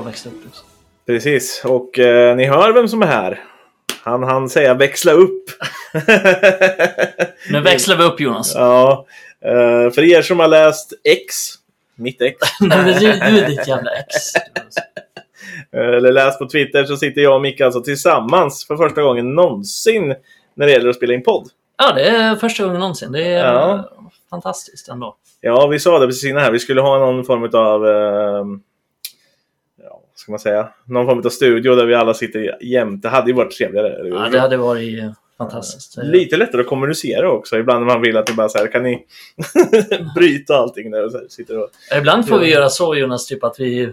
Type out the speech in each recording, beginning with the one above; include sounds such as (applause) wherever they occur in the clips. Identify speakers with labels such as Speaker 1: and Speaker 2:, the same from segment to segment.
Speaker 1: växla upp. Liksom.
Speaker 2: Precis, och eh, ni hör vem som är här. Han han säga växla upp.
Speaker 1: Nu växlar vi upp Jonas.
Speaker 2: ja, eh, för er som har läst X, mitt ex, (laughs)
Speaker 1: Nej, men du, du är ditt jävla ex.
Speaker 2: eh, eller läst på Twitter så sitter jag och Micke alltså tillsammans för första gången någonsin när det gäller att spela in podd.
Speaker 1: Ja, det är första gången någonsin. Det är
Speaker 2: Ja.
Speaker 1: eh, fantastiskt ändå.
Speaker 2: Ja, vi sa det precis innan här. Vi skulle ha någon form av eh, ska man säga? Någon form av studio där vi alla sitter jämte. Det hade ju varit trevligare.
Speaker 1: Ja, det hade varit eh, fantastiskt.
Speaker 2: Lite lättare att kommunicera också. Ibland när man vill att det bara så här, kan ni (laughs) bryta allting där och så sitter och...
Speaker 1: Ibland får vi göra så Jonas, typ att vi...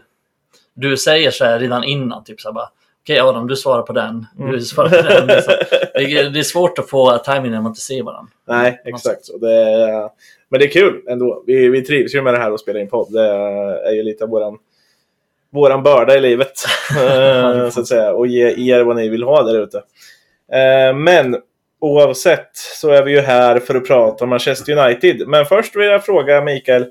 Speaker 1: Du säger så här redan innan, typ så här bara Okej Adam, du svarar på den. Du
Speaker 2: Mm.
Speaker 1: svarar på den. Det är, så, det är, det är svårt att få timing när man inte ser varandra.
Speaker 2: Nej, exakt. Och det, men det är kul ändå. Vi, vi trivs ju med det här att spela in podd. Det är ju lite av våran, våran börda i livet. (laughs) eh, så att säga. Och ge er vad ni vill ha där ute. Eh, Men oavsett så är vi ju här för att prata om Manchester United. Men först vill jag fråga Mikael,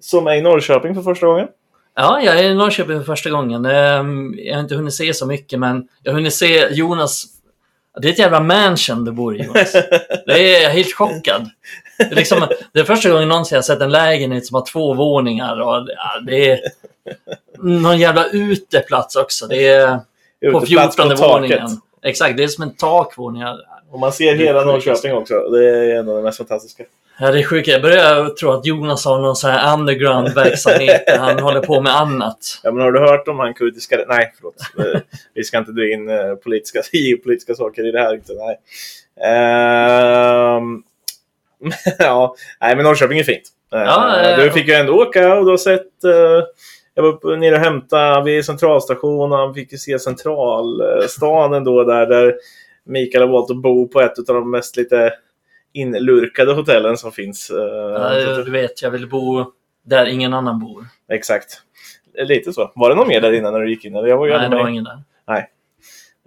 Speaker 2: som är i Norrköping för första gången.
Speaker 1: Ja, jag är i Norrköping för första gången. Ehm, Jag har inte hunnit se så mycket, men jag har hunnit se Jonas... Det är ett jävla mansion du bor i, Jonas. Det är jag helt chockad. Det är, liksom, det är första gången någonsin jag sett en lägenhet som har två våningar. Och ja, det är någon jävla uteplats också. Det är på
Speaker 2: Uteplats
Speaker 1: 14
Speaker 2: taket.
Speaker 1: våningen. Exakt, det är som en takvåning.
Speaker 2: Och man ser hela Norrköping också. Det är en av de mest fantastiska.
Speaker 1: Ja, det är sjukt. Jag börjar tro att Jonas har någon sån här underground-verksamhet där han håller på med annat. (laughs)
Speaker 2: Ja, men har du hört om han kurdiska... Nej, förlåt. Eh, Vi ska inte dra in eh, politiska, (laughs) geopolitiska saker i det här. Inte, nej. Ehm, (laughs) ja, nej, men Norrköping är fint. Eh,
Speaker 1: Ja,
Speaker 2: du fick ju ändå åka och du har sett... jag var nere och hämtade vid centralstationen. Fick ju se centralstan ändå där, där Mikael har valt att bo på ett av de mest lite inlurkade hotellen som finns. Eh,
Speaker 1: Ja, du vet, jag vill bo där ingen annan bor.
Speaker 2: Exakt. Lite så. Var det någon mer där inne när du gick in? Eller jag var
Speaker 1: Nej, det var ingen där.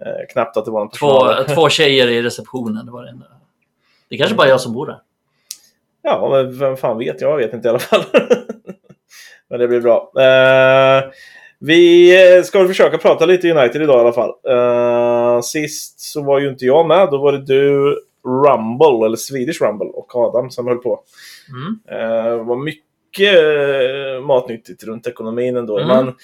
Speaker 2: Eh, knappt att det var en
Speaker 1: Två, (laughs) två tjejer i receptionen, det var det enda. Det är kanske bara jag som bor där.
Speaker 2: Ja, men vem fan vet? Jag vet inte i alla fall. (laughs) men det blir bra. Eh, vi ska väl försöka prata lite United idag i alla fall. Eh, sist så var ju inte jag med. Då var det du, Rumble, eller Swedish Rumble, och Adam som höll på.
Speaker 1: Mm.
Speaker 2: Eh, var mycket eh, matnyttigt runt ekonomin ändå.
Speaker 1: Mm.
Speaker 2: Men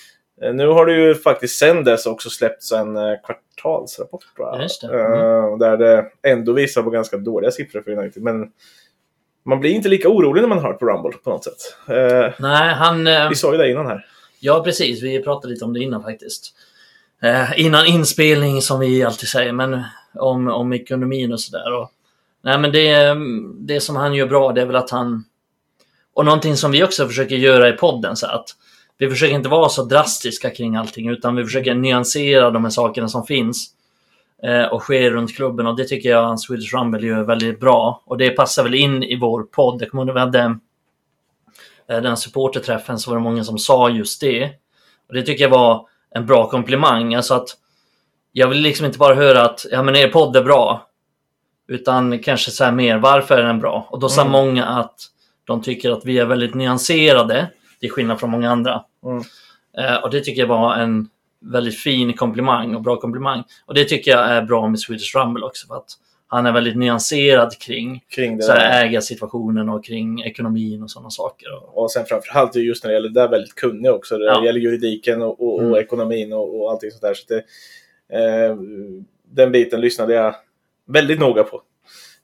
Speaker 2: eh, nu har det ju faktiskt sen dess också släppts en eh, kvartalsrapport. Va?
Speaker 1: Just det.
Speaker 2: Eh, där det ändå visar på ganska dåliga siffror för United. Men man blir inte lika orolig när man hör på Rumble på något sätt. Eh,
Speaker 1: Nej, han... eh,
Speaker 2: vi sa ju det innan här.
Speaker 1: Ja, precis. Vi pratade lite om det innan faktiskt. Eh, innan inspelning, som vi alltid säger, men om, om ekonomin och sådär. Nej, men det, det som han gör bra, det är väl att han... Och någonting som vi också försöker göra i podden, så att vi försöker inte vara så drastiska kring allting, utan vi försöker nyansera de här sakerna som finns och sker runt klubben. Och det tycker jag Swedish Rumble gör väldigt bra. Och det passar väl in i vår podd. Jag kommer ihåg när vi hade eh, den supporterträffen så var det många som sa just det. Och det tycker jag var en bra komplimang. Alltså att jag vill liksom inte bara höra att ja, men er podd är bra. Utan kanske så här mer, varför är den bra? Och då sa
Speaker 2: Mm.
Speaker 1: många att de tycker att vi är väldigt nyanserade, till skillnad från många andra.
Speaker 2: Mm.
Speaker 1: Eh, och det tycker jag var en väldigt fin komplimang och bra komplimang. Och det tycker jag är bra med Swedish Rumble också. För att han är väldigt nyanserad kring
Speaker 2: Kring
Speaker 1: så här, ägarsituationen och kring ekonomin och sådana saker. Och
Speaker 2: sen framförallt just när det gäller det där väldigt kunnig också. Det
Speaker 1: Ja.
Speaker 2: gäller juridiken och, och, och
Speaker 1: Mm.
Speaker 2: ekonomin och, och allting sånt där. Så det, eh, den biten lyssnade jag väldigt noga på.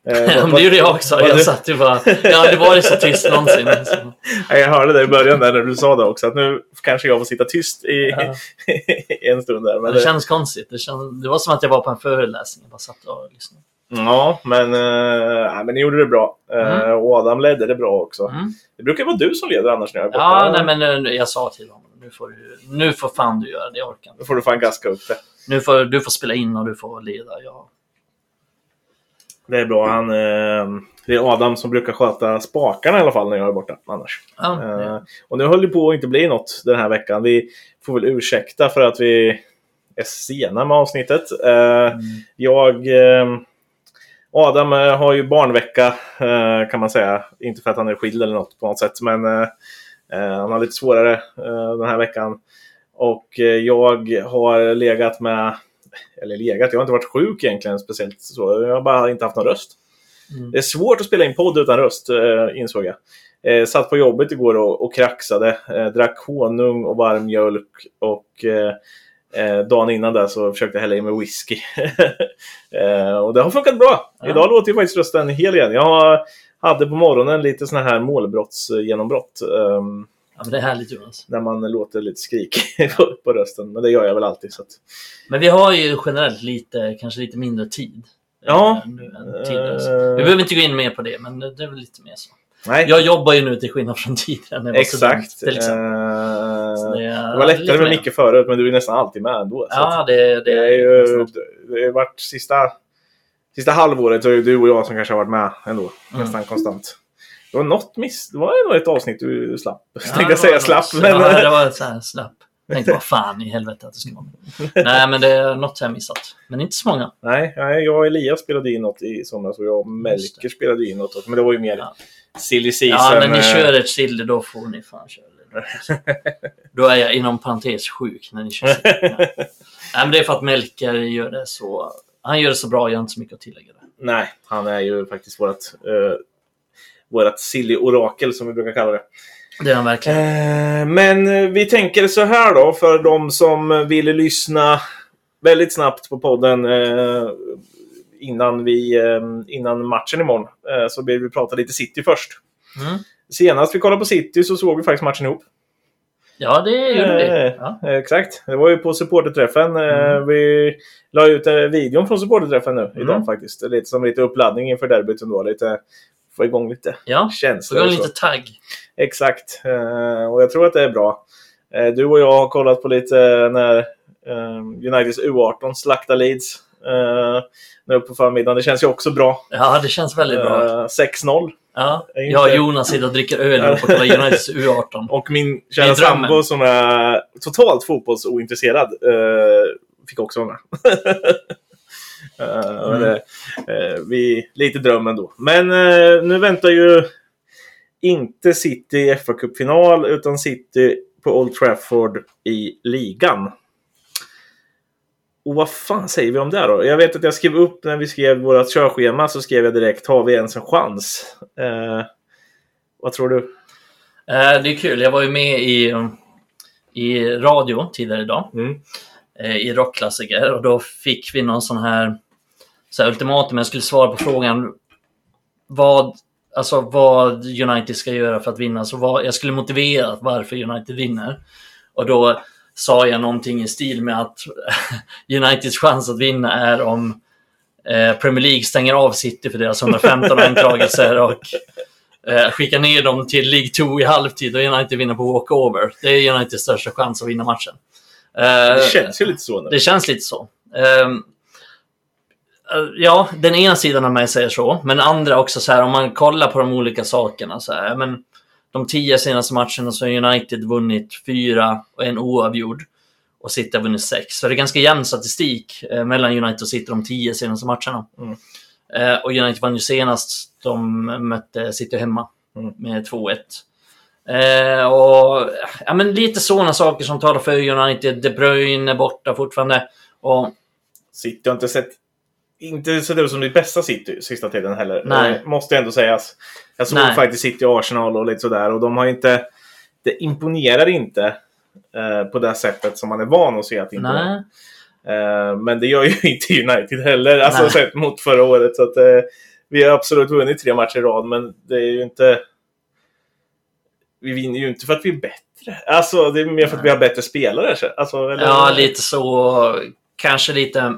Speaker 2: Eh, (laughs)
Speaker 1: det gjorde jag också. Jag
Speaker 2: du-
Speaker 1: satt ju bara... Jag har aldrig varit så tyst någonsin. (laughs)
Speaker 2: Ja, Jag hörde det i början där när du sa det också. Att nu kanske jag får sitta tyst i
Speaker 1: Ja. (laughs)
Speaker 2: en stund där. Men
Speaker 1: Det
Speaker 2: det,
Speaker 1: känns konstigt. Det, känns, det var som att jag var på en föreläsning. Jag bara satt och lyssnade.
Speaker 2: ja, men, nej, men ni gjorde det bra. Eh,
Speaker 1: Mm.
Speaker 2: och Adam ledde det bra också.
Speaker 1: Mm.
Speaker 2: Det brukar vara du som leder annars när jag är borta.
Speaker 1: Ja, nej, men eh, jag sa till honom. Nu får, du, nu får fan du göra det. Jag orkar inte.
Speaker 2: får du fan gaska upp det.
Speaker 1: Nu får, du får spela in och du får leda. Jag,
Speaker 2: Det är bra. Han, eh, det är Adam som brukar sköta spakarna i alla fall när jag är borta annars.
Speaker 1: ja,
Speaker 2: Eh, och nu höll det på att inte bli något den här veckan. Vi får väl ursäkta för att vi är sena med avsnittet. Eh,
Speaker 1: Mm.
Speaker 2: Jag... Eh, Adam eh, har ju barnvecka eh, kan man säga. Inte för att han är skild eller något på något sätt. Men han har lite svårare den här veckan. Och jag har legat med, eller legat, jag har inte varit sjuk egentligen speciellt så. Jag har bara inte haft någon röst.
Speaker 1: Mm.
Speaker 2: Det är svårt att spela in podd utan röst, eh, insåg jag. Eh, satt på jobbet igår och, och kraxade. Eh, drack honung och varm mjölk. Och eh, eh, dagen innan där så försökte jag hälla i mig whisky. (laughs) eh, och det har funkat bra.
Speaker 1: Ja.
Speaker 2: Idag låter ju faktiskt rösten hel igen. Jag hade på morgonen lite såna här målbrottsgenombrott. ehm,
Speaker 1: Ja, men det är härligt Jonas.
Speaker 2: när man låter lite skrik (laughs) på, på rösten. Men det gör jag väl alltid. Så att,
Speaker 1: Men vi har ju generellt lite, kanske lite mindre tid.
Speaker 2: Ja.
Speaker 1: eh, Nu än tidigare. så. Vi behöver inte gå in mer på det, men det är väl lite mer så.
Speaker 2: nej,
Speaker 1: Jag jobbar ju nu till skillnad från (laughs) tidigare när jag student,
Speaker 2: exakt.
Speaker 1: till.
Speaker 2: Eh,
Speaker 1: det, är
Speaker 2: det var lättare med. Micke förut, men du är nästan alltid med ändå.
Speaker 1: Ja, det, det,
Speaker 2: Det är ju det har varit sista, sista halvåret så är det du och jag som kanske har varit med ändå.
Speaker 1: Mm.
Speaker 2: Nästan konstant. Det var något miss... Det var nog ett avsnitt du slapp.
Speaker 1: Ja,
Speaker 2: tänkte jag säga slapp, men...
Speaker 1: Ja, det var så här slapp. Jag tänkte vad fan i helvete att det ska vara med. (laughs) Nej, men det är något jag missat. Men inte så många.
Speaker 2: Nej, nej, jag och Elias spelade in något i somras och jag och Melker spelade in något. Men det var ju mer
Speaker 1: Ja.
Speaker 2: silly season.
Speaker 1: Ja, när ni
Speaker 2: eh,
Speaker 1: kör ett silly då får ni fan köra det. (laughs) Då är jag inom parentes sjuk när ni kör silly. (laughs) Nej, men det är för att Melker gör det så... Han gör det så bra, jag har inte så mycket att tillägga. Där.
Speaker 2: Nej, han är ju faktiskt vårt, uh, vårt silly-orakel som vi brukar kalla det.
Speaker 1: Det är han verkligen.
Speaker 2: Eh, Men eh, vi tänker så här då, för de som vill lyssna väldigt snabbt på podden eh, innan, vi, eh, innan matchen imorgon, eh, så vill vi prata lite City först.
Speaker 1: Mm.
Speaker 2: Senast vi kollade på City så såg vi faktiskt matchen ihop.
Speaker 1: Ja, det gjorde det.
Speaker 2: Eh,
Speaker 1: Ja.
Speaker 2: Exakt. Det var ju på supporterträffen. Eh,
Speaker 1: Mm.
Speaker 2: Vi la ut videon från supporterträffen nu idag
Speaker 1: Mm.
Speaker 2: faktiskt. Lite som lite uppladdning inför derbyt ändå. Lite, få igång lite
Speaker 1: ja.
Speaker 2: Känslor.
Speaker 1: har
Speaker 2: så.
Speaker 1: lite tagg.
Speaker 2: Exakt. Eh, och jag tror att det är bra. Eh, du och jag har kollat på lite när eh, Uniteds U18 slaktar Leeds. Nu på förmiddagen. Det känns ju också bra.
Speaker 1: Ja, det känns väldigt bra.
Speaker 2: Eh, 6-0.
Speaker 1: Ja. Jag och Jonas sitter och dricker öl och kollar Uniteds U18.
Speaker 2: Och min kära sambo som är totalt fotbollsointresserad fick också vara med. (laughs) Eh,
Speaker 1: Mm.
Speaker 2: det, eh, vi, lite drömmen då. Men eh, nu väntar ju inte City i fa Cup-final utan City på Old Trafford i ligan. Och vad fan säger vi om det då? Jag vet att jag skrev upp när vi skrev vårt körschema så skrev jag direkt har vi ens en chans? Eh, vad tror du?
Speaker 1: Eh, Det är kul. Jag var ju med i, i radio tidigare idag.
Speaker 2: Mm.
Speaker 1: eh, i rockklassiker och då fick vi någon sån här, så här ultimatum. Jag skulle svara på frågan vad, alltså vad United ska göra för att vinna. Så vad, jag skulle motivera varför United vinner. Och då sa jag någonting i stil med att (laughs) Uniteds chans att vinna är om eh, Premier League stänger av City för deras 115 anklagelser och eh, skickar ner dem till League 2 i halvtid och United vinner på walkover. Det är Uniteds största chans att vinna matchen. Eh,
Speaker 2: Det känns ju lite så nu.
Speaker 1: det känns lite så. Eh, ja, den ena sidan av mig säger så, men andra också så här om man kollar på de olika sakerna så här, men de tio senaste matcherna så har United vunnit fyra och en oavgjord och City har vunnit sex. Så det är ganska jämn statistik eh, mellan United och City de tio senaste matcherna.
Speaker 2: Mm.
Speaker 1: Eh, och United vann ju senast de mötte City hemma
Speaker 2: Mm.
Speaker 1: med 2-1. Eh, och ja, men lite sådana saker som talar för United. De Bruyne är borta fortfarande. Och
Speaker 2: City har inte sett inte ut som det bästa City sista tiden heller.
Speaker 1: Nej.
Speaker 2: Eh, måste ändå sägas. Jag såg
Speaker 1: Nej.
Speaker 2: faktiskt City och Arsenal och lite sådär och de har inte... Det imponerar inte eh, på det sättet som man är van att se att det imponerar.
Speaker 1: nej,
Speaker 2: Eh, men det gör ju (laughs) inte United heller, alltså
Speaker 1: Nej.
Speaker 2: sett mot förra året. Så att, eh, vi har absolut vunnit tre matcher i rad, men det är ju inte... Vi vinner ju inte för att vi är bättre. Alltså, det är mer för att vi har bättre spelare. så- Alltså, eller,
Speaker 1: ja, lite så. Kanske lite...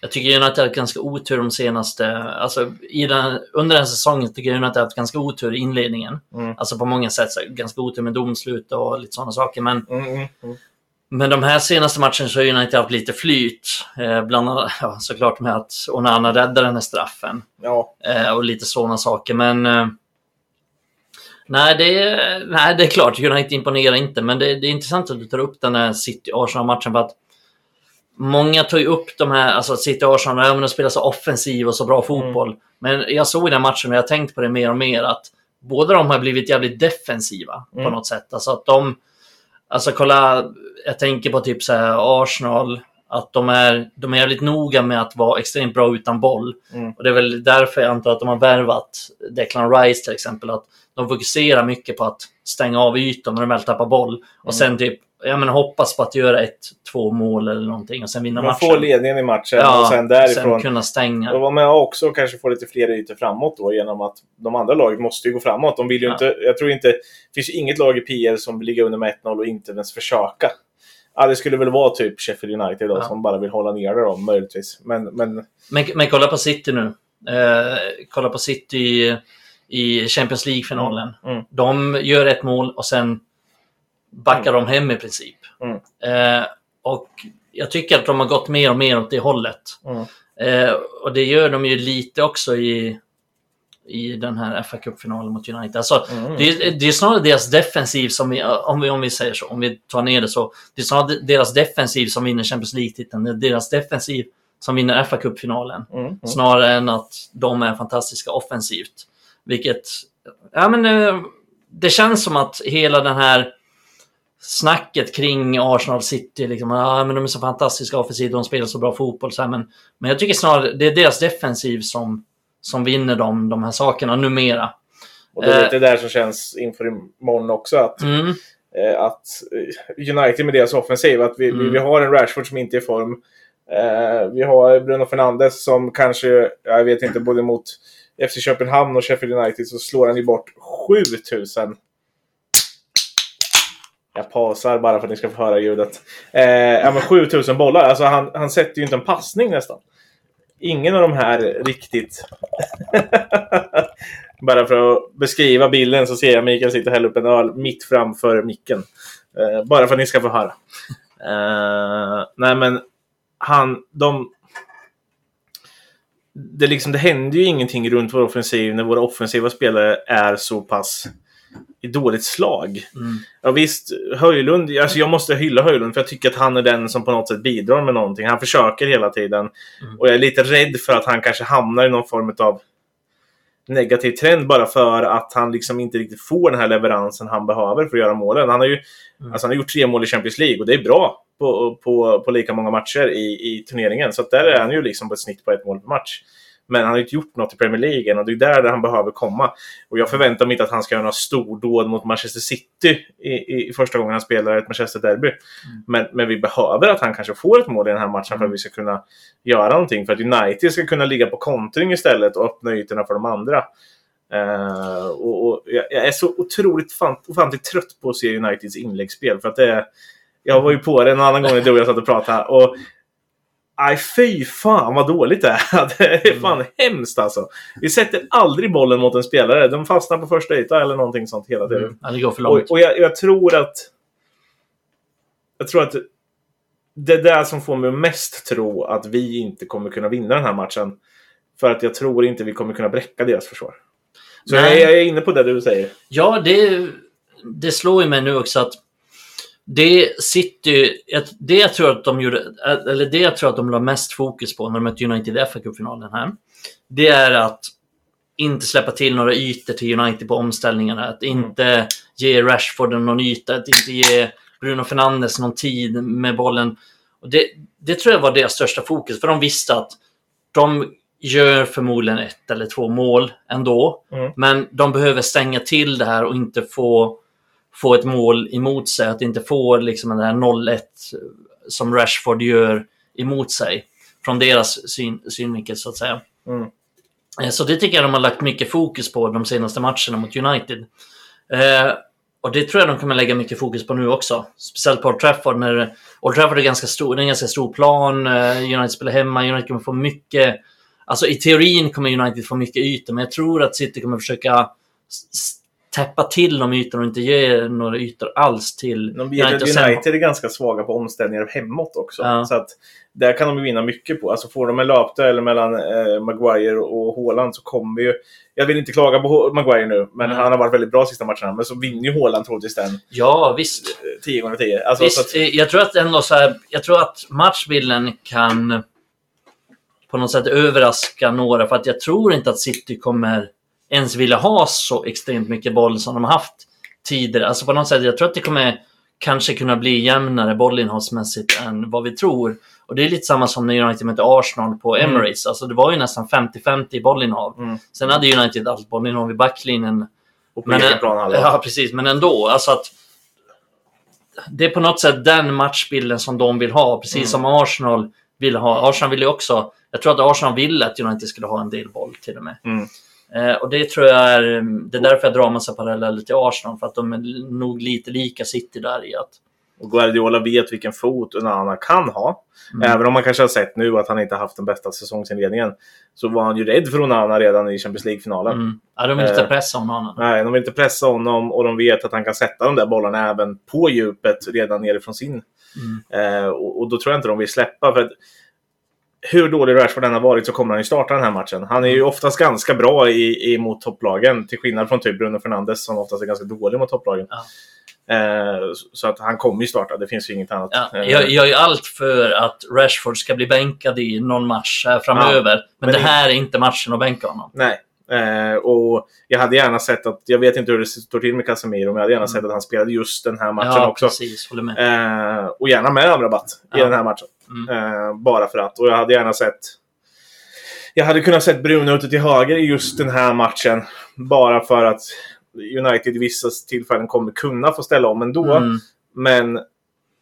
Speaker 1: Jag tycker United har haft ganska otur de senaste... Alltså, i den, under den säsongen tycker jag United har haft ganska otur i inledningen.
Speaker 2: Mm.
Speaker 1: Alltså på många sätt. Så, ganska otur med domslut och lite sådana saker. Men
Speaker 2: Mm, mm, mm.
Speaker 1: Men de här senaste matcherna så har United haft lite flyt. Eh, bland annat (laughs) ja, såklart med att Onana räddade den här straffen.
Speaker 2: Ja,
Speaker 1: Eh, och lite sådana saker. Men eh, nej, det är, nej, det är klart. United imponerar inte. Men det, det är intressant att du tar upp den här City-Arsenal-matchen. För att många ju upp de här, alltså City-Arsenal, ja, men de spelar så offensiv och så bra fotboll. Men jag såg den matchen och jag har tänkt på det mer och mer att båda de har blivit jävligt defensiva på
Speaker 2: Mm.
Speaker 1: något sätt. Alltså att de Alltså kolla, jag tänker på typ så här Arsenal. Att de är, de är jävligt noga med att vara extremt bra utan boll.
Speaker 2: Mm.
Speaker 1: Och det är väl därför jag antar att de har värvat Declan Rice till exempel. Att de fokuserar mycket på att stänga av ytan när de väl tappar boll. Och
Speaker 2: Mm.
Speaker 1: sen typ, jag menar, hoppas på att göra ett, två mål eller någonting och sen vinna
Speaker 2: Man
Speaker 1: matchen.
Speaker 2: får ledningen i matchen
Speaker 1: ja,
Speaker 2: och sen därifrån
Speaker 1: sen kunna stänga.
Speaker 2: Och man också kanske få lite fler ytor framåt då genom att de andra lagen måste ju gå framåt. De vill ju
Speaker 1: Ja.
Speaker 2: inte, jag tror inte, det finns ju inget lag i PL som ligger under med 1-0 och inte ens försöka. Ja, det skulle väl vara typ Sheffield United då,
Speaker 1: Ja.
Speaker 2: som bara vill hålla ner det då, möjligtvis. Men, men
Speaker 1: Men, men kolla på City nu. Eh, kolla på City i, i Champions League-finalen.
Speaker 2: Mm, mm.
Speaker 1: De gör ett mål och sen backar de hem i princip.
Speaker 2: Mm.
Speaker 1: Eh, och jag tycker att de har gått mer och mer åt det hållet.
Speaker 2: Mm.
Speaker 1: Eh, och det gör de ju lite också i, i den här fa Cup-finalen mot United. Alltså,
Speaker 2: Mm.
Speaker 1: det, är, det är snarare deras defensiv som, vi, om, vi, om vi säger så, om vi tar ner det så. Det är snarare deras defensiv som vinner Champions League-titeln. Det är deras defensiv som vinner fa Cup-finalen.
Speaker 2: Mm. Mm.
Speaker 1: Snarare än att de är fantastiska offensivt. Vilket, ja men eh, det känns som att hela den här snacket kring Arsenal City, liksom, ja men de är så fantastiska offensivt, de spelar så bra fotboll. Så här, men, men jag tycker snarare det är deras defensiv som, som vinner de, de här sakerna numera.
Speaker 2: Och det är
Speaker 1: Eh.
Speaker 2: lite där som känns inför imorgon också. Att,
Speaker 1: Mm,
Speaker 2: eh, att eh, United med deras offensiv, att vi, vi,
Speaker 1: Mm.
Speaker 2: vi har en Rashford som inte är i form. Eh, vi har Bruno Fernandes som kanske, jag vet inte, både mot FC Köpenhamn och Sheffield United så slår han ju bort 7000. Jag pausar bara för att ni ska få höra ljudet. Eh, ja, men 7000 bollar. Alltså han, han sätter ju inte en passning nästan. Ingen av de här riktigt... (laughs) bara för att beskriva bilden så ser jag Mikael sitta och hälla upp en öl mitt framför micken. Eh, bara för att ni ska få höra. Eh, nej men han, de... Det, liksom, det händer ju ingenting runt vår offensiv när våra offensiva spelare är så pass i dåligt slag.
Speaker 1: mm,
Speaker 2: Ja visst, Höjlund, alltså jag måste hylla Höjlund för jag tycker att han är den som på något sätt bidrar med någonting. Han försöker hela tiden.
Speaker 1: Mm.
Speaker 2: Och jag är lite rädd för att han kanske hamnar i någon form av negativ trend bara för att han liksom inte riktigt får den här leveransen han behöver för att göra målen. Han har ju
Speaker 1: Mm.
Speaker 2: alltså han har gjort tre mål i Champions League och det är bra på, på, på lika många matcher i, i turneringen. Så att där är han ju liksom på ett snitt på ett mål per match. Men han har inte gjort något i Premier League än och det är där han behöver komma. Och jag förväntar mig inte att han ska göra några stordåd mot Manchester City i, i, första gången han spelar ett Manchester-derby. Men, men vi behöver att han kanske får ett mål i den här matchen för att vi ska kunna göra någonting. För att United ska kunna ligga på kontring istället och öppna ytorna för de andra. Eh, och, och jag, är så otroligt fan, ofantligt trött på att se Uniteds inläggsspel. För att det är, jag var ju på det en annan gång när du och jag satt och pratade. Och, Aj, fy fan vad dåligt det är. (laughs) Det är fan hemskt alltså. Vi sätter aldrig bollen mot en spelare. De fastnar på första yta eller någonting sånt hela tiden.
Speaker 1: mm. Ja, det går för
Speaker 2: Och,
Speaker 1: långt.
Speaker 2: och jag, jag tror att... Jag tror att det är det som får mig mest tro att vi inte kommer kunna vinna den här matchen. För att jag tror inte vi kommer kunna bräcka deras försvar. Så jag, jag är inne på det du säger.
Speaker 1: Ja, det, det slår ju mig nu också att det City, det jag tror att de gjorde, eller det jag tror att de la mest fokus på när de mötte United i fa Cup-finalen här. Det är att inte släppa till några ytor till United på omställningarna. Att inte ge Rashford någon yta, att inte ge Bruno Fernandes någon tid med bollen. Och det, det tror jag var deras största fokus, för de visste att de gör förmodligen ett eller två mål ändå.
Speaker 2: Mm.
Speaker 1: Men de behöver stänga till det här och inte få, få ett mål emot sig. Att inte få liksom den här 0-1 som Rashford gör emot sig. Från deras syn, synvinkel så att säga.
Speaker 2: Mm.
Speaker 1: Eh, Så det tycker jag de har lagt mycket fokus på de senaste matcherna mot United. Eh, och det tror jag de kommer lägga mycket fokus på nu också. Speciellt på Old Trafford. När Old Trafford är ganska stor, det är en ganska stor plan. Eh, United spelar hemma, United kommer få mycket... Alltså i teorin kommer United få mycket ytor, men jag tror att City kommer försöka täppa till de ytorna och inte ge några ytor alls till
Speaker 2: De
Speaker 1: sen-
Speaker 2: United är ganska svaga på omställningar hemåt också.
Speaker 1: Ja.
Speaker 2: Så att där kan de vinna mycket på. Alltså får de en löpduell mellan eh, Maguire och Haaland så kommer ju... Jag vill inte klaga på Maguire nu, men
Speaker 1: Mm.
Speaker 2: han har varit väldigt bra sista matcherna. Men så vinner ju Haaland troligtvis den
Speaker 1: Ja, visst.
Speaker 2: eh, 10 gånger 10. Alltså, så
Speaker 1: Visst,
Speaker 2: att,
Speaker 1: eh, jag tror att ändå så här, jag tror att matchbilden kan på något sätt överraska några för att jag tror inte att City kommer ens vilja ha så extremt mycket boll som de har haft tidigare. Alltså på något sätt, jag tror att det kommer kanske kunna bli jämnare bollinnehavsmässigt än vad vi tror. Och det är lite samma som när United mötte Arsenal på
Speaker 2: Mm.
Speaker 1: Emirates. Alltså det var ju nästan 50-50 i bollinnehav.
Speaker 2: Mm.
Speaker 1: Sen hade United allt bollinnehav i backlinjen.
Speaker 2: Och på
Speaker 1: Men,
Speaker 2: plan
Speaker 1: ja, precis. Men ändå. Alltså att det är på något sätt den matchbilden som de vill ha. Precis
Speaker 2: Mm.
Speaker 1: som Arsenal vill ha. Arsenal vill ju också... Jag tror att Arsenal ville att United skulle ha en del boll till och med.
Speaker 2: Mm.
Speaker 1: Eh, och det tror jag är... Det är därför jag drar massa paralleller till Arsenal. För att de är nog lite lika City där i att...
Speaker 2: Och Guardiola vet vilken fot Onana kan ha.
Speaker 1: Mm.
Speaker 2: Även om man kanske har sett nu att han inte haft den bästa säsongsinledningen. Så var han ju rädd för Onana redan i Champions League-finalen.
Speaker 1: Mm. Ja, de vill inte
Speaker 2: Eh,
Speaker 1: pressa honom.
Speaker 2: Nej, de vill inte pressa honom och de vet att han kan sätta de där bollarna även på djupet redan nerifrån sin.
Speaker 1: Mm.
Speaker 2: Eh, och, och då tror jag inte de vill släppa. För att hur dålig Rashford än har varit så kommer han ju starta den här matchen. Han är ju oftast ganska bra i, i, mot topplagen. Till skillnad från typ Bruno Fernandes som oftast är ganska dålig mot topplagen.
Speaker 1: Ja.
Speaker 2: Eh, så att han kommer ju starta. Det finns ju inget annat.
Speaker 1: Ja,
Speaker 2: Eh,
Speaker 1: jag gör ju allt för att Rashford ska bli bänkad i någon match framöver. men,
Speaker 2: men
Speaker 1: det här är inte matchen att bänka honom.
Speaker 2: Nej. Eh, och jag hade gärna sett att, jag vet inte hur det står till med Casemiro, men jag hade gärna
Speaker 1: Mm.
Speaker 2: sett att han spelade just den här matchen
Speaker 1: ja,
Speaker 2: också.
Speaker 1: precis. Med.
Speaker 2: Eh, och gärna med Amrabat i
Speaker 1: Ja.
Speaker 2: den här matchen.
Speaker 1: Mm.
Speaker 2: Eh, bara för att. Och jag hade gärna sett... Jag hade kunnat sett Bruno ute till höger i just den här matchen. Bara för att United i vissa tillfällen kommer kunna få ställa om ändå.
Speaker 1: Mm.
Speaker 2: Men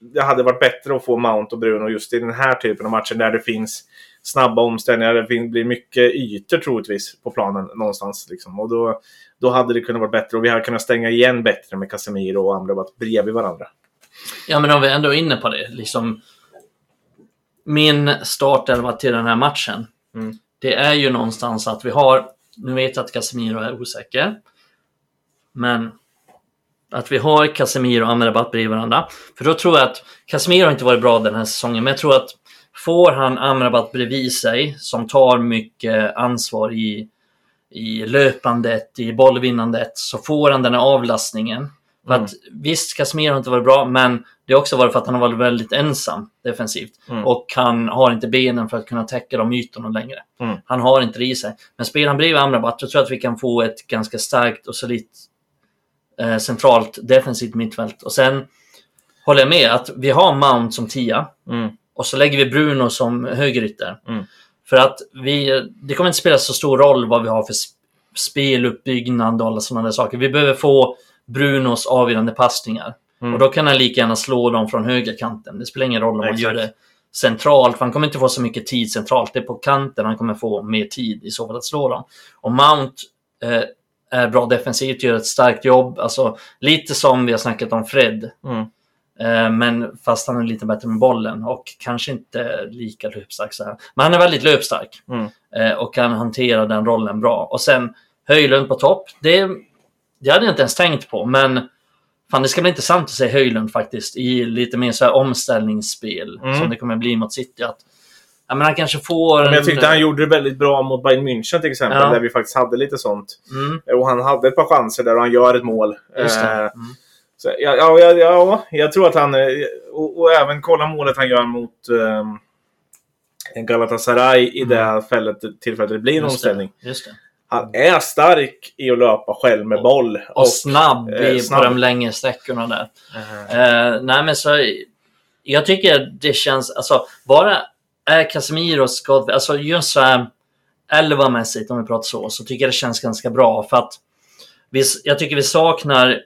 Speaker 2: det hade varit bättre att få Mount och Bruno just i den här typen av matcher där det finns snabba omställningar. Det blir mycket ytor troligtvis på planen någonstans. Liksom. Och då, då hade det kunnat vara bättre och vi hade kunnat stänga igen bättre med Casemiro och Amrabat bredvid varandra.
Speaker 1: Ja, men om vi ändå är inne på det. Liksom, min startelva till den här matchen.
Speaker 2: Mm.
Speaker 1: Det är ju någonstans att vi har... Nu vet jag att Casemiro är osäker. Men att vi har Casemiro och Amrabat bredvid varandra. För då tror jag att Casemiro har inte varit bra den här säsongen, men jag tror att får han Amrabat bredvid sig som tar mycket ansvar i, i löpandet, i bollvinnandet, så får han den här avlastningen. För
Speaker 2: Mm.
Speaker 1: att, visst, Casemiro har inte varit bra, men det är också varit för att han har varit väldigt ensam defensivt.
Speaker 2: Mm.
Speaker 1: Och han har inte benen för att kunna täcka de ytorna längre.
Speaker 2: Mm.
Speaker 1: Han har inte det i sig. Men spelar han bredvid Amrabat, så tror jag att vi kan få ett ganska starkt och solitt eh, centralt defensivt mittfält. Och sen håller jag med att vi har Mount som tia.
Speaker 2: Mm.
Speaker 1: Och så lägger vi Bruno som högerytter.
Speaker 2: Mm.
Speaker 1: För att vi, det kommer inte spela så stor roll vad vi har för sp- speluppbyggnad och alla sådana där saker. Vi behöver få Brunos avgörande passningar.
Speaker 2: Mm.
Speaker 1: Och då kan han lika gärna slå dem från högerkanten. Det spelar ingen roll om man
Speaker 2: Exakt.
Speaker 1: gör det centralt, för han kommer inte få så mycket tid centralt. Det är på kanten han kommer få mer tid i så fall att slå dem. Och Mount eh, är bra defensivt, gör ett starkt jobb. Alltså, lite som vi har snackat om Fred.
Speaker 2: Mm.
Speaker 1: Eh, men fast han är lite bättre med bollen och kanske inte lika löpstark så här. Men han är väldigt löpstark
Speaker 2: Mm.
Speaker 1: eh, och kan hantera den rollen bra. Och sen Höjlund på topp. Det, det hade jag inte ens tänkt på, men fan, det ska bli intressant att se Höjlund faktiskt i lite mer så här omställningsspel
Speaker 2: Mm.
Speaker 1: som det kommer bli mot City. Att, ja, men han kanske får...
Speaker 2: Men jag tyckte
Speaker 1: en-
Speaker 2: han gjorde det väldigt bra mot Bayern München till exempel,
Speaker 1: Ja.
Speaker 2: där vi faktiskt hade lite sånt.
Speaker 1: Mm,
Speaker 2: Och han hade ett par chanser där och han gör ett mål. Eh,
Speaker 1: Mm.
Speaker 2: Så, ja, ja, ja, ja, jag tror att han... eh, Och, och även kolla målet han gör mot um, Galatasaray i det fället, tillfället det blir en
Speaker 1: Just
Speaker 2: omställning.
Speaker 1: det, just det.
Speaker 2: Han är stark i att löpa själv med
Speaker 1: Och-
Speaker 2: boll.
Speaker 1: Och snabb,
Speaker 2: eh,
Speaker 1: i,
Speaker 2: snabb.
Speaker 1: på de längre sträckorna där.
Speaker 2: Eh,
Speaker 1: Eh, nej men så, jag tycker det känns, alltså bara är Casemiro skadad, alltså just så här 11-mässigt om vi pratar så, så tycker jag det känns ganska bra för att vi, jag tycker vi saknar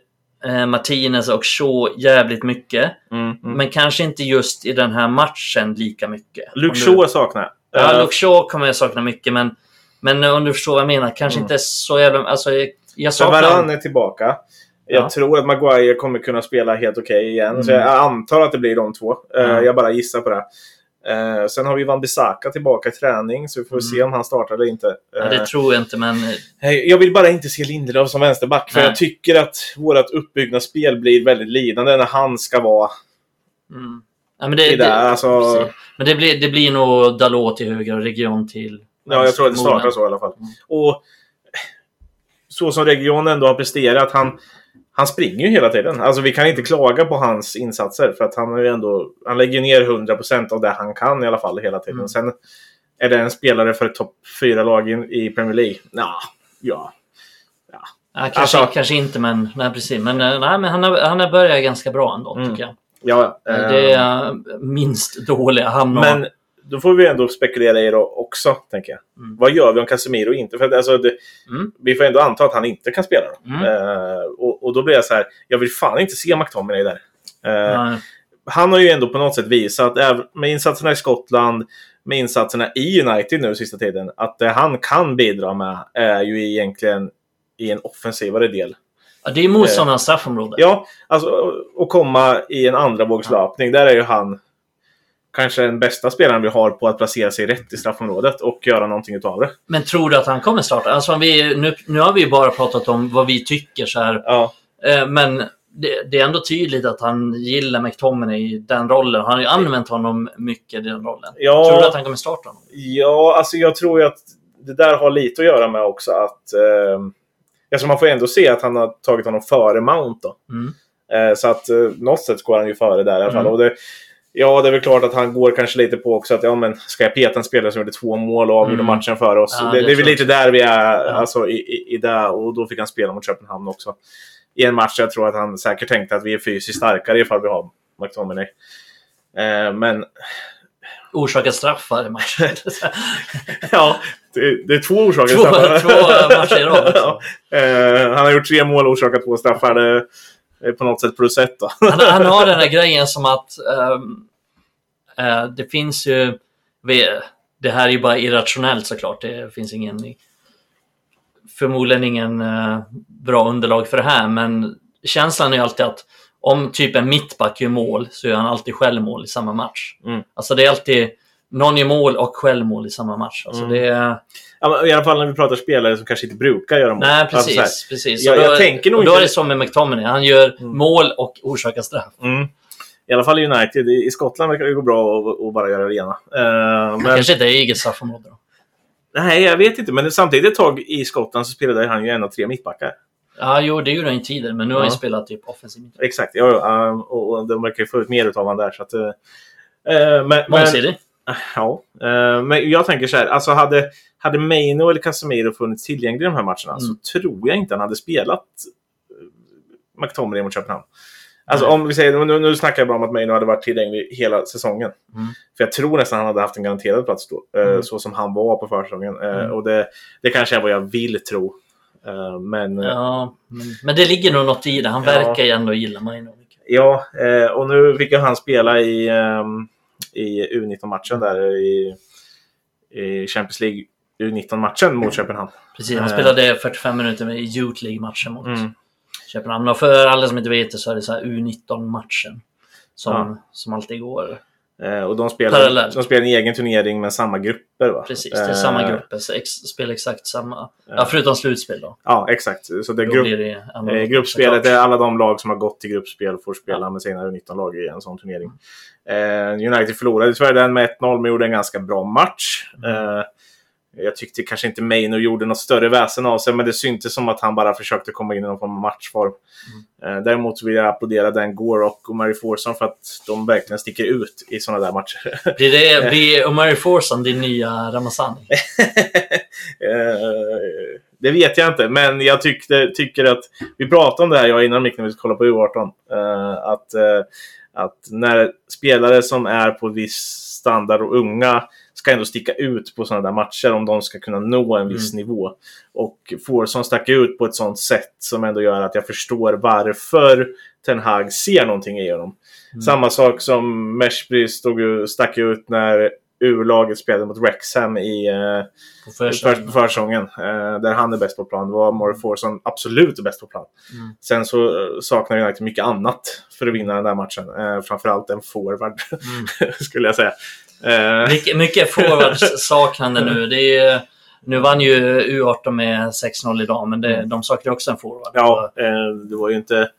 Speaker 1: eh, Martinez och Shaw jävligt mycket,
Speaker 2: mm, mm.
Speaker 1: men kanske inte just i den här matchen lika mycket.
Speaker 2: Luke
Speaker 1: du-
Speaker 2: Shaw saknar jag.
Speaker 1: Ja,
Speaker 2: Eh,
Speaker 1: Luke Shaw kommer jag sakna mycket, men, men om du förstår vad jag menar, kanske
Speaker 2: Mm.
Speaker 1: inte så jävla, alltså jag, saknar...
Speaker 2: Varann är tillbaka. Jag
Speaker 1: Ja.
Speaker 2: tror att Maguire kommer kunna spela helt okej igen. Så
Speaker 1: Mm.
Speaker 2: jag antar att det blir de två. Eh,
Speaker 1: Ja.
Speaker 2: Jag bara gissar på det. Eh, sen har vi Van Bissaka tillbaka i träning, så vi får
Speaker 1: Mm.
Speaker 2: se om han startar eller inte.
Speaker 1: Ja,
Speaker 2: Eh,
Speaker 1: det tror jag inte, men
Speaker 2: Eh, Jag vill bara inte se Lindelöf som vänsterback. För
Speaker 1: Nej.
Speaker 2: jag tycker att vårt uppbyggnadsspel blir väldigt lidande när han ska vara
Speaker 1: Mm. Ja, men, det,
Speaker 2: det.
Speaker 1: det,
Speaker 2: Alltså,
Speaker 1: men det, blir, det blir nog Dalot till höger och Region till
Speaker 2: ja, jag tror att det startar så i alla fall.
Speaker 1: Mm.
Speaker 2: Och så som Region ändå har presterat. Han, han springer ju hela tiden. Alltså vi kan inte klaga på hans insatser. För att han, är ändå, han lägger ner 100% av det han kan i alla fall hela tiden.
Speaker 1: Mm.
Speaker 2: Sen är det en spelare för topp 4-lag i, i Premier League? Nja, ja. ja.
Speaker 1: Ja, kanske,
Speaker 2: Alltså-
Speaker 1: kanske inte, men nej, precis. Men, eh, nej, men han, har, han har börjat ganska bra ändå,
Speaker 2: Mm.
Speaker 1: tycker jag.
Speaker 2: Ja,
Speaker 1: eh, Det är eh, minst dåliga. Han
Speaker 2: Men då får vi ändå spekulera i det också, tänker jag.
Speaker 1: Mm.
Speaker 2: Vad gör vi om Casemiro inte? För att, alltså, det,
Speaker 1: Mm.
Speaker 2: Vi får ändå anta att han inte kan spela. Då.
Speaker 1: Mm.
Speaker 2: Eh, och, och då blir jag så här, jag vill fan inte se McTominay där. Eh,
Speaker 1: Nej.
Speaker 2: han har ju ändå på något sätt visat, även med insatserna i Skottland, med insatserna i United nu sista tiden, att det han kan bidra med är ju egentligen i en offensivare del.
Speaker 1: Ja, det är motståndarnas straffområde.
Speaker 2: Ja, alltså att komma i en andra vågslöpning, där är ju han kanske den bästa spelaren vi har på att placera sig rätt i straffområdet och göra någonting utav det.
Speaker 1: Men tror du att han kommer starta? Alltså, vi, nu, nu har vi bara pratat om vad vi tycker så här.
Speaker 2: Ja,
Speaker 1: Eh, men det, det är ändå tydligt att han gillar McTominay i den rollen. Han har ju använt honom mycket i den rollen.
Speaker 2: Ja.
Speaker 1: Tror du att han kommer starta honom?
Speaker 2: Ja, alltså jag tror ju att det där har lite att göra med också att... Eh, alltså man får ändå se att han har tagit honom före Mount då.
Speaker 1: Mm.
Speaker 2: Eh, så att eh, något sätt går han ju före där i alla fall.
Speaker 1: Mm.
Speaker 2: Och det, ja, det är väl klart att han går kanske lite på också att ja, men ska jag peta en spelare som gjorde två mål och avgjorde
Speaker 1: Mm.
Speaker 2: matchen för oss?
Speaker 1: Ja,
Speaker 2: det,
Speaker 1: det
Speaker 2: är väl lite där vi är
Speaker 1: Ja.
Speaker 2: alltså, i, i, i det. Och då fick han spela mot Köpenhamn också. I en match jag tror att han säkert tänkte att vi är fysiskt starkare ifall vi har McTominay. Eh, men
Speaker 1: Orsakar straffar i matchen. (laughs)
Speaker 2: ja, det, det är två orsaker.
Speaker 1: två, två matcher i rad. (laughs) Liksom.
Speaker 2: Ja. Eh, han har gjort tre mål och orsakat två straffar. Det är på något sätt plus ett.
Speaker 1: Han, han har den där (laughs) grejen som att ehm, eh, det finns ju... Det här är ju bara irrationellt såklart. Det finns ingen... Förmodligen ingen eh, bra underlag för det här, men känslan är ju alltid att om typ en mittback gör mål så gör han alltid självmål i samma match.
Speaker 2: Mm.
Speaker 1: Alltså det är alltid någon gör mål och självmål i samma match. Alltså
Speaker 2: Mm.
Speaker 1: det är...
Speaker 2: I alla fall när vi pratar spelare som kanske inte brukar göra mål.
Speaker 1: Nej,
Speaker 2: Alltså,
Speaker 1: precis.
Speaker 2: så här,
Speaker 1: precis.
Speaker 2: Jag-
Speaker 1: Och
Speaker 2: jag
Speaker 1: då,
Speaker 2: tänker nog
Speaker 1: då
Speaker 2: inte-
Speaker 1: är det som med McTominay. Han gör
Speaker 2: Mm.
Speaker 1: mål och orsakar straff.
Speaker 2: mm. I alla fall i United. I Skottland verkar det gå bra att bara göra det ena. Eh, men,
Speaker 1: Kanske inte är eget straffområde då.
Speaker 2: Nej, jag vet inte. Men samtidigt ett tag i Skottland så spelade han ju en av tre mittbackar.
Speaker 1: Ja, jo, det gjorde han ju tidigare, men nu har han
Speaker 2: Ja.
Speaker 1: spelat typ offensiv mittback.
Speaker 2: Exakt. Ja, och, de verkar ju få ut mer utav honom där. Så att, men, men,
Speaker 1: Mångsidig.
Speaker 2: Ja, eh, men jag tänker så här. Alltså hade, hade Maino eller Casemiro funnits tillgängliga i de här matcherna
Speaker 1: Mm.
Speaker 2: så tror jag inte han hade spelat eh, McTominay mot Köpenhamn. Alltså om vi säger, nu, nu snackar jag bara om att Maino hade varit tillgänglig hela säsongen.
Speaker 1: Mm.
Speaker 2: För jag tror nästan han hade haft en garanterad plats då. eh,
Speaker 1: Mm.
Speaker 2: Så som han var på försäsongen.
Speaker 1: Mm.
Speaker 2: Och det, det kanske är vad jag vill tro. Men ja,
Speaker 1: Ja, men, men det ligger nog något i det. Han
Speaker 2: Ja.
Speaker 1: verkar ju ändå gilla Maino.
Speaker 2: ja och nu fick ju han spela i, ehm, i U19-matchen där i, i Champions League U19-matchen mot Köpenhamn.
Speaker 1: Precis, han
Speaker 2: Eh.
Speaker 1: spelade 45 minuter med i Youth League-matchen mot
Speaker 2: Mm.
Speaker 1: Köpenhamn. Och för alla som inte vet det så är det så här U19-matchen. Som,
Speaker 2: Ja.
Speaker 1: som alltid går.
Speaker 2: Eh, Och de spelar,
Speaker 1: Parallellt.
Speaker 2: de spelar en egen turnering med samma grupper. Va?
Speaker 1: Precis, det är
Speaker 2: Eh,
Speaker 1: samma grupper. Så ex, spelar exakt samma.
Speaker 2: Ja.
Speaker 1: Ja, förutom slutspel då.
Speaker 2: Ja, exakt. Så det grupp,
Speaker 1: det annorlunda,
Speaker 2: Eh, gruppspelet är alla de lag som har gått till gruppspel får spela med sina U19-lag i en sån turnering. Eh, United förlorade tyvärr den med 1-0 men gjorde en ganska bra match.
Speaker 1: Mm.
Speaker 2: Eh, jag tyckte kanske inte Maino gjorde något större väsen av sig men det syntes som att han bara försökte komma in i någon form av matchform.
Speaker 1: Mm.
Speaker 2: Eh, däremot vill jag applådera Dan Gore och Mary Forson för att de verkligen sticker ut i sådana där matcher.
Speaker 1: Blir, det, (laughs) blir Omari Forson din nya Ramazani? (laughs)
Speaker 2: Eh, det vet jag inte, men jag tyckte, tycker att... Vi pratade om det här jag innan Mick när vi kollade på U18. eh, att, eh, att när spelare som är på viss standard och unga ska ändå sticka ut på sådana där matcher om de ska kunna nå en viss nivå. Och Forsson stack ut på ett sådant sätt som ändå gör att jag förstår varför Ten Hag ser någonting i honom.
Speaker 1: Mm.
Speaker 2: Samma sak som Meshbri stack ut när U-laget spelade mot Wrexham i eh,
Speaker 1: På
Speaker 2: för,
Speaker 1: försäsongen?
Speaker 2: på. Eh, där han är bäst på plan. Det var More Forson absolut bäst på plan.
Speaker 1: Mm.
Speaker 2: Sen så eh, saknar United mycket annat för att vinna den där matchen. Eh, framförallt en forward,
Speaker 1: Mm. (laughs)
Speaker 2: skulle jag säga. Eh,
Speaker 1: Mycket, mycket forwards (laughs) saknande nu. Det är, nu vann ju U18 med 6-0 idag, men det, de saknar också en forward.
Speaker 2: ja, eh, det var ju inte,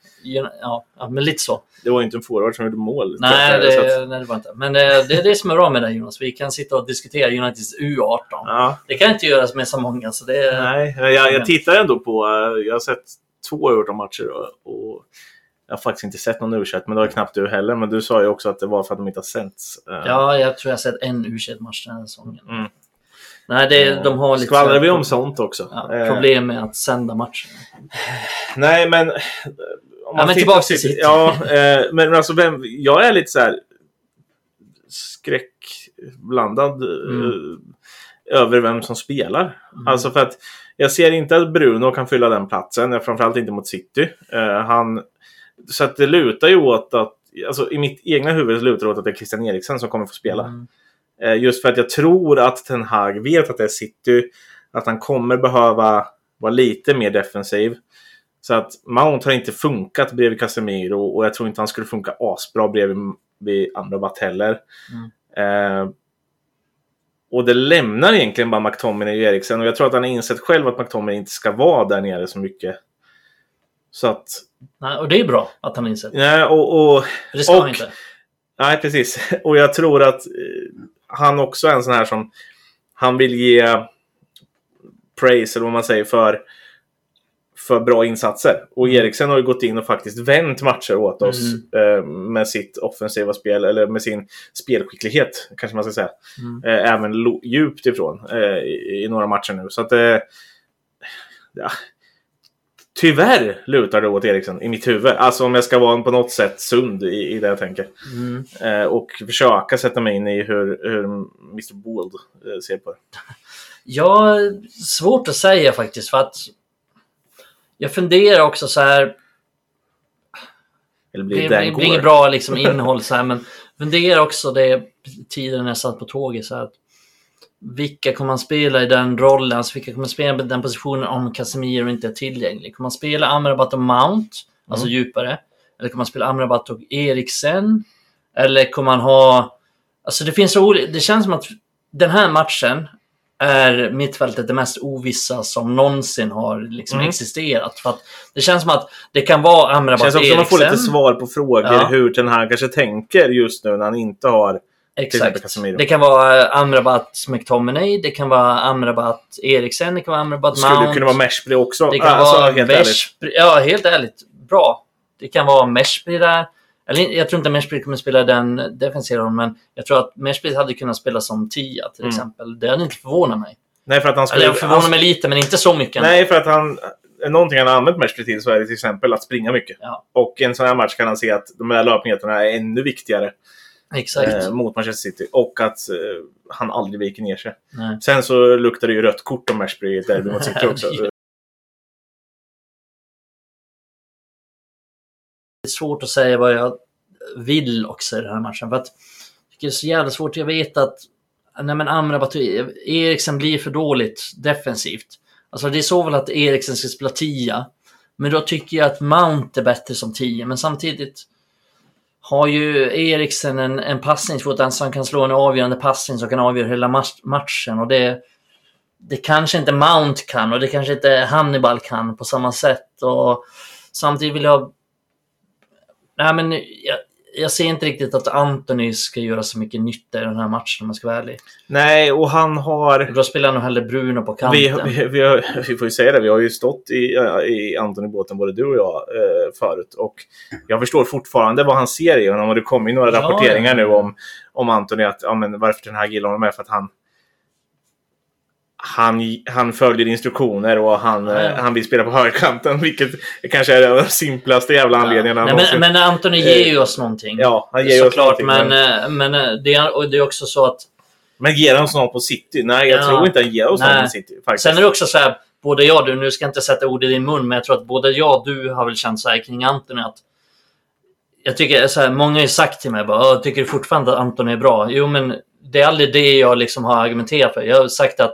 Speaker 1: ja, men lite så.
Speaker 2: det var ju inte en forward som gjorde mål.
Speaker 1: Nej,
Speaker 2: Så att-
Speaker 1: det, nej, det var inte. Men det, det är det som är bra med det Jonas. Vi kan sitta och diskutera Uniteds U18.
Speaker 2: Ja,
Speaker 1: Det kan inte göras med så många. Så det,
Speaker 2: nej, jag, jag tittar ändå på, eh, jag har sett två U18-matcher och, och jag har faktiskt inte sett någon u men det har knappt du heller. Men du sa ju också att det var för att de inte har sänts. Eh,
Speaker 1: Ja, jag tror jag har sett en u match den här säsongen.
Speaker 2: Mm.
Speaker 1: Nej, det,
Speaker 2: Eh,
Speaker 1: de har lite...
Speaker 2: Skvallrar vi om sånt också?
Speaker 1: Ja,
Speaker 2: Eh,
Speaker 1: problem med att sända matchen.
Speaker 2: Nej, men... Om
Speaker 1: men
Speaker 2: tittar
Speaker 1: tillbaka
Speaker 2: på
Speaker 1: till City.
Speaker 2: Ja, men alltså vem, jag är lite så här skräckblandad
Speaker 1: Mm.
Speaker 2: över vem som spelar.
Speaker 1: Mm.
Speaker 2: Alltså för att jag ser inte att Bruno kan fylla den platsen. Framförallt inte mot City. Han, så att det lutar ju åt att... Alltså i mitt egna huvud så lutar det åt att det är Christian Eriksen som kommer få spela.
Speaker 1: Mm.
Speaker 2: Eh, Just för att jag tror att Ten Hag vet att det är City. Att han kommer behöva vara lite mer defensiv. Så att Mount har inte funkat bredvid Casemiro och jag tror inte han skulle funka asbra bredvid vid Amrabat heller. Eh, och det lämnar egentligen bara McTominay och Eriksen och jag tror att han har insett själv att McTominay inte ska vara där nere så mycket. Så att,
Speaker 1: Nej, och det är bra att han inser.
Speaker 2: nej och, och
Speaker 1: det ska
Speaker 2: Och-
Speaker 1: han inte.
Speaker 2: Nej, precis. (laughs) Och jag tror att eh, han också är en sån här som han vill ge praise, eller vad man säger, för, för bra insatser. Och Eriksen har ju gått in och faktiskt vänt matcher åt oss eh, med sitt offensiva spel, eller med sin spelskicklighet, kanske man ska säga.
Speaker 1: Mm.
Speaker 2: Eh, även djupt ifrån eh, i, i några matcher nu. Så att eh, ja. Tyvärr lutar det åt Eriksen i mitt huvud. Alltså om jag ska vara på något sätt sund i, i det jag tänker.
Speaker 1: Mm.
Speaker 2: Eh, och försöka sätta mig in i hur, hur Mr. Bold eh, ser på det. (laughs)
Speaker 1: Ja, svårt att säga faktiskt för att jag funderar också så här.
Speaker 2: Eller
Speaker 1: Det,
Speaker 2: blir
Speaker 1: det,
Speaker 2: det
Speaker 1: blir inget bra liksom, (laughs) innehåll så här, men funderar också det tiden jag satt på tåget så här. att Vilka kommer man spela i den rollen? Alltså, vilka kommer spela i den positionen om Casemiro inte är tillgänglig? Kommer man spela Amrabat och Mount, alltså
Speaker 2: Mm.
Speaker 1: djupare? Eller kommer man spela Amrabat och Eriksen? Eller kommer man ha... Alltså det finns så olika... Det känns som att den här matchen är mittfältet det mest ovissa som någonsin har liksom
Speaker 2: Mm.
Speaker 1: existerat. För det känns som att det kan vara
Speaker 2: Det
Speaker 1: Amrabat
Speaker 2: känns
Speaker 1: och
Speaker 2: också som
Speaker 1: Eriksen.
Speaker 2: att man får lite svar på frågor
Speaker 1: Ja.
Speaker 2: hur den här kanske tänker just nu när han inte har
Speaker 1: Exakt.
Speaker 2: Casemiro.
Speaker 1: Det kan vara Amrabat McTominay, det kan vara Amrabat Eriksen, det kan vara Amrabat
Speaker 2: Skulle
Speaker 1: Mount.
Speaker 2: det kunna vara Meshbri också?
Speaker 1: Det kan
Speaker 2: Alltså,
Speaker 1: vara
Speaker 2: helt.
Speaker 1: Meshbri. Ja, helt ärligt. Bra. Det kan vara Meshbri där. Eller, jag tror inte Meshbri kommer spela den defensiva men jag tror att Meshbri hade kunnat spela som tia till
Speaker 2: Mm.
Speaker 1: exempel. Det hade inte förvånat mig.
Speaker 2: Nej, för att han skulle...
Speaker 1: Eller jag förvånar mig lite, men inte så mycket.
Speaker 2: Nej, för att han... Någonting han har använt Meshbri till så är det till exempel att springa mycket.
Speaker 1: Ja.
Speaker 2: Och i en sån här match kan han se att de här löpmeterna är ännu viktigare
Speaker 1: Exakt.
Speaker 2: eh, mot Manchester City. Och att eh, han aldrig viker ner sig.
Speaker 1: Nej.
Speaker 2: Sen så luktar det ju rött kort om Meshbri i ett derby mot City också. (laughs)
Speaker 1: Det är svårt att säga vad jag vill också i den här matchen. För att jag tycker det är så jävla svårt. Jag vet att nej men Amrabat och Eriksen blir för dåligt defensivt. Alltså det är så väl att Eriksen ska spela tia. Men då tycker jag att Mount är bättre som tia. Men samtidigt har ju Eriksen en, en passningsfot, alltså han kan slå en avgörande passning som kan avgöra hela matchen. Och det, det kanske inte Mount kan och det kanske inte Hannibal kan på samma sätt. Och samtidigt vill jag... Nej, men jag, jag ser inte riktigt att Anthony ska göra så mycket nytta i den här matchen om jag ska vara ärlig.
Speaker 2: Nej, och han har...
Speaker 1: Då spelar jag nog hellre Bruno på kanten.
Speaker 2: Vi, vi, vi, har, vi får ju säga det, vi har ju stått i, i Antoni-båten både du och jag eh, förut. Och jag förstår fortfarande vad han ser i honom. Och det kommer ju några
Speaker 1: Ja,
Speaker 2: rapporteringar
Speaker 1: ja.
Speaker 2: nu om, om Antoni. Att, ja, men varför den här gillar honom är för att han, han, han följer instruktioner och han,
Speaker 1: Ja, ja.
Speaker 2: eh, han vill spela på högerkanten. (laughs) Vilket kanske är den simplaste jävla anledningen.
Speaker 1: Nej,
Speaker 2: någonsin-
Speaker 1: men, men Anthony ger ju oss någonting.
Speaker 2: Ja, han ger ju oss
Speaker 1: Såklart,
Speaker 2: någonting,
Speaker 1: men, men, men det, är, och det är också så att
Speaker 2: Men ger han oss någon på City? Nej, jag
Speaker 1: Ja.
Speaker 2: tror inte han ger oss någon
Speaker 1: Nej.
Speaker 2: på City. Faktiskt.
Speaker 1: Sen är det också så här, både jag och du, nu ska jag inte sätta ord i din mun, men jag tror att både jag och du har väl känt så här kring Anthony att jag tycker så här, många har sagt till mig bara, jag tycker fortfarande att Anthony är bra. Jo, men det är aldrig det jag liksom har argumenterat för. Jag har sagt att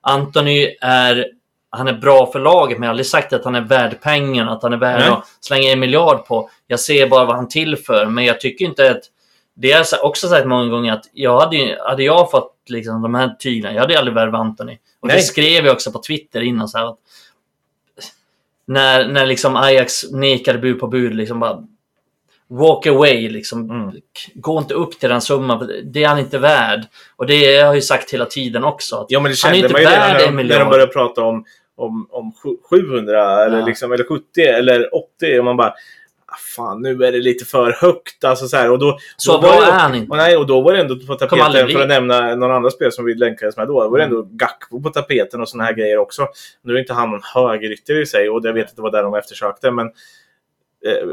Speaker 1: Anthony är, han är bra för laget, men jag har aldrig sagt att han är värd pengarna, att han är värd
Speaker 2: Nej.
Speaker 1: att slänga en miljard på. Jag ser bara vad han tillför, men jag tycker inte att det har jag också sagt många gånger att jag hade, hade jag fått liksom de här tyglarna, jag hade aldrig värvat Anthony. Och det
Speaker 2: Nej.
Speaker 1: skrev jag också på Twitter innan så här att när, när liksom Ajax nekade bud på bud, liksom bara walk away, liksom.
Speaker 2: Mm.
Speaker 1: Gå inte upp till den summan, det är han inte värd. Och det har jag ju sagt hela tiden också.
Speaker 2: Ja, men det
Speaker 1: Han är
Speaker 2: kände
Speaker 1: inte
Speaker 2: man ju
Speaker 1: värd
Speaker 2: när,
Speaker 1: en
Speaker 2: de- när de började prata om, om, om sju- 700 eller,
Speaker 1: Ja.
Speaker 2: liksom, eller 70 eller 80. Och man bara, "Ah, fan nu är det lite för högt. Alltså, så här, och då,
Speaker 1: Så
Speaker 2: då var det,
Speaker 1: han inte.
Speaker 2: och, nej, och då var det ändå på tapeten, för att nämna någon andra spel som vi länkades med då, då var det
Speaker 1: Mm.
Speaker 2: ändå Gakpo på tapeten och såna här grejer också. Nu är inte han någon högerytter i sig och jag vet att det var där de eftersökte, men eh,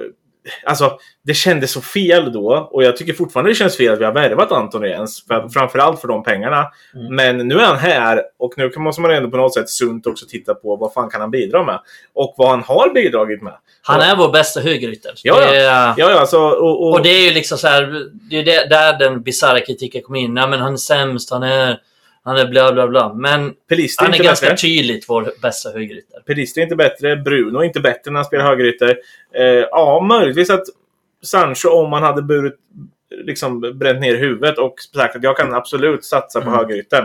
Speaker 2: Alltså, det kändes så fel då och jag tycker fortfarande det känns fel att vi har värvat Anton Jens. För, framförallt för de pengarna.
Speaker 1: Mm.
Speaker 2: Men nu är han här och nu måste man ändå på något sätt sunt också titta på vad fan kan han bidra med. Och vad han har bidragit med.
Speaker 1: Han är vår bästa högerytter.
Speaker 2: Ja, ja.
Speaker 1: Är-
Speaker 2: Ja, ja, alltså, och, och,
Speaker 1: Och det är ju liksom så här, det är där den bisarra kritiken kommer in. Nej, men han är sämst, han är, han är bla bla bla. Men
Speaker 2: Pelistri är
Speaker 1: han är
Speaker 2: inte
Speaker 1: ganska
Speaker 2: bättre.
Speaker 1: tydligt vår bästa högerytter.
Speaker 2: Pelistri är inte bättre. Bruno är inte bättre när han spelar högerytter. Eh, ja, möjligtvis att Sancho, om han hade burit, liksom bränt ner huvudet och sagt att jag kan absolut satsa på
Speaker 1: Mm.
Speaker 2: högerytten,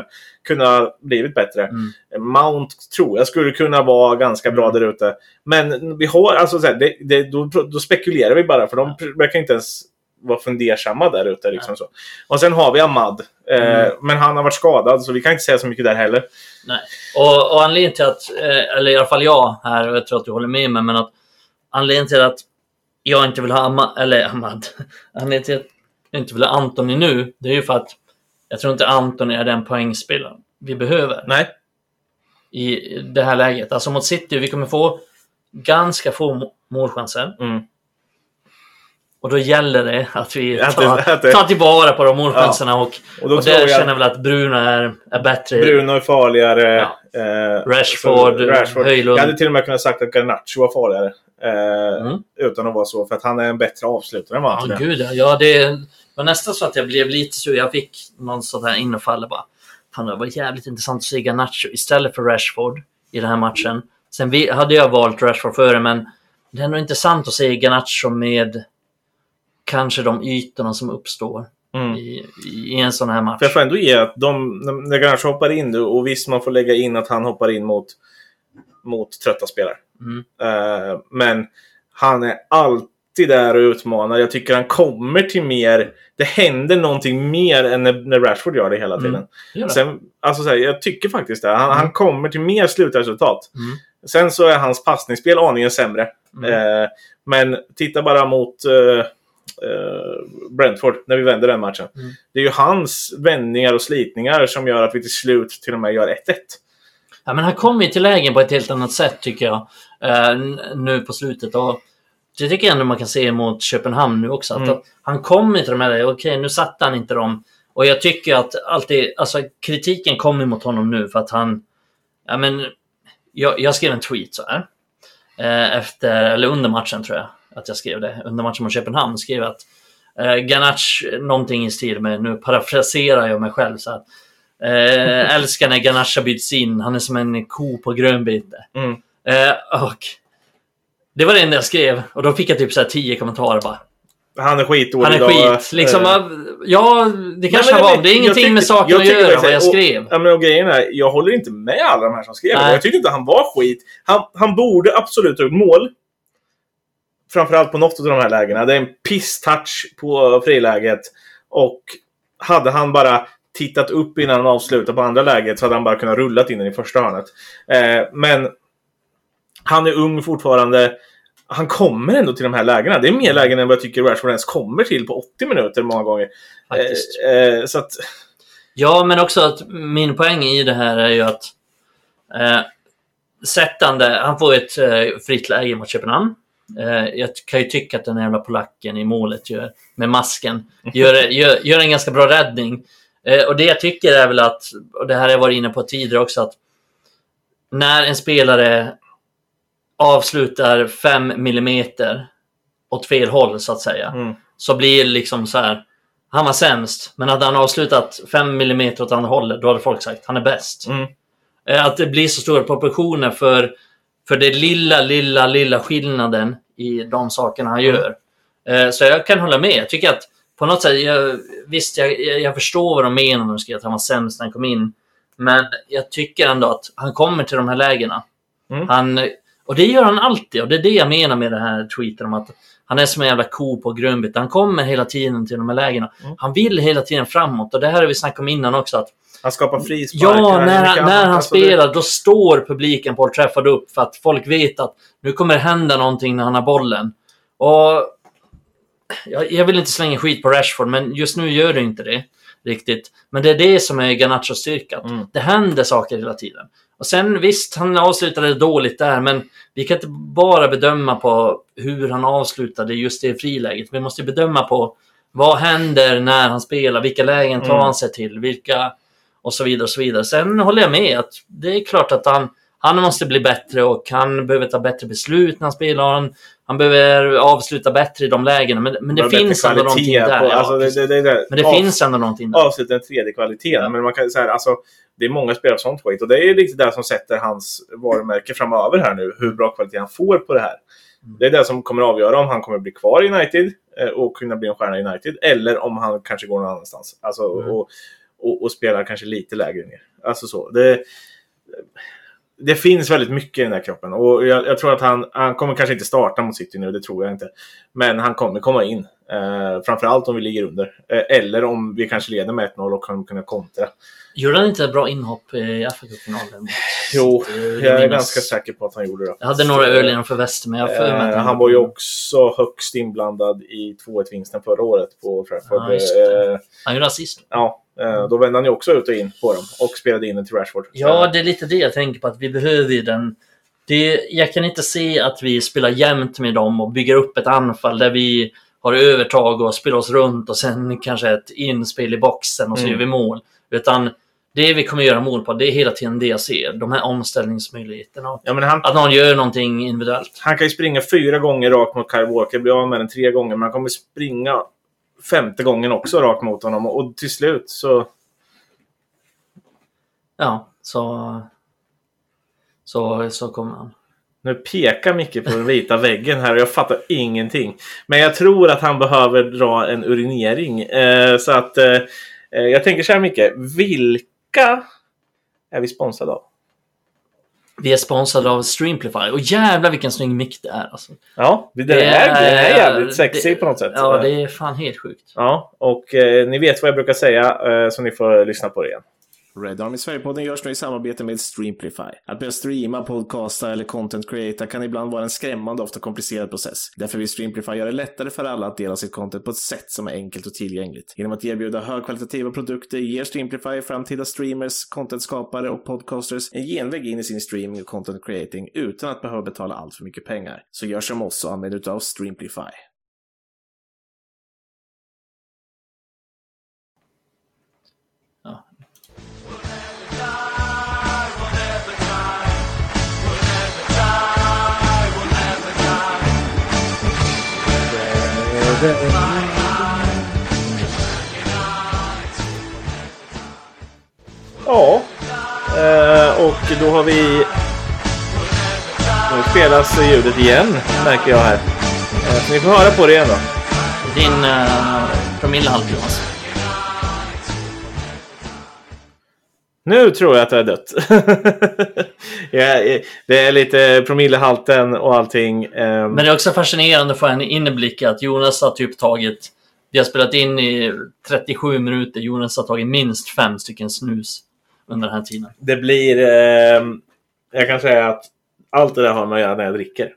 Speaker 2: kunde ha blivit bättre.
Speaker 1: Mm.
Speaker 2: Mount tror jag skulle kunna vara ganska bra där ute. Men vi har, alltså så här, det, det, då, då spekulerar vi bara, för de verkar inte ens vara fundersamma där ute. Liksom så. Och sen har vi Ahmad. Eh,
Speaker 1: Mm.
Speaker 2: Men han har varit skadad, så vi kan inte säga så mycket där heller.
Speaker 1: Nej. Och, och anledningen till att, eh, eller i alla fall jag här, och jag tror att du håller med mig, men att anledningen till att jag inte vill ha Ahmad, eller Ahmad, (laughs) anledningen till att jag inte vill ha Antoni nu, det är ju för att jag tror inte Antoni är den poängspelaren vi behöver
Speaker 2: Nej.
Speaker 1: i det här läget. Alltså mot City, vi kommer få ganska få må- målchanser.
Speaker 2: Mm.
Speaker 1: Och då gäller det att vi tar, tar tillvara på de målchanserna och,
Speaker 2: Och
Speaker 1: och
Speaker 2: tror
Speaker 1: där
Speaker 2: jag
Speaker 1: känner jag väl att Bruno är, är bättre.
Speaker 2: Bruno är farligare.
Speaker 1: Ja.
Speaker 2: Eh,
Speaker 1: Rashford,
Speaker 2: Rashford.
Speaker 1: Höjlund.
Speaker 2: Jag hade till och med kunnat sagt att Garnacho var farligare. Eh,
Speaker 1: Mm.
Speaker 2: Utan att vara så, för att han är en bättre avslutare än vad
Speaker 1: Ja,
Speaker 2: Anton är.
Speaker 1: gud ja. ja. Det var nästan så att jag blev lite sur. Jag fick någon sån här infall och bara Fan, det var jävligt intressant att se Garnacho istället för Rashford i den här matchen. Sen vi, hade jag valt Rashford före, men det är ändå intressant att se Garnacho med kanske de ytorna som uppstår
Speaker 2: Mm.
Speaker 1: i, i en sån här match.
Speaker 2: För jag får ändå ge att de, när Garnacho hoppar in nu, och visst man får lägga in att han hoppar in mot, mot trötta spelare.
Speaker 1: Mm.
Speaker 2: Eh, men han är alltid där och utmanar. Jag tycker han kommer till mer... Det händer någonting mer än när, när Rashford gör det hela
Speaker 1: Mm.
Speaker 2: tiden.
Speaker 1: Det?
Speaker 2: Sen, alltså så här, jag tycker faktiskt det. Han,
Speaker 1: Mm.
Speaker 2: han kommer till mer slutresultat.
Speaker 1: Mm.
Speaker 2: Sen så är hans passningsspel aningen sämre.
Speaker 1: Mm.
Speaker 2: Eh, men titta bara mot eh, Brentford när vi vänder den matchen.
Speaker 1: Mm.
Speaker 2: Det är ju hans vändningar och slitningar som gör att vi till slut till och med gör 1-1.
Speaker 1: Ja, men han kommer ju till lägen på ett helt annat sätt tycker jag. eh, nu på slutet. Och det tycker jag ändå man kan se mot Köpenhamn nu också. Att
Speaker 2: Mm.
Speaker 1: Han kommer till de här lägena. Okej, nu satte han inte dem. Och jag tycker att alltid, alltså kritiken kommer mot honom nu för att han... Ja, men, jag, jag skrev en tweet så här. Eh, efter, eller under matchen tror jag att jag skrev det. Under matchen mot Köpenhamn skrev att eh, Garnac, någonting i stil med, nu parafraserar jag mig själv så att Eh, älskar när Garnacha byts in. Han är som en ko på grönbete.
Speaker 2: Mm.
Speaker 1: Eh, och det var det enda jag skrev. Och då fick jag typ så här tio kommentarer bara.
Speaker 2: Han är skitdålig
Speaker 1: Han är skit. Liksom,
Speaker 2: Eh,
Speaker 1: ja, det kanske han var.
Speaker 2: men
Speaker 1: Det är ingenting
Speaker 2: tycker-
Speaker 1: med saken att göra vad jag
Speaker 2: och-
Speaker 1: skrev.
Speaker 2: Ja, men och grejen är, jag håller inte med alla de här som skrev.
Speaker 1: Nej.
Speaker 2: Jag tyckte inte han var skit. Han, han borde absolut ha gjort mål. Framförallt på något av de här lägena. Det är en piss-touch på friläget. Och hade han bara tittat upp innan han avslutade på andra läget så hade han bara kunnat rullat in den i första hörnet. Eh, men han är ung fortfarande. Han kommer ändå till de här lägena. Det är mer lägen än vad jag tycker Rashford ens kommer till på 80 minuter många gånger.
Speaker 1: Faktiskt.
Speaker 2: Eh, eh, så att...
Speaker 1: Ja, men också att min poäng i det här är ju att eh, sättande, han får ett eh, fritt läge mot Köpenhamn. Eh, jag kan ju tycka att den jävla polacken i målet gör, med masken gör, (laughs) gör, gör en ganska bra räddning. Eh, och det jag tycker är väl att, och det här har jag varit inne på tidigare också, att när en spelare avslutar 5 millimeter åt fel håll så att säga,
Speaker 2: Mm.
Speaker 1: så blir det liksom så här. Han var sämst, men hade han avslutat 5 mm åt andra hållet, då hade folk sagt han är bäst.
Speaker 2: Mm.
Speaker 1: Eh, Att det blir så stora proportioner för, för det lilla, lilla, lilla skillnaden i de sakerna han
Speaker 2: Mm.
Speaker 1: gör. Eh, Så jag kan hålla med. Jag tycker att på något sätt, jag, visst jag, jag jag förstår vad de menar när de skriver att han var sämst när han kom in. Men jag tycker ändå att han kommer till de här lägena.
Speaker 2: Mm.
Speaker 1: Han, och det gör han alltid. Och det är det jag menar med den här tweeten om att han är som en jävla ko på grönbete. Han kommer hela tiden till de här lägena.
Speaker 2: Mm.
Speaker 1: Han vill hela tiden framåt. Och det här har vi snackat om innan också. Att
Speaker 2: Han skapar frisparkar.
Speaker 1: Ja, när, han- när han
Speaker 2: Alltså, det-
Speaker 1: spelar då står publiken på Old Trafford upp för att folk vet att nu kommer det hända någonting när han har bollen. Och jag, jag vill inte slänga skit på Rashford, men just nu gör det inte det riktigt. Men det är det som är Garnachos styrka.
Speaker 2: Mm.
Speaker 1: Det händer saker hela tiden. Och sen visst, han avslutade dåligt där, men vi kan inte bara bedöma på hur han avslutade just det friläget. Vi måste bedöma på vad händer när han spelar, vilka lägen tar
Speaker 2: Mm.
Speaker 1: han sig till, vilka och så vidare och så vidare. Sen håller jag med att det är klart att han, han måste bli bättre och han behöver ta bättre beslut när han spelar. Han, han behöver avsluta bättre i de lägena, men, men det finns ändå någonting där.
Speaker 2: på-
Speaker 1: ja,
Speaker 2: alltså, det, det, det, det,
Speaker 1: men det
Speaker 2: av-
Speaker 1: finns ändå någonting där.
Speaker 2: avsluta den tredje kvaliteten. Men man kan säga alltså, det är många spelare som sånt skit. Och det är riktigt det som sätter hans varumärke framöver här nu. Hur bra kvalitet han får på det här.
Speaker 1: Mm.
Speaker 2: Det är det som kommer avgöra om han kommer bli kvar i United eh, och kunna bli en stjärna i United. Eller om han kanske går någon annanstans. Alltså,
Speaker 1: Mm.
Speaker 2: och, och, och spelar kanske lite lägre ner. Alltså så. Det, det finns väldigt mycket i den här kroppen. Och jag, jag tror att han, han kommer kanske inte starta mot City nu, det tror jag inte. Men han kommer komma in. Eh, framförallt om vi ligger under. Eh, eller om vi kanske leder med 1-0 och kan kunna kontra.
Speaker 1: Gjorde han inte ett bra inhopp i FA-cupfinalen?
Speaker 2: Jo, jag är
Speaker 1: minnas.
Speaker 2: ganska säker på att han gjorde det.
Speaker 1: Jag hade några öl för väster, men jag för
Speaker 2: Eh, han var ju också högst inblandad i 2-1-vinsten förra året på Trafford. Eh,
Speaker 1: Han gjorde assist.
Speaker 2: ja, eh, då vände han ju också ut och in på dem och spelade in den till Rashford.
Speaker 1: Ja, det är lite det jag tänker på, att vi behöver ju den. Det, jag kan inte se att vi spelar jämnt med dem och bygger upp ett anfall där vi har övertag och spelar oss runt och sen kanske ett inspel i boxen och så
Speaker 2: Mm.
Speaker 1: gör vi mål. Utan det vi kommer göra mål på, det är hela tiden det jag ser. De här omställningsmöjligheterna.
Speaker 2: Ja, han,
Speaker 1: Att någon gör någonting individuellt.
Speaker 2: han kan ju springa fyra gånger rakt mot Kyle Walker, bli av med den tre gånger, men han kommer springa femte gången också rakt mot honom. Och till slut så...
Speaker 1: Ja, så... Så, så kommer han.
Speaker 2: Nu pekar Micke på den vita väggen här och jag fattar ingenting. Men jag tror att han behöver dra en urinering. Eh, så att eh, eh, jag tänker så här Micke. Vilka är vi sponsrade av?
Speaker 1: Vi är sponsrade av Streamplify. Och jävlar vilken snygg mick det är. Alltså.
Speaker 2: Ja, det, det, är, det är jävligt
Speaker 1: det-
Speaker 2: på något sätt.
Speaker 1: Ja, det är fan helt sjukt.
Speaker 2: Ja, och eh, ni vet vad jag brukar säga eh, så ni får lyssna på det igen.
Speaker 3: Red Army Sverigepodden görs nu i samarbete med Streamplify. Att börja streama, podcasta eller content creata kan ibland vara en skrämmande och ofta komplicerad process. Därför vill Streamplify göra det lättare för alla att dela sitt content på ett sätt som är enkelt och tillgängligt. Genom att erbjuda högkvalitativa produkter ger Streamplify framtida streamers, contentskapare och podcasters en genväg in i sin streaming och content creating utan att behöva betala allt för mycket pengar. Så gör som oss och använd utav Streamplify.
Speaker 1: Ja,
Speaker 2: eh, och då har vi... Nu spelas ljudet igen, märker jag här. Eh, så ni får höra på det igen då.
Speaker 1: Din eh, uh, promillehalt Jonas. Alltså.
Speaker 2: Nu tror jag att det är dött. (laughs) det är lite promillehalten och allting. ehm,
Speaker 1: Men det är också fascinerande att få en inblick att Jonas har typ tagit... Vi har spelat in i 37 minuter. Jonas har tagit minst fem stycken snus under den här tiden.
Speaker 2: Det blir... ehm, jag kan säga att allt det där har man att göra när jag dricker. (laughs)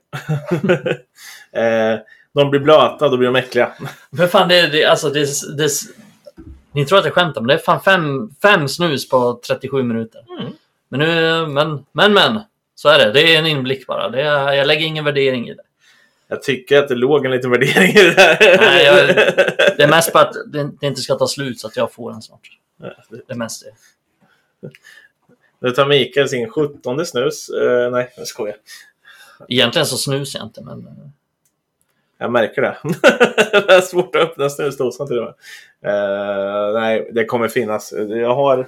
Speaker 2: eh, de blir blöta, då blir de äckliga.
Speaker 1: Men fan, det, det, alltså, det, det, ni tror att jag skämtar, men det är fan fem, fem snus på 37 minuter.
Speaker 2: Mm.
Speaker 1: Men nu, men, men, men. Så är det. Det är en inblick bara. Det är, jag lägger ingen värdering i det.
Speaker 2: Jag tycker att det låg en liten värdering i det där.
Speaker 1: Nej, jag- (laughs) Det är mest bara att det, det inte ska ta slut så att jag får en snart. Det är mest det.
Speaker 2: Nu tar Mikael sin sjuttonde snus. Eh, nej, jag skojar.
Speaker 1: Egentligen så snusar jag inte, men...
Speaker 2: Jag märker det. (laughs) det är svårt att öppna snusdosan till och med. Eh, nej, det kommer finnas. Jag har,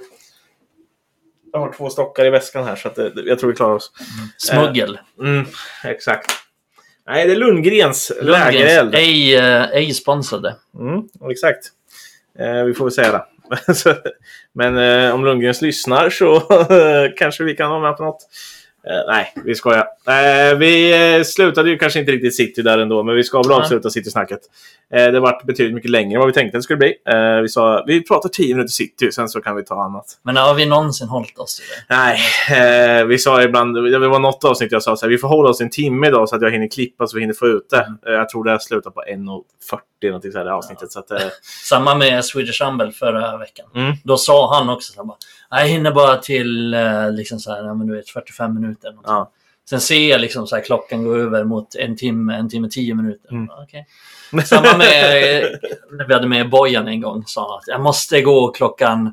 Speaker 2: jag har två stockar i väskan här så att det, jag tror vi klarar oss.
Speaker 1: Smuggel.
Speaker 2: Mm, exakt. Nej, det är Lundgrens
Speaker 1: Lundgrens,
Speaker 2: lägereld.
Speaker 1: ej, eh, ej sponsrade.
Speaker 2: Mm, exakt. Eh, vi får väl säga det. (laughs) Men om Lundgrens lyssnar så (laughs) kanske vi kan vara med på något. Nej, vi skojar. Eh, vi eh, slutade ju kanske inte riktigt City där ändå, men vi ska väl avsluta City-snacket. Eh, det vart betydligt mycket längre än vad vi tänkte att det skulle bli. Eh, vi sa vi pratar 10 minuter City, sen så kan vi ta annat.
Speaker 1: Men har vi någonsin hållit oss till det?
Speaker 2: Nej, eh, vi sa ibland, det var något avsnitt jag sa så här, vi får hålla oss en timme idag så att jag hinner klippa så vi hinner få ut det. Eh, jag tror det slutar på 1.40 någonting så här, det avsnittet. Så att,
Speaker 1: Samma med Swedish Rumble förra veckan.
Speaker 2: Mm.
Speaker 1: Då sa han också så här, bara, jag hinner bara till liksom så här, ja, men du vet, 45 minuter.
Speaker 2: Ja.
Speaker 1: Sen ser jag liksom så här, klockan gå över mot en timme, en timme, tio minuter.
Speaker 2: Mm.
Speaker 1: Ja, okej. Samma med (laughs) när vi hade med Bojan en gång. Sa han att jag måste gå klockan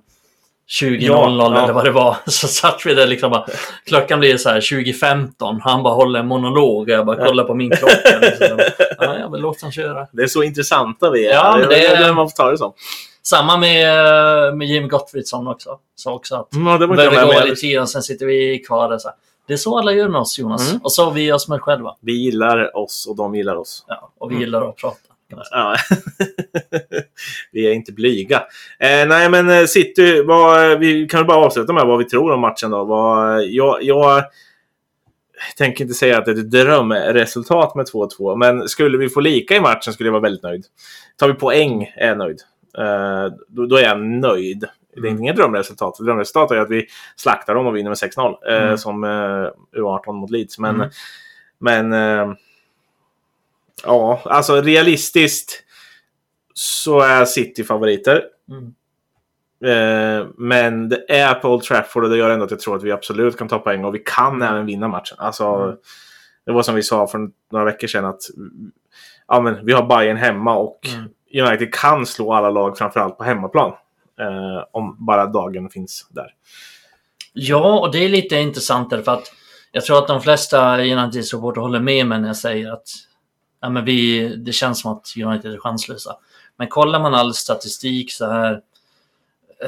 Speaker 1: 20.00
Speaker 2: Ja, ja.
Speaker 1: eller vad det var. (laughs) Så satt vi där liksom bara, klockan blir så här 20.15. Han bara håller en monolog och jag bara kollar på min klocka. Liksom. (laughs) Ja, jag vill låta han köra.
Speaker 2: Det är så intressanta vi är.
Speaker 1: Ja,
Speaker 2: det,
Speaker 1: det-
Speaker 2: är det man får ta det som.
Speaker 1: Samma med, med Jim Gottfridsson också. Sa också att
Speaker 2: Mm, ja, det var jag
Speaker 1: gå lite tid och sen sitter vi kvar där. Så här. Det är så alla gör med oss Jonas.
Speaker 2: Mm.
Speaker 1: Och så har vi oss med själva.
Speaker 2: Vi gillar oss och de gillar oss.
Speaker 1: Ja, och vi gillar att prata.
Speaker 2: Ja. (laughs) vi är inte blyga. Eh, nej, men eh, City, vad, vi kan väl bara avsluta med vad vi tror om matchen då. Vad, jag, jag tänker inte säga att det är ett drömresultat med 2-2, men skulle vi få lika i matchen skulle jag vara väldigt nöjd. Tar vi poäng är jag nöjd. Eh, då, då är jag nöjd. Det är
Speaker 1: Mm.
Speaker 2: inget drömresultat. Drömresultatet är att vi slaktar dem och vinner med 6-0 eh,
Speaker 1: Mm.
Speaker 2: som eh, U18 mot Leeds. Men,
Speaker 1: Mm.
Speaker 2: men eh, ja, alltså realistiskt så är City favoriter.
Speaker 1: Mm.
Speaker 2: Eh, men det är på Old Trafford och det gör ändå att jag tror att vi absolut kan ta poäng och vi kan även vinna matchen. Alltså,
Speaker 1: Mm.
Speaker 2: Det var som vi sa för några veckor sedan att ja, men vi har Bayern hemma och
Speaker 1: Mm.
Speaker 2: United kan slå alla lag framförallt på hemmaplan. Eh, om bara dagen finns där.
Speaker 1: Ja, och det är lite intressant där för att jag tror att de flesta United-supportrar håller med mig när jag säger att ja, men vi, det känns som att United är chanslösa. Men kollar man all statistik så här.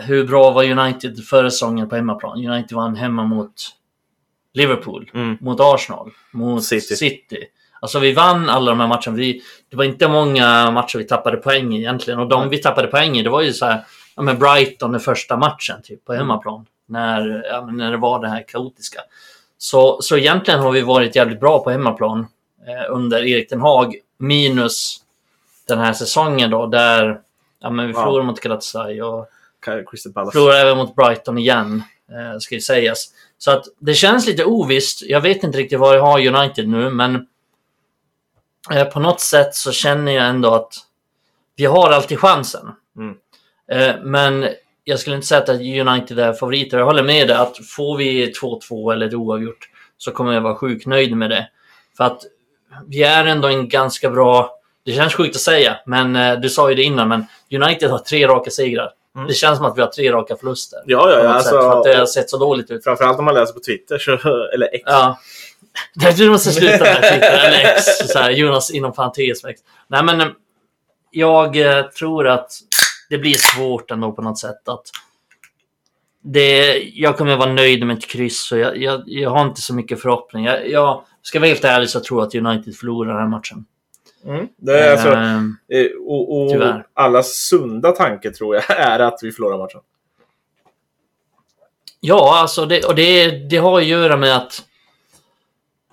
Speaker 1: Hur bra var United förra säsongen på hemmaplan? United vann hemma mot Liverpool,
Speaker 2: Mm.
Speaker 1: mot Arsenal, mot
Speaker 2: City.
Speaker 1: City. Alltså vi vann alla de här matcherna. Vi, det var inte många matcher vi tappade poäng i egentligen. Och de vi tappade poäng i, det var ju så här, ja, men Brighton i första matchen typ, på
Speaker 2: Mm.
Speaker 1: hemmaplan. När, ja, när det var det här kaotiska. Så, så egentligen har vi varit jävligt bra på hemmaplan eh, under Erik Den Haag. Minus den här säsongen då, där ja, men vi
Speaker 2: Ja.
Speaker 1: förlorade mot Galatasaray och förlorade även mot Brighton igen, eh, ska ju sägas. Så att det känns lite ovisst. Jag vet inte riktigt vad jag har United nu, men eh, på något sätt så känner jag ändå att vi har alltid chansen.
Speaker 2: Mm.
Speaker 1: Eh, men jag skulle inte säga att United är favoriter. Jag håller med dig att får vi 2-2 eller oavgjort så kommer jag vara sjukt nöjd med det. För att vi är ändå en ganska bra... Det känns sjukt att säga, men eh, du sa ju det innan, men United har tre raka segrar.
Speaker 2: Mm.
Speaker 1: Det känns som att vi har tre raka förluster.
Speaker 2: Ja, ja, ja.
Speaker 1: något sätt, för att
Speaker 2: Alltså,
Speaker 1: det har sett så dåligt ut.
Speaker 2: framförallt om man läser på Twitter, så, (laughs) eller X.
Speaker 1: Ja. Du måste sluta med Twitter, eller X. Så här, Jonas inom parentes. Nej, men eh, jag tror att det blir svårt ändå på något sätt. att det, Jag kommer att vara nöjd med ett kryss och jag, jag, jag har inte så mycket förhoppning. Jag, jag ska vara helt ärlig så tror jag att United förlorar den här matchen.
Speaker 2: Mm. Det är alltså,
Speaker 1: Ehm,
Speaker 2: eh, och, och
Speaker 1: Tyvärr.
Speaker 2: allas sunda tanke tror jag (laughs) är att vi förlorar matchen.
Speaker 1: Ja, alltså det, och det, det har att göra med att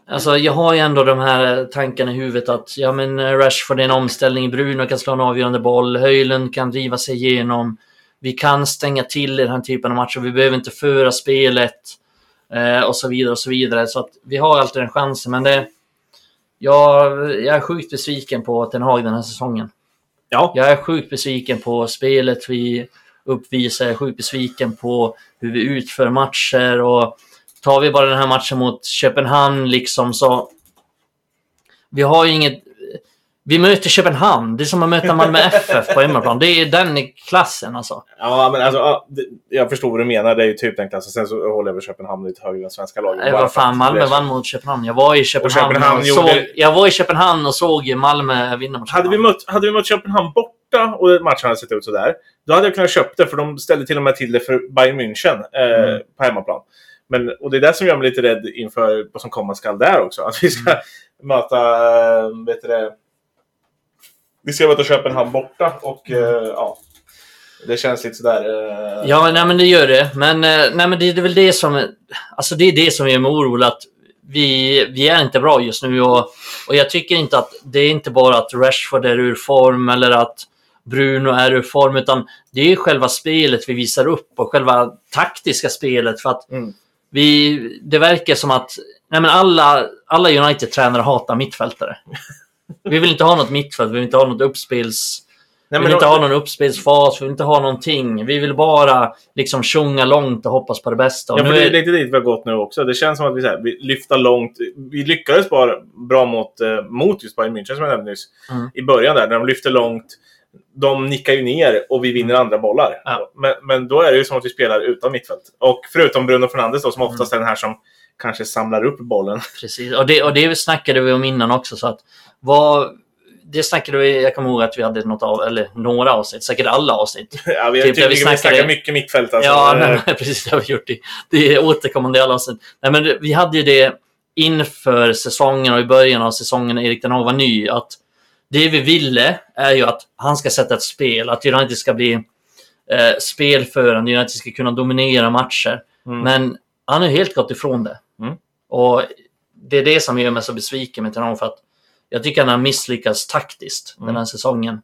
Speaker 1: Alltså jag har ju ändå de här tankarna i huvudet att ja men eh, Rashford är en omställning, Bruno kan slå en avgörande boll, Höjlund kan driva sig igenom. Vi kan stänga till i den här typen av matcher, vi behöver inte föra spelet. Eh, och så vidare och så vidare. Så att vi har alltid den chansen, men det... Jag, jag är sjukt besviken på Ten Hag den här säsongen.
Speaker 2: Ja,
Speaker 1: Jag är sjukt besviken på spelet vi uppvisar. Jag är sjukt besviken på hur vi utför matcher. Och tar vi bara den här matchen mot Köpenhamn liksom så... Vi har ju inget... Vi möter Köpenhamn. Det är som att möta Malmö (laughs) FF på hemmaplan. Det är den klassen alltså.
Speaker 2: ja men alltså, jag förstår vad du menar. Det är ju typ den klassen. Sen så håller väl Köpenhamn lite högre än svenska lagen.
Speaker 1: Nej, vad fan, Malmö vann mot Köpenhamn. Jag var i Köpenhamn och,
Speaker 2: Köpenhamn
Speaker 1: såg,
Speaker 2: gjorde-
Speaker 1: jag var i Köpenhamn och såg Malmö vinna mot
Speaker 2: Hade vi, mött, hade vi mött Köpenhamn borta och matchen hade sett ut sådär. Då hade jag kunnat köpa det för de ställde till och med till det för Bayern München eh,
Speaker 1: Mm.
Speaker 2: på hemmaplan. Men, och det är det som gör mig lite rädd inför vad som komma skall där också. Att vi ska
Speaker 1: Mm.
Speaker 2: möta, eh, vet du det, Vi ska möta Köpenhamn borta och eh, ja. Det känns lite sådär... Eh,
Speaker 1: Ja, nej men det gör det. Men, eh, nej, men det är väl det som... Alltså det är det som är mig orolig. Att vi, vi är inte bra just nu och, och jag tycker inte att det är inte bara att Rashford är ur form eller att Bruno är ur form, utan det är själva spelet vi visar upp och själva taktiska spelet. För att
Speaker 2: Mm.
Speaker 1: Vi, det verkar som att nej men alla, alla United-tränare hatar mittfältare. (laughs) Vi vill inte ha något mittfält, vi vill inte ha något uppspels...
Speaker 2: Nej,
Speaker 1: vi vill inte
Speaker 2: då-
Speaker 1: ha någon uppspelsfas, vi vill inte ha någonting. Vi vill bara liksom tjonga långt och hoppas på det bästa. Och
Speaker 2: Ja,
Speaker 1: nu
Speaker 2: för det är lite dit vi har gått nu också. Det känns som att vi, så här, vi lyfter långt. Vi lyckades bara bra mot, eh, mot just Bayern München som jag nämnde nyss.
Speaker 1: Mm.
Speaker 2: I början där, när de lyfter långt. De nickar ju ner och vi vinner andra bollar.
Speaker 1: Mm. Ja.
Speaker 2: Men, men då är det ju som att vi spelar utan mittfält. Och förutom Bruno Fernandes då, som
Speaker 1: Mm.
Speaker 2: oftast är den här som kanske samlar upp bollen.
Speaker 1: Precis, och det, och det snackade vi om innan också. Så att vad, det snackade vi, jag kommer ihåg att vi hade något av, eller några avsnitt, säkert alla avsnitt. (laughs)
Speaker 2: ja, vi,
Speaker 1: Typ
Speaker 2: typ, vi,
Speaker 1: snackade-
Speaker 2: mycket mittfält. Alltså.
Speaker 1: ja, nej, (laughs) men precis det har vi gjort. Det, det är återkommande i alla avsnitt. Nej, men vi hade ju det inför säsongen och i början av säsongen när Erik Den Hag var ny. Att det vi ville är ju att han ska sätta ett spel, att United ska bli eh, spelförande, United ska kunna dominera matcher.
Speaker 2: Mm.
Speaker 1: Men han har helt gått ifrån det.
Speaker 2: Mm.
Speaker 1: Och det är det som gör mig så besviken med Ten Hag, för att jag tycker han har misslyckats taktiskt den här säsongen.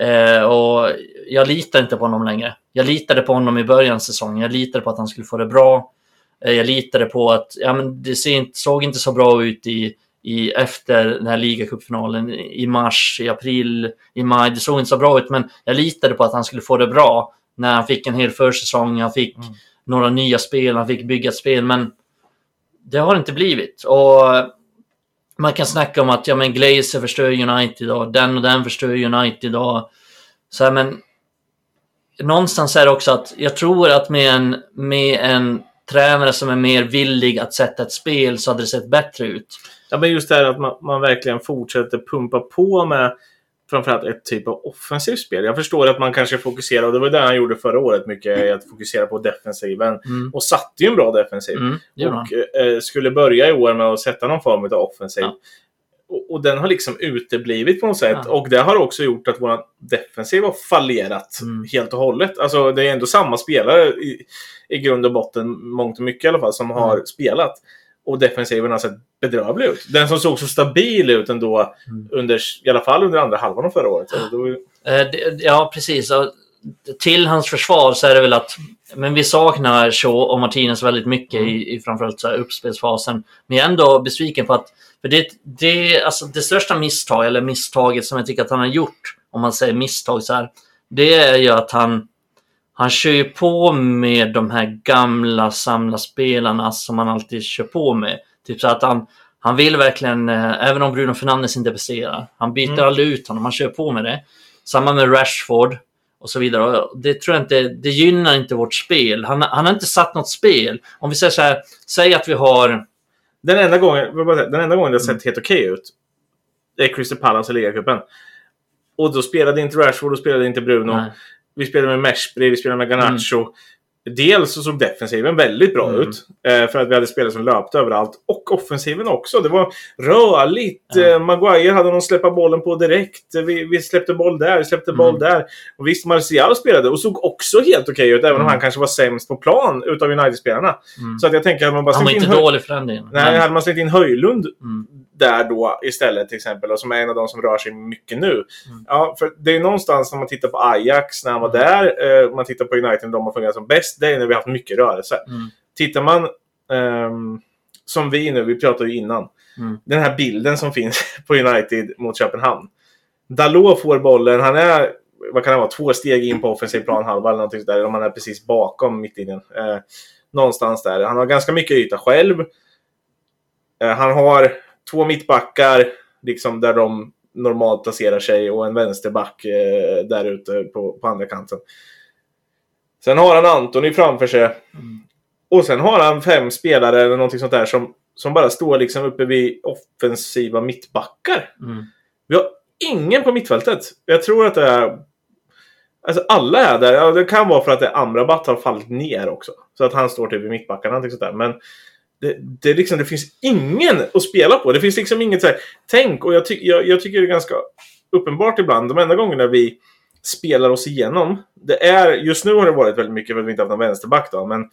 Speaker 1: Eh, och jag litar inte på honom längre. Jag litade på honom i början av säsongen. Jag litade på att han skulle få det bra. Eh, jag litade på att ja, men det ser inte, såg inte så bra ut i, i, efter den här ligacupfinalen i mars, i april, i maj. Det såg inte så bra ut, men jag litade på att han skulle få det bra när han fick en hel försäsong. Han fick
Speaker 2: Mm.
Speaker 1: några nya spel, han fick bygga ett spel, men det har det inte blivit. Och man kan snacka om att ja, men Glazer förstör United och den och den förstör United. Och, så här, men någonstans är det också att jag tror att med en, med en tränare som är mer villig att sätta ett spel så hade det sett bättre ut.
Speaker 2: Ja, men just det här att man, man verkligen fortsätter pumpa på med framförallt ett typ av offensivt spel. Jag förstår att man kanske fokuserar, och det var det han gjorde förra året mycket, att fokusera på defensiven.
Speaker 1: Mm.
Speaker 2: Och satte ju en bra defensiv.
Speaker 1: Mm,
Speaker 2: och eh, skulle börja i år med att sätta någon form av offensiv.
Speaker 1: Ja.
Speaker 2: Och, och den har liksom uteblivit på något sätt.
Speaker 1: Ja.
Speaker 2: Och det har också gjort att vår defensiv har fallerat
Speaker 1: Mm.
Speaker 2: helt och hållet. Alltså det är ändå samma spelare i, i grund och botten, mångt och mycket i alla fall, som har
Speaker 1: Mm.
Speaker 2: spelat. Och defensiven har sett bedrövlig ut. Den som såg så stabil ut ändå,
Speaker 1: Mm.
Speaker 2: under, i alla fall under andra halvan av förra året. Då,
Speaker 1: Eh, Ja, precis. Till hans försvar så är det väl att men vi saknar Shaw och Martinez väldigt mycket i, i framförallt så här uppspelsfasen. Men jag är ändå besviken på att för det, det, alltså det största misstag, eller misstaget som jag tycker att han har gjort, om man säger misstag så här, det är ju att han han kör ju på med de här gamla samla spelarna som han alltid kör på med. Typ så att han, han vill verkligen, eh, även om Bruno Fernandes inte presterar, han byter
Speaker 2: Mm.
Speaker 1: aldrig ut honom, han kör på med det. Samma med Rashford och så vidare. Och Det tror jag inte, det gynnar inte vårt spel. Han, han har inte satt något spel. Om vi säger så här, säg att vi har...
Speaker 2: den, enda gången, den enda gången det har
Speaker 1: Mm.
Speaker 2: sett helt okej ut, det är Crystal Palace i ligacupen. Och då spelade inte Rashford, då spelade inte Bruno.
Speaker 1: Nej.
Speaker 2: Vi spelade med Meshbri, vi spelade med Garnacho. Dels så såg defensiven väldigt bra
Speaker 1: Mm.
Speaker 2: ut. Eh, för att vi hade spelare som löpte överallt. Och offensiven också. Det var rörligt. Eh, Maguire hade någon släppa bollen på direkt. Vi, vi släppte boll där, vi släppte boll
Speaker 1: Mm.
Speaker 2: där. Och visst, Martial spelade och såg också helt okej ut. Även om
Speaker 1: Mm.
Speaker 2: han kanske var sämst på plan utav United-spelarna.
Speaker 1: Mm.
Speaker 2: Så att jag tänker att man bara
Speaker 1: Han var inte
Speaker 2: in
Speaker 1: dålig för den delen.
Speaker 2: Nej,
Speaker 1: Men-
Speaker 2: hade man slängt in Höjlund
Speaker 1: Mm.
Speaker 2: Där då istället till exempel, och som är en av de som rör sig mycket nu.
Speaker 1: Mm.
Speaker 2: Ja, för det är någonstans när man tittar på Ajax när han var
Speaker 1: Mm.
Speaker 2: där, eh, man tittar på United när de har fungerat som bäst, det är när vi har haft mycket rörelse.
Speaker 1: Mm.
Speaker 2: Tittar man ehm, som vi nu, vi pratade ju innan,
Speaker 1: Mm.
Speaker 2: den här bilden som finns (laughs) på United mot Köpenhamn. Dalot får bollen, han är vad kan det vara, två steg in på offensiv planhalva eller någonting sådär, om han är precis bakom mittlinjen. Eh, någonstans där. Han har ganska mycket yta själv. Eh, han har två mittbackar liksom där de normalt placerar sig och en vänsterback eh, där ute på, på andra kanten. Sen har han Antoni framför sig.
Speaker 1: Mm.
Speaker 2: Och sen har han fem spelare eller någonting sånt där som, som bara står liksom uppe vid offensiva mittbackar.
Speaker 1: Mm.
Speaker 2: Vi har ingen på mittfältet. Jag tror att det är... Alltså alla är där. Ja, det kan vara för att det Amrabat har fallit ner också. Så att han står typ vid mittbackarna. sånt där. Men det, det, liksom, det finns ingen att spela på. Det finns liksom inget så här, tänk. Och jag, ty, jag, jag tycker det är ganska uppenbart ibland. De enda gångerna vi spelar oss igenom. Det är, just nu har det varit väldigt mycket för att vi inte haft någon vänsterback då. Men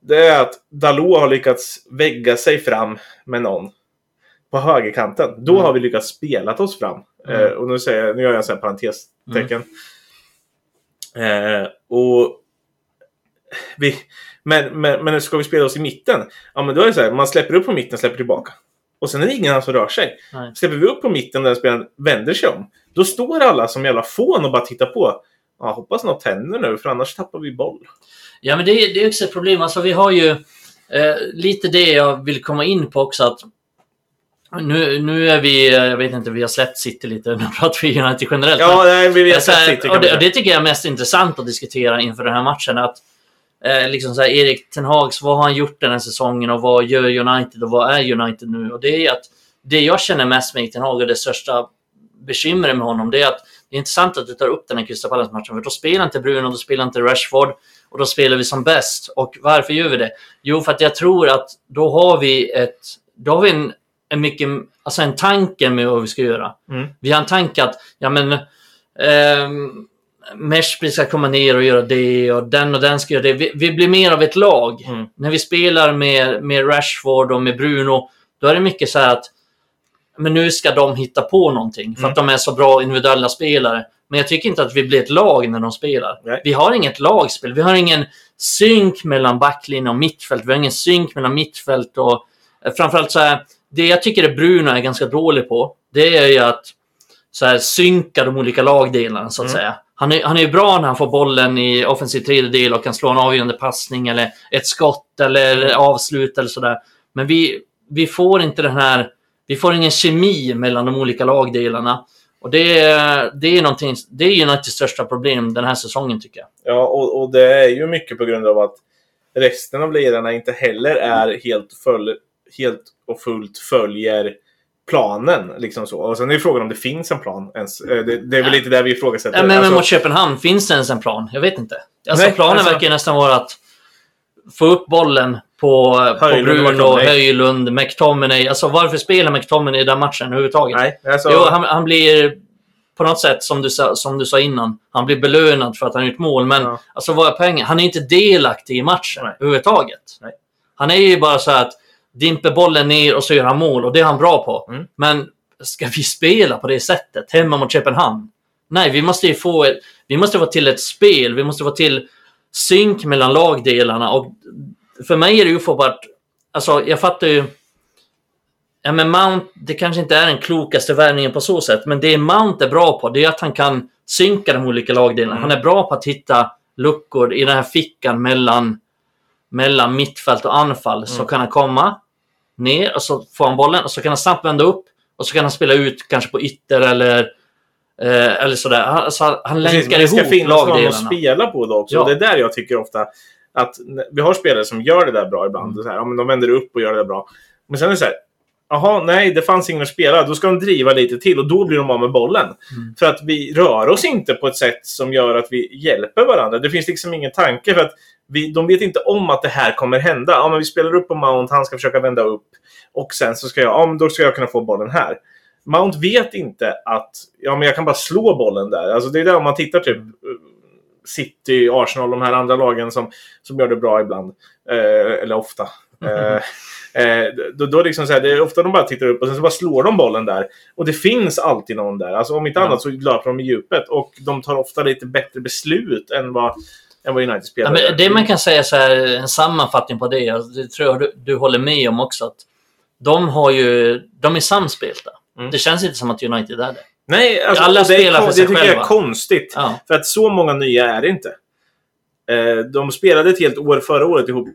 Speaker 2: Det är att Dalot har lyckats vägga sig fram med någon på högerkanten. Då
Speaker 1: Mm.
Speaker 2: har vi lyckats spela oss fram.
Speaker 1: Mm.
Speaker 2: Eh, och nu, säger jag, nu gör jag så här parentestecken. Eh, och vi, men, men, men ska vi spela oss i mitten? Ja, men då är det så här. Man släpper upp på mitten, släpper tillbaka. Och sen är det ingen annan som rör sig.
Speaker 1: Nej.
Speaker 2: Släpper vi upp på mitten där spelaren vänder sig om. Då står alla som jävla fån och bara tittar på. Ja, hoppas något händer nu, för annars tappar vi boll.
Speaker 1: Ja, men det, är- det är också ett problem. Alltså, vi har ju eh, lite det jag vill komma in på också. att nu, nu är vi, eh, jag vet inte, vi har släppt City lite. (laughs) Nu pratar vi United generellt.
Speaker 2: Ja, nej, vi
Speaker 1: Ja,
Speaker 2: vet
Speaker 1: så här,
Speaker 2: City
Speaker 1: och, det, och det tycker jag är mest intressant att diskutera inför den här matchen. Att, eh, liksom så här, Erik Ten Hags, vad har han gjort den här säsongen och vad gör United och vad är United nu? Och det är att det jag känner mest med Ten Hag och det största bekymret med honom, det är att det är intressant att du tar upp den här Crystal Palace-matchen, för då spelar inte Bruno, då spelar inte Rashford och då spelar vi som bäst. Och varför gör vi det? Jo, för att jag tror att då har vi ett, då har vi en, en mycket, alltså en tanke med vad vi ska göra.
Speaker 2: Mm.
Speaker 1: Vi har en tanke att, ja men, ehm, Meshby ska komma ner och göra det och den och den ska göra det. Vi, vi blir mer av ett lag.
Speaker 2: Mm.
Speaker 1: När vi spelar med, med Rashford och med Bruno, då är det mycket så här att men nu ska de hitta på någonting för
Speaker 2: Mm.
Speaker 1: att de är så bra individuella spelare. Men jag tycker inte att vi blir ett lag när de spelar.
Speaker 2: Nej.
Speaker 1: Vi har inget lagspel. Vi har ingen synk mellan backlinje och mittfält. Vi har ingen synk mellan mittfält och... eh, Framförallt så här, det jag tycker att Bruno är ganska dålig på, det är ju att så här, synka de olika lagdelarna så att
Speaker 2: Mm.
Speaker 1: säga. Han är, han är bra när han får bollen i offensiv tredjedel och kan slå en avgörande passning eller ett skott eller avslut eller sådär. Men vi, vi får inte den här... Vi får ingen kemi mellan de olika lagdelarna. Och det är, det är någonting, det är Uniteds största problem den här säsongen tycker jag.
Speaker 2: Ja, och, och det är ju mycket på grund av att resten av ledarna inte heller är helt, följ, helt och fullt följer planen. Liksom så. Och sen är ju frågan om det finns en plan ens. Eh, Det, det är väl
Speaker 1: Ja.
Speaker 2: lite där vi ifrågasätter.
Speaker 1: Ja, men,
Speaker 2: Alltså,
Speaker 1: men mot Köpenhamn, finns det ens en plan? Jag vet inte. Alltså,
Speaker 2: Nej,
Speaker 1: planen
Speaker 2: alltså-
Speaker 1: verkar nästan vara att få upp bollen på, på
Speaker 2: Höjlund
Speaker 1: Bruno. Höjlund, McTominay. Alltså varför spelar McTominay i den matchen överhuvudtaget?
Speaker 2: nej, alltså,
Speaker 1: Jo, han, han blir på något sätt, som du, sa, som du sa innan, han blir belönad för att han gjort mål. Men
Speaker 2: Ja.
Speaker 1: alltså, vad är poängen? Han är inte delaktig i matchen
Speaker 2: Nej.
Speaker 1: överhuvudtaget.
Speaker 2: Nej.
Speaker 1: Han är ju bara så här att dimper bollen ner och så gör han mål och det är han bra på.
Speaker 2: Mm.
Speaker 1: Men ska vi spela på det sättet hemma mot Köpenhamn? Nej, vi måste ju få ett, vi måste få till ett spel. Vi måste få till synk mellan lagdelarna. Och för mig är det ju ofattbart. Alltså, jag fattar ju... Ja, men Mount, det kanske inte är den klokaste värvningen på så sätt, men det Mount är bra på, det är att han kan synka de olika lagdelarna.
Speaker 2: Mm.
Speaker 1: Han är bra på att hitta luckor i den här fickan mellan, mellan mittfält och anfall. Så
Speaker 2: Mm.
Speaker 1: kan han komma ner och så får han bollen och så kan han snabbt vända upp och så kan han spela ut kanske på ytter eller, eh, eller sådär. Alltså, han
Speaker 2: Precis,
Speaker 1: länkar
Speaker 2: men det ska
Speaker 1: ihop
Speaker 2: finnas någon att
Speaker 1: lagdelarna.
Speaker 2: spela på då också.
Speaker 1: Ja.
Speaker 2: Det är där jag tycker ofta att vi har spelare som gör det där bra ibland.
Speaker 1: Mm.
Speaker 2: Så här, ja, men de vänder upp och gör det där bra. Men sen är det så här. Jaha, nej, det fanns ingen att spela. Då ska de driva lite till och då blir de av med bollen.
Speaker 1: Mm.
Speaker 2: För att vi rör oss inte på ett sätt som gör att vi hjälper varandra. Det finns liksom ingen tanke för att vi, de vet inte om att det här kommer hända. Ja, men vi spelar upp på Mount, han ska försöka vända upp. Och sen så ska jag, ja, men då ska jag kunna få bollen här. Mount vet inte att ja, men jag kan bara slå bollen där. Alltså det är där om man tittar typ eh, City, Arsenal, de här andra lagen som, som gör det bra ibland. Eh, eller ofta. Eh, eh, då, då liksom så här, det är ofta de bara tittar upp och sen så bara slår de bollen där. Och det finns alltid någon där. Alltså om inte annat så löper de i djupet. Och de tar ofta lite bättre beslut än vad, än vad United
Speaker 1: Ja,
Speaker 2: spelar.
Speaker 1: men det man kan säga så här, en sammanfattning på det, och det tror jag du, du håller med om också, att de har ju, de är samspelta.
Speaker 2: Mm.
Speaker 1: Det känns inte som att United är det.
Speaker 2: Nej, alltså,
Speaker 1: Alla
Speaker 2: det, är,
Speaker 1: spelar för sig
Speaker 2: det tycker jag är
Speaker 1: själva.
Speaker 2: konstigt.
Speaker 1: Ja.
Speaker 2: För att så många nya är det inte. Eh, de spelade ett helt år förra året ihop.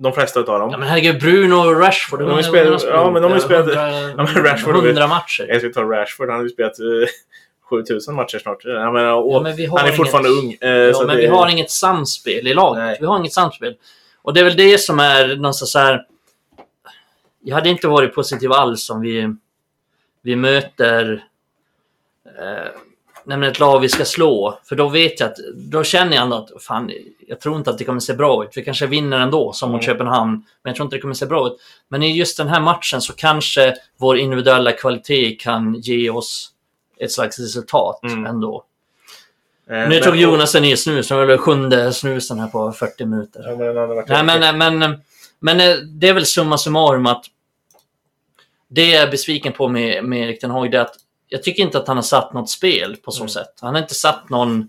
Speaker 2: De flesta av dem.
Speaker 1: Ja, men herregud, Bruno och Rashford.
Speaker 2: De har ju spelat-
Speaker 1: gånger har
Speaker 2: ja, men de har ju spelat-
Speaker 1: Hundra, (laughs)
Speaker 2: Ja, men Rashford-
Speaker 1: hundra matcher.
Speaker 2: Jag ska ta Rashford. Han har ju spelat eh, 7000 matcher snart. Menar,
Speaker 1: Ja, men vi har
Speaker 2: han är fortfarande
Speaker 1: inget-
Speaker 2: ung. Eh,
Speaker 1: Ja, men
Speaker 2: det,
Speaker 1: vi har inget samspel i laget.
Speaker 2: Nej.
Speaker 1: Vi har inget samspel. Och det är väl det som är någonstans så här... Jag hade inte varit positiv alls om vi, vi möter eh, men ett lag vi ska slå. För då vet jag att, då känner jag ändå att fan, jag tror inte att det kommer se bra ut. Vi kanske vinner ändå, som mot
Speaker 2: Mm.
Speaker 1: Köpenhamn. Men jag tror inte det kommer se bra ut. Men i just den här matchen så kanske vår individuella kvalitet kan ge oss ett slags resultat
Speaker 2: Mm.
Speaker 1: ändå.
Speaker 2: Eh,
Speaker 1: Nu tog Jonas en ny snus. Det var sjunde snusen här på 40 minuter.
Speaker 2: Ja, men den
Speaker 1: Nej, men, men, men eh, det är väl summa summarum att det jag är besviken på med, med Erik Ten Hag är att jag tycker inte att han har satt något spel på så
Speaker 2: Mm.
Speaker 1: sätt. Han har inte satt någon,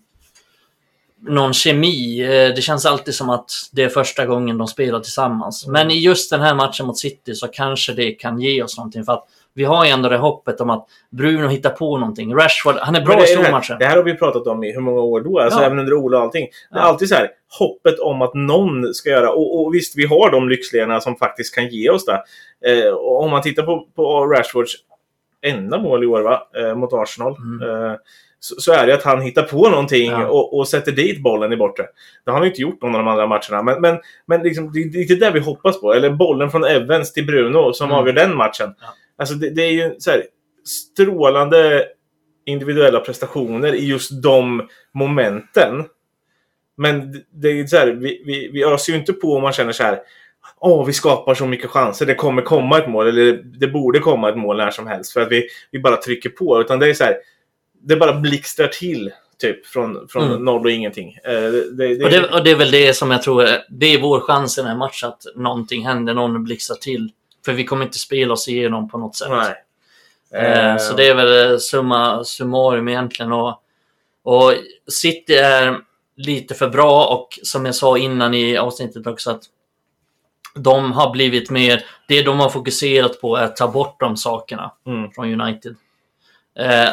Speaker 1: någon kemi. Eh, Det känns alltid som att det är första gången de spelar tillsammans.
Speaker 2: Mm.
Speaker 1: Men i just den här matchen mot City så kanske det kan ge oss någonting. För att vi har ju ändå det hoppet om att Bruno hittar på någonting. Rashford, han är bra
Speaker 2: Men
Speaker 1: i
Speaker 2: det, är det, här, det har vi pratat om i hur många år då? Alltså
Speaker 1: Ja.
Speaker 2: även under Ola och allting. Det är
Speaker 1: Ja.
Speaker 2: alltid så här, hoppet om att någon ska göra. Och, och visst, vi har de lyxledarna som faktiskt kan ge oss det. Eh, och om man tittar på, på Rashfords enda mål i år va? Eh, mot Arsenal.
Speaker 1: Mm.
Speaker 2: Eh, så, så är det att han hittar på någonting
Speaker 1: Ja.
Speaker 2: och, och sätter dit bollen i bortre. Det har han inte gjort någon av de andra matcherna. Men, men, men liksom, det, det är det vi hoppas på. Eller bollen från Evans till Bruno som
Speaker 1: Mm.
Speaker 2: avgör den matchen.
Speaker 1: Ja.
Speaker 2: Alltså det, det är ju så här, strålande individuella prestationer i just de momenten. Men det- är så här, vi, vi, vi öser ju inte på om man känner så här. Åh, vi skapar så mycket chanser. Det kommer komma ett mål. Eller det borde komma ett mål när som helst. För att vi, vi bara trycker på. Utan det är så här. Det bara blixtrar till. Typ från, från
Speaker 1: Mm.
Speaker 2: noll och ingenting. Eh, det, det, det,
Speaker 1: Och det, och det är väl det som jag tror är, det är vår chans i den här matchen. Att någonting händer, någon blixtrar till. För vi kommer inte spela oss igenom på något sätt.
Speaker 2: Nej.
Speaker 1: Eh, Så det är väl eh, summa summarum egentligen. Och, och City är lite för bra och som jag sa innan i avsnittet också att de har blivit mer, det de har fokuserat på är att ta bort de sakerna
Speaker 2: Mm.
Speaker 1: från United. Eh,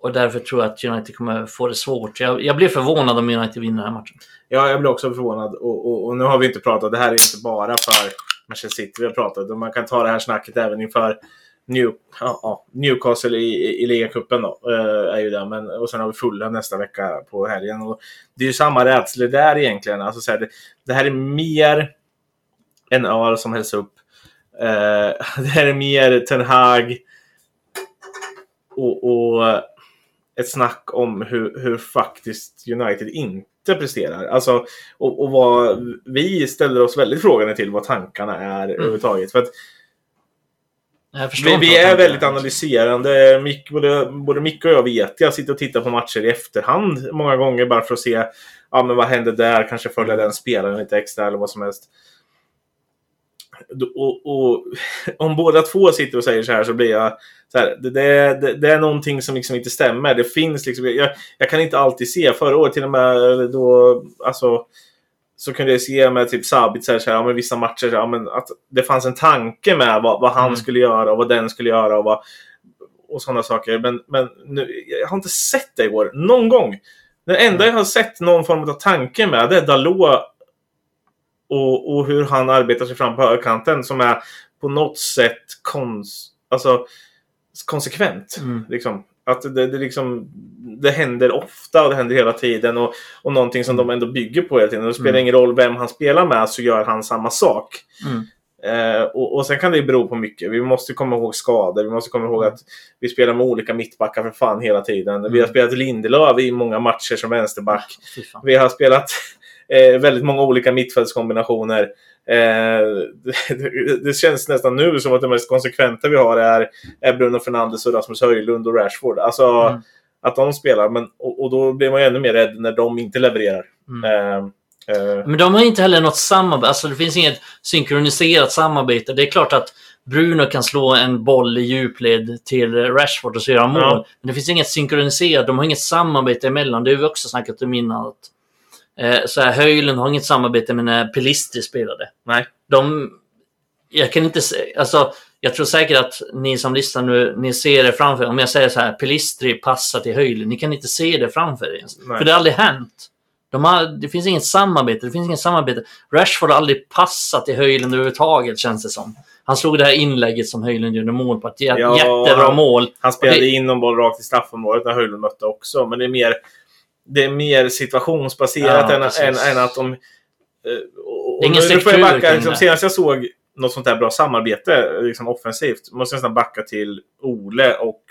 Speaker 1: och därför tror jag att United kommer få det svårt. Jag, jag blir förvånad om United vinner den här matchen.
Speaker 2: Ja, jag blir också förvånad. Och, och, och nu har vi inte pratat, det här är inte bara för Manchester City vi har pratat. om. man kan ta det här snacket även inför New, ja, ja, Newcastle i, i, i ligacupen då. eh, är ju det. Men, och sen har vi Fulham nästa vecka på helgen. Och det är ju samma rädslor där egentligen. Alltså, så här, det, det här är mer en öl som hälls upp. Eh, (laughs) det här är mer Ten Hag och, och ett snack om hur, hur faktiskt United inte presterar. Alltså, och, och vad vi ställer oss väldigt frågande till vad tankarna är överhuvudtaget. För att vi,
Speaker 1: inte
Speaker 2: vi är väldigt analyserande. Mick, både, både Micke och jag vet, jag sitter och tittar på matcher i efterhand många gånger bara för att se ja, men vad hände där, kanske följa den spelaren lite extra eller vad som helst. Och, och (laughs) om båda två sitter och säger så här så blir jag så här, det, det, det, är någonting som liksom inte stämmer. Det finns liksom, jag, jag kan inte alltid se. Förra året till och med då, alltså så kunde jag se med typ Sabitzer, så här, ja, men vissa matcher, ja, men att det fanns en tanke med vad, vad han
Speaker 1: Mm.
Speaker 2: skulle göra och vad den skulle göra och, vad, och sådana saker. Men, men nu, jag har inte sett det i år, någon gång. Det enda jag har sett någon form av tanke med det är Dalot och, och hur han arbetar sig fram på högerkanten som är på något sätt kons, alltså, konsekvent.
Speaker 1: Mm.
Speaker 2: Liksom. Att det, det, liksom, det händer ofta och det händer hela tiden. Och, och någonting som de ändå bygger på hela tiden. Och det spelar
Speaker 1: Mm.
Speaker 2: ingen roll vem han spelar med så gör han samma sak.
Speaker 1: Mm.
Speaker 2: Eh, och, och sen kan det bero på mycket. Vi måste komma ihåg skador. Vi måste komma ihåg att vi spelar med olika mittbackar för fan hela tiden. Vi har
Speaker 1: Mm.
Speaker 2: spelat Lindelöf i många matcher som vänsterback. Vi har spelat eh, väldigt många olika mittfältskombinationer. Eh, det, det känns nästan nu som att det mest konsekventa vi har är, är Bruno Fernandes och Rasmus Höjlund och Rashford. Alltså
Speaker 1: Mm.
Speaker 2: att de spelar. Men, och, och då blir man ju ännu mer rädd när de inte levererar.
Speaker 1: Mm.
Speaker 2: Eh, eh,
Speaker 1: Men de har inte heller något samarbete. Alltså det finns inget synkroniserat samarbete. Det är klart att Bruno kan slå en boll i djupled till Rashford och så gör han mål.
Speaker 2: Ja.
Speaker 1: Men det finns inget synkroniserat. De har inget samarbete emellan. Det har vi också snackat om innan. Att, så här, Höjlund har inget samarbete med när Pelistri spelade.
Speaker 2: nej.
Speaker 1: De... Jag kan inte se... Alltså, jag tror säkert att ni som lyssnar nu, ni ser det framför er. Om jag säger så här, Pelistri passar till Höjlund. Ni kan inte se det framför er ens. För det har aldrig hänt. De har, det finns inget samarbete. Det finns inget samarbete. Rashford har aldrig passat till Höjlund överhuvudtaget, känns det som. Han slog det här inlägget som Höjlund gjorde mål på. Ett jä-
Speaker 2: Ja,
Speaker 1: jättebra
Speaker 2: han-
Speaker 1: mål.
Speaker 2: Han spelade
Speaker 1: det-
Speaker 2: in någon boll rakt i straffområdet när Höjlund mötte också. Men det är mer, det är mer situationsbaserat
Speaker 1: Ja,
Speaker 2: än, än, än att de... eh, Och,
Speaker 1: Det är ingen
Speaker 2: nu, nu får jag
Speaker 1: struktur
Speaker 2: backa. Liksom, senast jag såg något sånt där bra samarbete liksom offensivt måste jag nästan backa till Ole och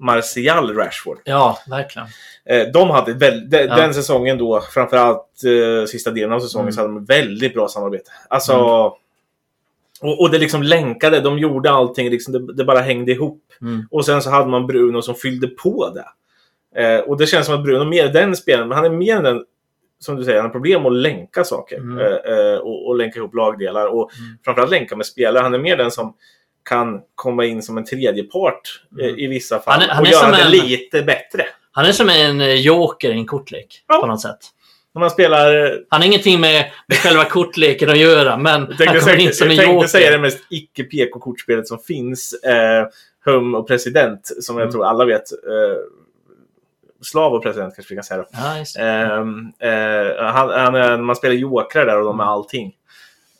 Speaker 2: Martial Rashford.
Speaker 1: Ja, verkligen.
Speaker 2: Eh, de hade väl, de,
Speaker 1: Ja.
Speaker 2: Den säsongen då, framförallt eh, sista delen av säsongen,
Speaker 1: Mm.
Speaker 2: så hade de väldigt bra samarbete. Alltså...
Speaker 1: Mm.
Speaker 2: Och, och det liksom länkade, de gjorde allting, liksom, det, det bara hängde ihop.
Speaker 1: Mm.
Speaker 2: Och sen så hade man Bruno som fyllde på det. Eh, och det känns som att Bruno mer är den spelaren, men han är mer än den som du säger, han har problem att länka saker
Speaker 1: Mm.
Speaker 2: eh, eh, och, och länka ihop lagdelar och
Speaker 1: Mm.
Speaker 2: framförallt länka med spelare. Han är mer den som kan komma in som en tredjepart eh,
Speaker 1: Mm.
Speaker 2: i vissa fall
Speaker 1: Han är- han
Speaker 2: och göra det
Speaker 1: en-
Speaker 2: lite bättre.
Speaker 1: Han är som en eh, joker i en kortlek
Speaker 2: Ja.
Speaker 1: på något sätt.
Speaker 2: Man spelar...
Speaker 1: Han har ingenting med, med själva kortleken att göra, men
Speaker 2: Jag
Speaker 1: han
Speaker 2: tänkte,
Speaker 1: kommer in som
Speaker 2: jag
Speaker 1: en
Speaker 2: tänkte
Speaker 1: joker.
Speaker 2: säga det mest icke-PK-kortspelet som finns. Eh, Hum och President, som jag
Speaker 1: Mm.
Speaker 2: tror alla vet. Eh, Slav och President kanske vi kan säga då.
Speaker 1: Det.
Speaker 2: Ehm, eh, han, han, är- man spelar jokrar där och de är
Speaker 1: Mm.
Speaker 2: allting.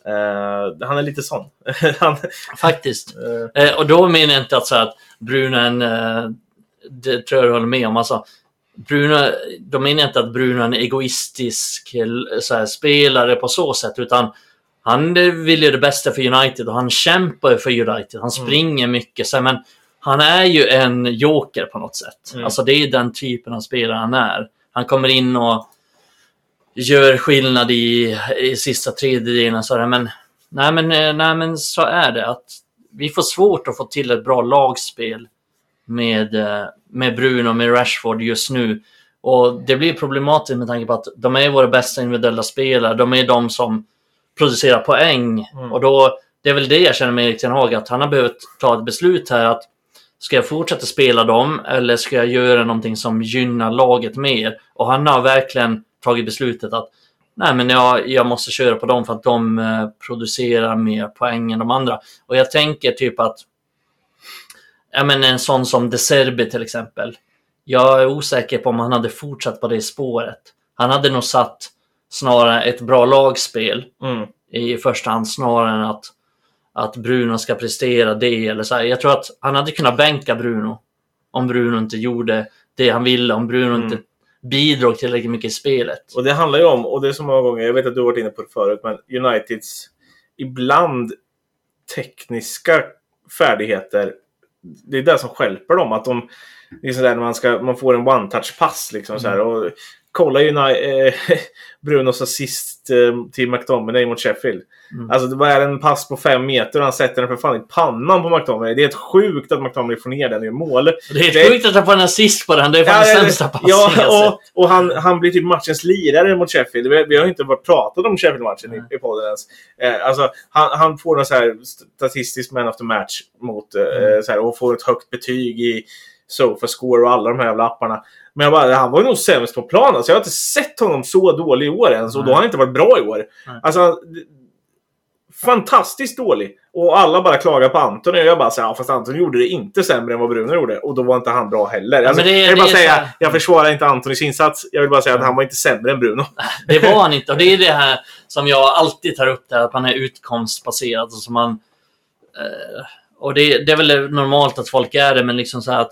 Speaker 2: Eh, han är lite sån. (laughs) han,
Speaker 1: Faktiskt.
Speaker 2: Eh,
Speaker 1: och då menar jag inte att, så att Bruno är en... Eh, det tror jag du håller med om. Alltså, Bruno, då menar jag inte att Bruno är en egoistisk så här, spelare på så sätt, utan han vill ju det bästa för United och han kämpar för United. Han springer mycket, så här, men han är ju en joker på något sätt.
Speaker 2: Mm.
Speaker 1: Alltså det är den typen av spelare han är. Han kommer in och gör skillnad i, i sista tredjedelen. Så där. Men, nej, men, eh, nej, men så är det. att Vi får svårt att få till ett bra lagspel med, eh, med Bruno och med Rashford just nu. Och det blir problematiskt med tanke på att de är våra bästa individuella spelare. De är de som producerar poäng.
Speaker 2: Mm.
Speaker 1: Och då, det är väl det jag känner med Erik Ten Hag, att han har behövt ta ett beslut här att Ska jag fortsätta spela dem eller ska jag göra någonting som gynnar laget mer? Och han har verkligen tagit beslutet att nej, men jag, jag måste köra på dem för att de eh, producerar mer poäng än de andra. Och jag tänker typ att ja, men en sån som De Serbi till exempel. Jag är osäker på om han hade fortsatt på det spåret. Han hade nog satt snarare ett bra lagspel
Speaker 2: mm.
Speaker 1: i första hand snarare än att, att Bruno ska prestera det. Eller så här. Jag tror att han hade kunnat bänka Bruno om Bruno inte gjorde det han ville, om Bruno
Speaker 2: Mm.
Speaker 1: inte bidrog tillräckligt mycket i spelet.
Speaker 2: Och det handlar ju om, och det är så många gånger, jag vet att du har varit inne på det förut, men Uniteds ibland tekniska färdigheter, det är det som stjälper dem. Att de, det är sådär när man, ska, man får en one-touch-pass liksom så här, och kolla ju när, eh, (laughs) Brunos assist eh, till McTominay mot Sheffield.
Speaker 1: Mm.
Speaker 2: Alltså det var en pass på fem meter och han sätter den för fan i pannan på McTominay. Det är helt sjukt att McTominay får ner den gör mål.
Speaker 1: Det är
Speaker 2: Det-
Speaker 1: sjukt att han får en assist på den. Det är fan den sämsta passningen
Speaker 2: ja,
Speaker 1: sett.
Speaker 2: och, och han, han blir typ matchens lirare mot Sheffield. Vi, vi har inte varit pratat om Sheffield-matchen
Speaker 1: Nej.
Speaker 2: i, i podden ens. Eh, alltså, han, han får så här statistisk man of the match mot, eh,
Speaker 1: Mm.
Speaker 2: så här, och får ett högt betyg i Sofascore och alla de här jävla apparna. Men jag bara, han var ju nog sämst på plan. Alltså, jag har inte sett honom så dålig i år ens. Och då har han inte varit bra i år.
Speaker 1: Nej.
Speaker 2: Alltså, fantastiskt dålig. Och alla bara klagar på Anton. Och jag bara säger, ja, fast Anton gjorde det inte sämre än vad Bruno gjorde. Och då var inte han bra heller. Alltså,
Speaker 1: men det
Speaker 2: jag vill bara säga,
Speaker 1: här-
Speaker 2: jag försvarar inte Antonis insats. Jag vill bara säga att han var inte sämre än Bruno. (laughs)
Speaker 1: Det var han inte. Och det är det här som jag alltid tar upp där, att man är utkomstbaserad. Och, så man, eh, och det, det är väl normalt att folk är det, men liksom så här att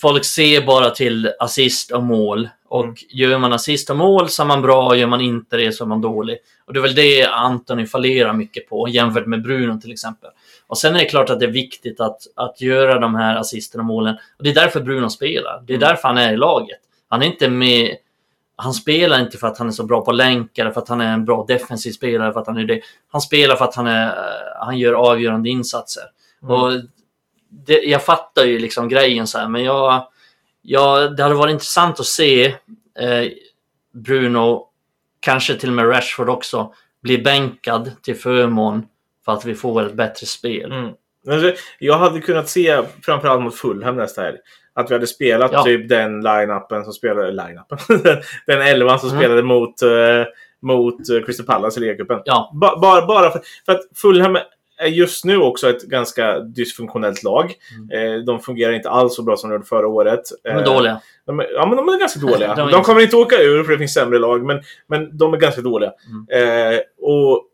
Speaker 1: folk ser bara till assist och mål. Och
Speaker 2: Mm.
Speaker 1: gör man assist och mål så är man bra, gör man inte det så är man dålig. Och det är väl det Antoni fallerar mycket på jämfört med Bruno till exempel. Och sen är det klart att det är viktigt att, att göra de här assisterna och målen. Och det är därför Bruno spelar. Det är
Speaker 2: Mm.
Speaker 1: därför han är i laget. Han är inte med han spelar inte för att han är så bra på länkare, för att han är en bra defensiv spelare, för att han är det. Han spelar för att han, är, han gör avgörande insatser.
Speaker 2: Mm.
Speaker 1: Och det, jag fattar ju liksom grejen så här, men jag, jag, det hade varit intressant att se eh, Bruno, kanske till och med Rashford också, bli bänkad till förmån för att vi får ett bättre spel.
Speaker 2: Mm. Jag hade kunnat se, framförallt mot Fulham nästa helg, att vi hade spelat
Speaker 1: Ja.
Speaker 2: typ den line-upen som spelade... Line-upen? (laughs) den, elvan som
Speaker 1: Mm.
Speaker 2: spelade mot, eh, mot eh, Crystal Palace i ligacupen.
Speaker 1: Ja,
Speaker 2: Ba- Bara, bara för, för att Fulham är just nu också ett ganska dysfunktionellt lag. Eh, de fungerar inte alls så bra som de gjorde förra året.
Speaker 1: de är
Speaker 2: Eh,
Speaker 1: dåliga.
Speaker 2: De är, ja, men de är ganska (laughs) dåliga.
Speaker 1: De
Speaker 2: de, kommer inte åka ur för det finns sämre lag, men, men de är ganska dåliga. Eh, och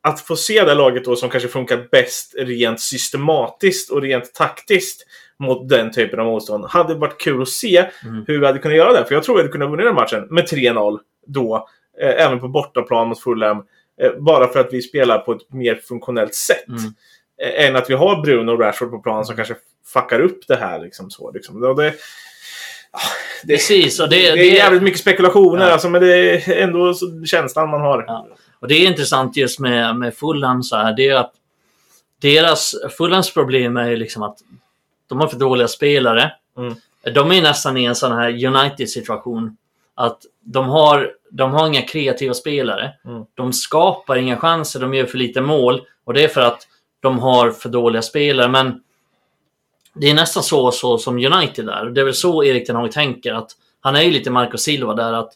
Speaker 2: att få se det laget då som kanske funkar bäst rent systematiskt och rent taktiskt mot den typen av motstånd hade varit kul att se
Speaker 1: Mm.
Speaker 2: hur vi hade kunnat göra det. För jag tror vi hade kunnat vinna den matchen med 3-0 då, eh, även på bortaplan mot Fulham. Eh, bara för att vi spelar på ett mer funktionellt sätt.
Speaker 1: Mm.
Speaker 2: Eh, än att vi har Bruno och Rashford på plan som kanske fuckar upp det här. Liksom så, liksom. Och det, ah, det,
Speaker 1: Precis, och det,
Speaker 2: det,
Speaker 1: det,
Speaker 2: är jävligt mycket spekulationer,
Speaker 1: Ja.
Speaker 2: alltså, men det är ändå känslan man har.
Speaker 1: Ja. Och det är intressant just med, med Fulham så här, det är att deras, Fulhams problem är ju liksom att de har för dåliga spelare.
Speaker 2: Mm.
Speaker 1: De är nästan i en sån här United-situation. Att de har, de har inga kreativa spelare.
Speaker 2: Mm.
Speaker 1: De skapar inga chanser, de gör för lite mål. Och det är för att de har för dåliga spelare. Men det är nästan så, så som United är. Det är väl så Erik Ten Hag tänker. Att han är ju lite Marco Silva där. att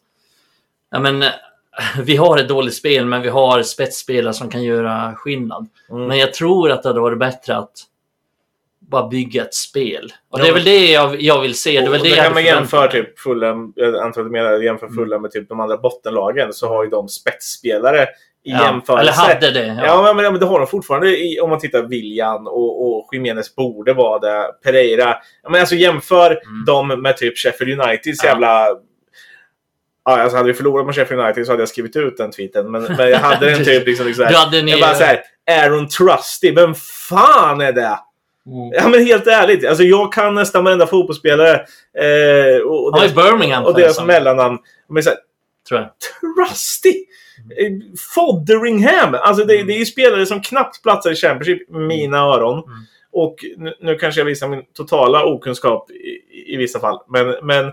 Speaker 1: ja, men, (laughs) Vi har ett dåligt spel, men vi har spetsspelare som kan göra skillnad.
Speaker 2: Mm.
Speaker 1: Men jag tror att det hade varit bättre att bara bygga ett spel. Och
Speaker 2: Ja,
Speaker 1: det är väl det jag, jag vill se. Det är väl det jag
Speaker 2: kan man jämföra typ Fulham, jag antar att du menar jämför Fulham med typ de andra bottenlagen, så har ju de spetsspelare i
Speaker 1: Ja,
Speaker 2: jämförelse.
Speaker 1: Eller hade det. Ja.
Speaker 2: Ja, men, men, men det har de fortfarande i, om man tittar William och, och Jiménez borde vara det. Pereira. Men alltså jämför
Speaker 1: Mm.
Speaker 2: dem med typ Sheffield Uniteds
Speaker 1: Ja.
Speaker 2: jävla... Ja, alltså hade vi förlorat mot Sheffield United så hade jag skrivit ut den tweeten. Men, men jag hade (laughs) den typ liksom... liksom
Speaker 1: Du
Speaker 2: här,
Speaker 1: hade ni...
Speaker 2: jag bara så här, Aaron Trusty, vem fan är det?
Speaker 1: Mm.
Speaker 2: Ja men helt ärligt, alltså jag kan nästan varenda fotbollsspelare. Eh, och, och
Speaker 1: Han var i Birmingham
Speaker 2: och deras mellannamn. Men så här,
Speaker 1: tror jag.
Speaker 2: Trusty! Eh, Fotheringham! Alltså det, det är ju spelare som knappt platsar i Championship, i mina öron.
Speaker 1: Mm.
Speaker 2: Och nu, nu kanske jag visar min totala okunskap i, i vissa fall. Men, men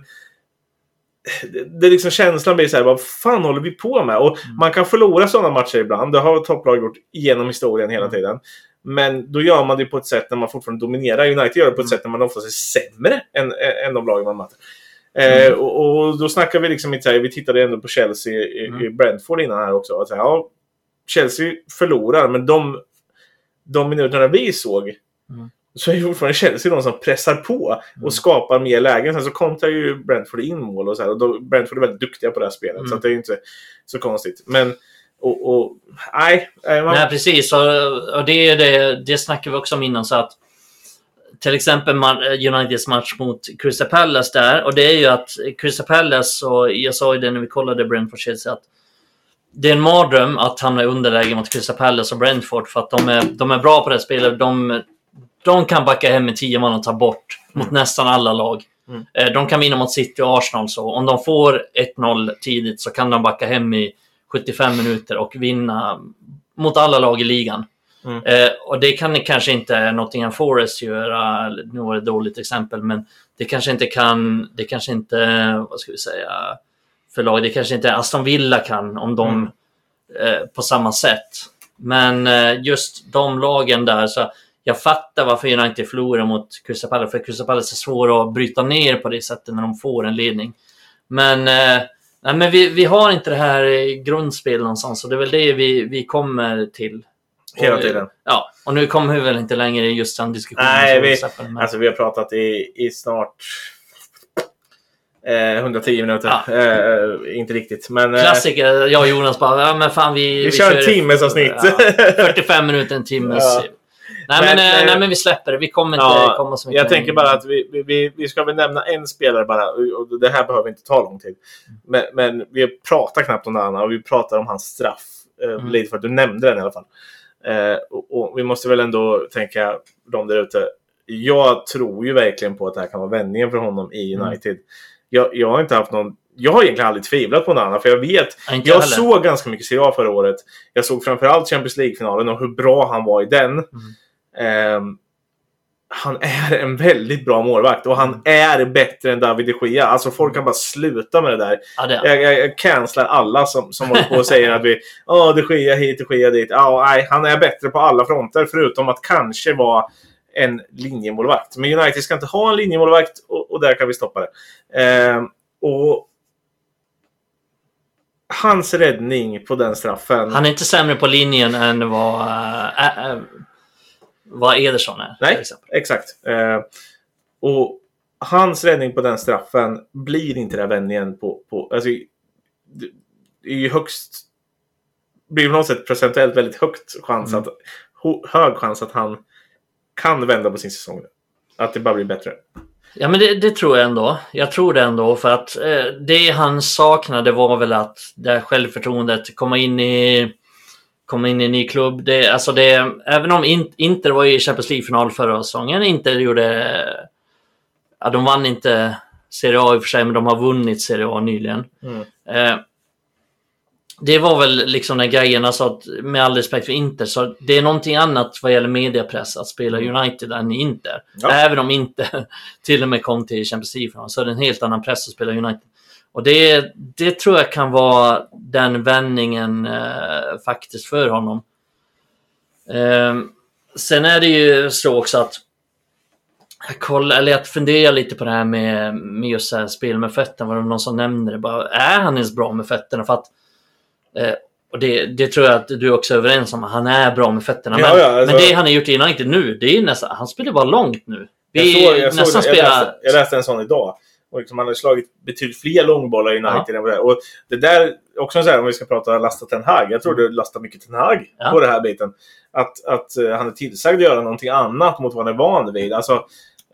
Speaker 2: det, det är liksom känslan blir så här, vad fan håller vi på med? Och
Speaker 1: Mm.
Speaker 2: man kan förlora sådana matcher ibland. Det har topplag gjort genom historien hela
Speaker 1: Mm.
Speaker 2: tiden. Men då gör man det på ett sätt när man fortfarande dominerar. United gör det på ett
Speaker 1: Mm.
Speaker 2: sätt när man oftast är sämre än, än de lagen man möter. Eh,
Speaker 1: Mm.
Speaker 2: och, och då snackar vi liksom inte vi tittade ändå på Chelsea i,
Speaker 1: Mm.
Speaker 2: i Brentford innan här också. Att ja, Chelsea förlorar, men de, de minuterna vi såg
Speaker 1: Mm.
Speaker 2: så är fortfarande Chelsea de som pressar på
Speaker 1: Mm.
Speaker 2: och skapar mer lägen. Sen så kontrar ju Brentford in mål och så här. Och då, Brentford är väldigt duktiga på det här spelet,
Speaker 1: Mm.
Speaker 2: så att det är inte så konstigt. Men, och, och nej. Man,
Speaker 1: Nej, precis. Och, och det, är det, det snackade vi också om innan. Så att, till exempel Uniteds match mot Crystal Palace där. Och det är ju att Crystal Palace, och jag sa ju det när vi kollade Brentford Chelsea, att det är en mardröm att hamna i underläge mot Crystal Palace och Brentford. För att de är, de är bra på det här spelet. De, de kan backa hem med 10 man och ta bort mot nästan alla lag.
Speaker 2: Mm.
Speaker 1: Eh, De kan vinna mot City och Arsenal. så Om de får 1-0 tidigt så kan de backa hem i 75 minuter och vinna mot alla lag i ligan.
Speaker 2: Mm.
Speaker 1: Eh, och det kan kanske inte Nottingham Forest göra. Nu var det ett dåligt exempel, men det kanske inte kan... Det kanske inte, vad ska vi säga, för lag. Det kanske inte Aston Villa kan om de
Speaker 2: Mm.
Speaker 1: eh, på samma sätt. Men eh, just de lagen där, så jag fattar varför United förlorar mot Crystal Palace. För Crystal Palace är svåra att bryta ner på det sättet när de får en ledning. Men, eh, nej, men vi, vi har inte det här eh, grundspel någonstans och det är väl det vi, vi kommer till.
Speaker 2: hela
Speaker 1: Och,
Speaker 2: tiden.
Speaker 1: Ja, och nu kommer vi väl inte längre i just den diskussionen.
Speaker 2: Nej, vi-
Speaker 1: men-
Speaker 2: Alltså vi har pratat i, i snart eh, 110 minuter.
Speaker 1: Ja.
Speaker 2: Eh, inte riktigt, men... eh,
Speaker 1: Klassiker, jag och Jonas bara, ja men fan vi...
Speaker 2: Vi kör en timmes avsnitt.
Speaker 1: Ja, 45 minuter, en timmes... (laughs)
Speaker 2: Ja.
Speaker 1: Nej, men,
Speaker 2: Men,
Speaker 1: eh,
Speaker 2: eh,
Speaker 1: nej men vi släpper det. Vi kommer inte
Speaker 2: Ja,
Speaker 1: komma så mycket
Speaker 2: Jag tänker bara att vi, vi- vi, ska väl nämna en spelare bara. Och det här behöver inte ta lång tid. Men, men vi pratar knappt om det andra och vi pratar om hans straff. Eh,
Speaker 1: Mm.
Speaker 2: Lite för att du nämnde den i alla fall. Eh, och, och vi måste väl ändå tänka, de där ute. Jag tror ju verkligen på att det här kan vara vändningen för honom i
Speaker 1: Mm.
Speaker 2: United. Jag, jag har inte haft någon... Jag har egentligen aldrig tvivlat på någon annan, för jag vet
Speaker 1: inte
Speaker 2: jag
Speaker 1: heller.
Speaker 2: såg ganska mycket Serie A förra året. Jag såg framförallt Champions League-finalen och hur bra han var i den.
Speaker 1: Mm.
Speaker 2: Ehm, han är en väldigt bra målvakt och han är bättre än David de Gea. Alltså folk kan bara sluta med det där.
Speaker 1: Ja, det.
Speaker 2: Jag, jag, jag cancelar alla som, som håller på och säger att vi... (laughs) Ja, de Gea hit, de Gea dit. Ja, nej, han är bättre på alla fronter förutom att kanske vara en linjemålvakt. Men United ska inte ha en linjemålvakt och, och där kan vi stoppa det. Ehm, och hans räddning på den straffen.
Speaker 1: Han är inte sämre på linjen än vad, äh, äh, vad Ederson är.
Speaker 2: Nej. Exakt. Eh, och hans räddning på den straffen blir inte den vändningen på... på alltså, det, är ju högst... Blir på något sätt procentuellt väldigt högt chans
Speaker 1: Mm.
Speaker 2: att, hög chans att han kan vända på sin säsong. Att det bara blir bättre.
Speaker 1: Ja, men det, det tror jag ändå. Jag tror det ändå för att eh, det han saknade var väl att det här självförtroendet, komma in i komma in i en ny klubb. Det, alltså det, även om In- Inter var i Champions League-final förra säsongen, Inter gjorde... Ja, de vann inte Serie A i och för sig, men de har vunnit Serie A nyligen.
Speaker 2: Mm.
Speaker 1: Eh, det var väl liksom den grejen, alltså att med all respekt för Inter, så det är någonting annat vad gäller mediepress att spela United än Inter.
Speaker 2: Ja.
Speaker 1: Även om Inter (laughs) till och med kom till Champions League så är det en helt annan press att spela United. Och det, det tror jag kan vara den vändningen eh, faktiskt för honom. Eh, sen är det ju så också att jag, koll, eller jag funderar lite på det här med, med just här spel med fötterna. Var det någon som nämnde det? Bara, är han ens bra med fötterna? För att, eh, och det, det tror jag att du också är överens om. Han är bra med fötterna.
Speaker 2: Ja,
Speaker 1: men,
Speaker 2: ja, alltså-
Speaker 1: men det han har gjort i United nu, det är nästan, han spelar bara långt nu.
Speaker 2: Jag,
Speaker 1: Vi
Speaker 2: såg, jag, såg,
Speaker 1: nästan
Speaker 2: jag,
Speaker 1: spelar...
Speaker 2: läste, jag läste en sån idag. Och liksom han har slagit betydligt fler långbollar i United än vad det är. Och det där är också så här, om vi ska prata lasta Ten Hag. Jag tror det lastar mycket Ten Hag
Speaker 1: Ja.
Speaker 2: på den här biten. Att, att eh, han är tillsagd att göra någonting annat mot vad han är van vid. Alltså,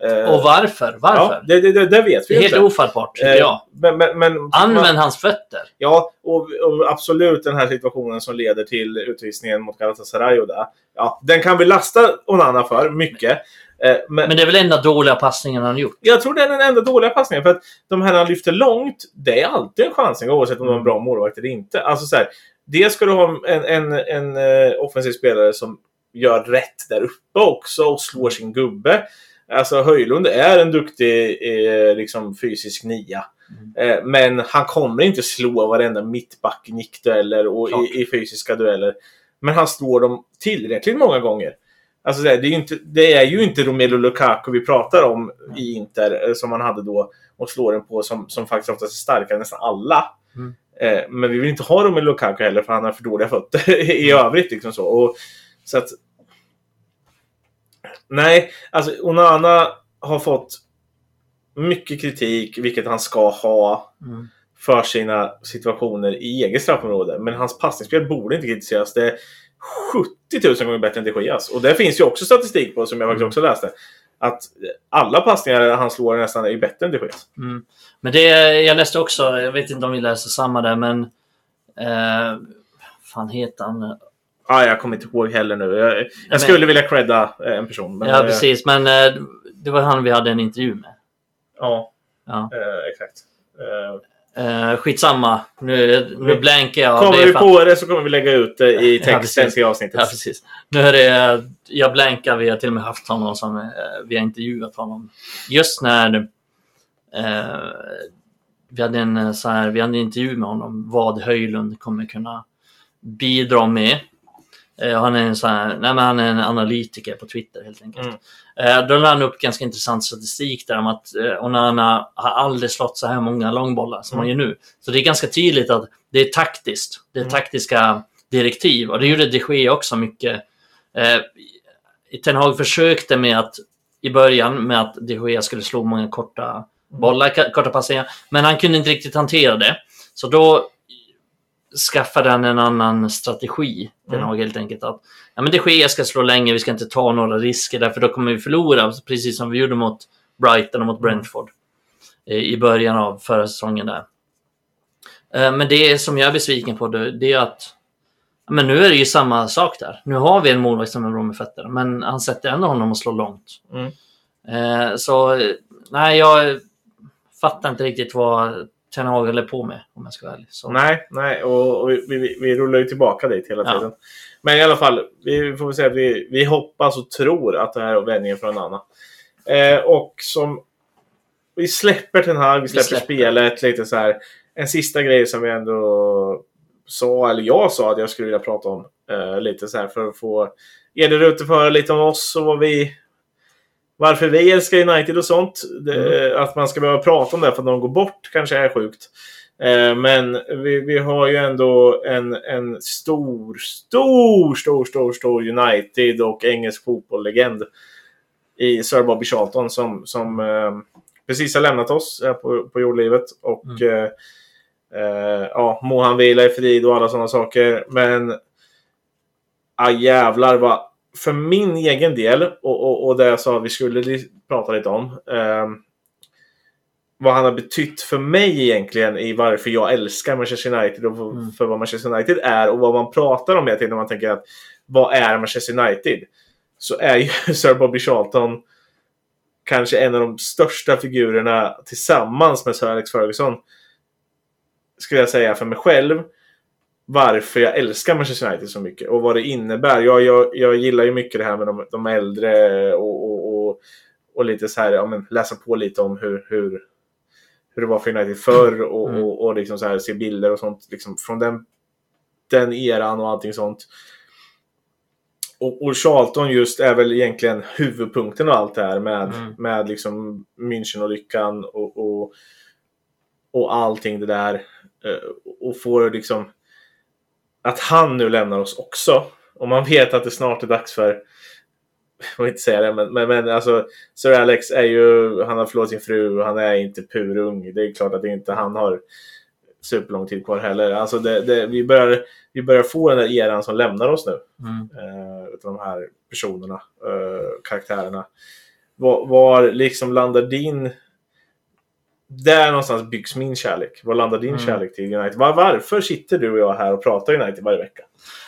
Speaker 2: eh,
Speaker 1: Och varför? Varför?
Speaker 2: Ja, det, det, det, det vet
Speaker 1: det
Speaker 2: vi
Speaker 1: är
Speaker 2: ju
Speaker 1: helt ofattbart, tycker
Speaker 2: Eh,
Speaker 1: jag.
Speaker 2: Men, men, men,
Speaker 1: Använd hans fötter.
Speaker 2: Ja, och, och absolut den här situationen som leder till utvisningen mot Galatasaray och där. Ja, den kan vi lasta Onana för, mycket. Eh, men,
Speaker 1: Men det är väl enda dåliga passningen han gjort.
Speaker 2: jag tror det är den enda dåliga passningen. För att de här han lyfter långt, det är alltid en chansning oavsett om de är en bra målvakt eller inte. Alltså så här, det ska du ha en, en, en eh, offensiv spelare som gör rätt där uppe också och slår sin gubbe. Alltså Höjlund är en duktig eh, liksom, fysisk nia. Eh, men han kommer inte slå varenda mittback i nickdueller och i, i fysiska dueller. Men han slår dem tillräckligt många gånger. Alltså det, är ju inte, det är ju inte Romelu Lukaku vi pratar om i Inter eh, som han hade då och slår den på som, som faktiskt oftast är starkare än nästan alla.
Speaker 1: Mm.
Speaker 2: Eh, men vi vill inte ha Romelu Lukaku heller för han har för dåliga fötter (laughs) i övrigt. Liksom så. Och, så att, nej, alltså Onana har fått mycket kritik, vilket han ska ha
Speaker 1: Mm.
Speaker 2: för sina situationer i eget straffområde. Men hans passningsspel borde inte kritiseras. Det 70 000 gånger bättre än de Geas. Och det finns ju också statistik på, som jag faktiskt också läste. Att alla passningar han slår nästan är bättre än de Geas.
Speaker 1: Mm. Men det, jag läste också, jag vet inte om vi läser samma där, men... Eh, fan heter han?
Speaker 2: Ah, jag kommer inte ihåg heller nu. Jag, jag
Speaker 1: men-
Speaker 2: skulle vilja credda eh, en person. Men,
Speaker 1: Ja,
Speaker 2: eh,
Speaker 1: precis. Men eh, det var han vi hade en intervju med.
Speaker 2: Ja,
Speaker 1: Ja.
Speaker 2: eh, exakt. Eh,
Speaker 1: Eh, skitsamma. Nu, nu blankar jag.
Speaker 2: kommer vi
Speaker 1: fan-
Speaker 2: på det så kommer vi lägga ut det i
Speaker 1: Ja,
Speaker 2: texten till avsnittet.
Speaker 1: Ja, precis. Nu är det, jag blankar, vi har till och med haft honom som, eh, vi har intervjuat honom. Just när eh, vi hade en så här, vi hade en intervju med honom, vad Höjlund kommer kunna bidra med. Eh, han är en så här, nej han är en analytiker på Twitter helt enkelt.
Speaker 2: Mm.
Speaker 1: Eh, då la han upp ganska intressant statistik där om att eh, Onana har aldrig slått så här många långbollar som han gör nu. Så det är ganska tydligt att det är taktiskt. Det är
Speaker 2: Mm.
Speaker 1: taktiska direktiv och det gjorde de Gea också mycket. Ten Hag försökte med att i början med att de Gea skulle slå många korta bollar, ka- korta passningar, men han kunde inte riktigt hantera det. Så då skaffade han en annan strategi. Ten
Speaker 2: Mm.
Speaker 1: Hag helt enkelt att ja, men de Gea ska slå länge, vi ska inte ta några risker därför då kommer vi förlora, precis som vi gjorde mot Brighton och mot Brentford eh, i början av förra säsongen där. Eh, Men det som jag är besviken på det, det är att ja, men nu är det ju samma sak där. Nu har vi en målvakt som är bra med fötterna, men han sätter ändå honom att slå långt.
Speaker 2: Mm.
Speaker 1: Eh, Så nej, jag fattar inte riktigt vad Ten Hag håller på med om jag ska vara ärlig. Så.
Speaker 2: Nej, nej och, och vi, vi, vi rullar ju tillbaka dit hela
Speaker 1: Ja.
Speaker 2: tiden. Men i alla fall, vi får väl säga att vi, vi hoppas och tror att det här är vändningen för en annan. Eh, och som... Vi släpper Ten Hag, vi släpper,
Speaker 1: släpper.
Speaker 2: spelet lite så här. En sista grej som vi ändå sa, eller jag sa att jag skulle vilja prata om. Eh, lite så här för att få er där ute få höra lite om oss och vad vi... Varför vi älskar United och sånt. Det, Att man ska behöva prata om det för att någon går bort kanske är sjukt. Eh, men vi, vi har ju ändå en, en stor, stor, stor, stor, stor United och engelsk fotbollslegend i Sir Bobby Charlton som, som eh, precis har lämnat oss här på, på jordlivet. Och eh, eh, ja, må han vila i frid och alla sådana saker. Men ah, jävlar vad för min egen del och, och, och det jag sa att vi skulle prata lite om. Eh, vad han har betytt för mig egentligen i varför jag älskar Manchester United och för,
Speaker 1: Mm.
Speaker 2: för vad Manchester United är och vad man pratar om hela tiden när man tänker att vad är Manchester United? Så är ju (laughs) Sir Bobby Charlton kanske en av de största figurerna tillsammans med Sir Alex Ferguson. Skulle jag säga för mig själv. Varför jag älskar Manchester United så mycket och vad det innebär. Jag, jag, jag gillar ju mycket det här med de, de äldre och, och, och, och lite så här, ja, men läsa på lite om hur, hur, hur det var för United förr och,
Speaker 1: Mm.
Speaker 2: och, och liksom så här, se bilder och sånt liksom, från den, den eran och allting sånt. Och, och Charlton just är väl egentligen huvudpunkten av allt det här med,
Speaker 1: Mm.
Speaker 2: med liksom München-olyckan och, och, och allting det där. Eh, Och får liksom att han nu lämnar oss också. Och man vet att det snart är dags för jag vill inte säga det, men, men, men alltså Sir Alex är ju, han har förlorat sin fru han är inte purung. Det är klart att inte han har superlång tid kvar heller. Alltså det, det, vi, börjar, vi börjar få den där eran som lämnar oss nu.
Speaker 1: Mm.
Speaker 2: Eh, utav de här personerna, eh, karaktärerna. Var, var liksom landar din... Där någonstans byggs min kärlek. Var landar din
Speaker 1: Mm.
Speaker 2: kärlek till United? Var, varför sitter du och jag här och pratar United varje vecka?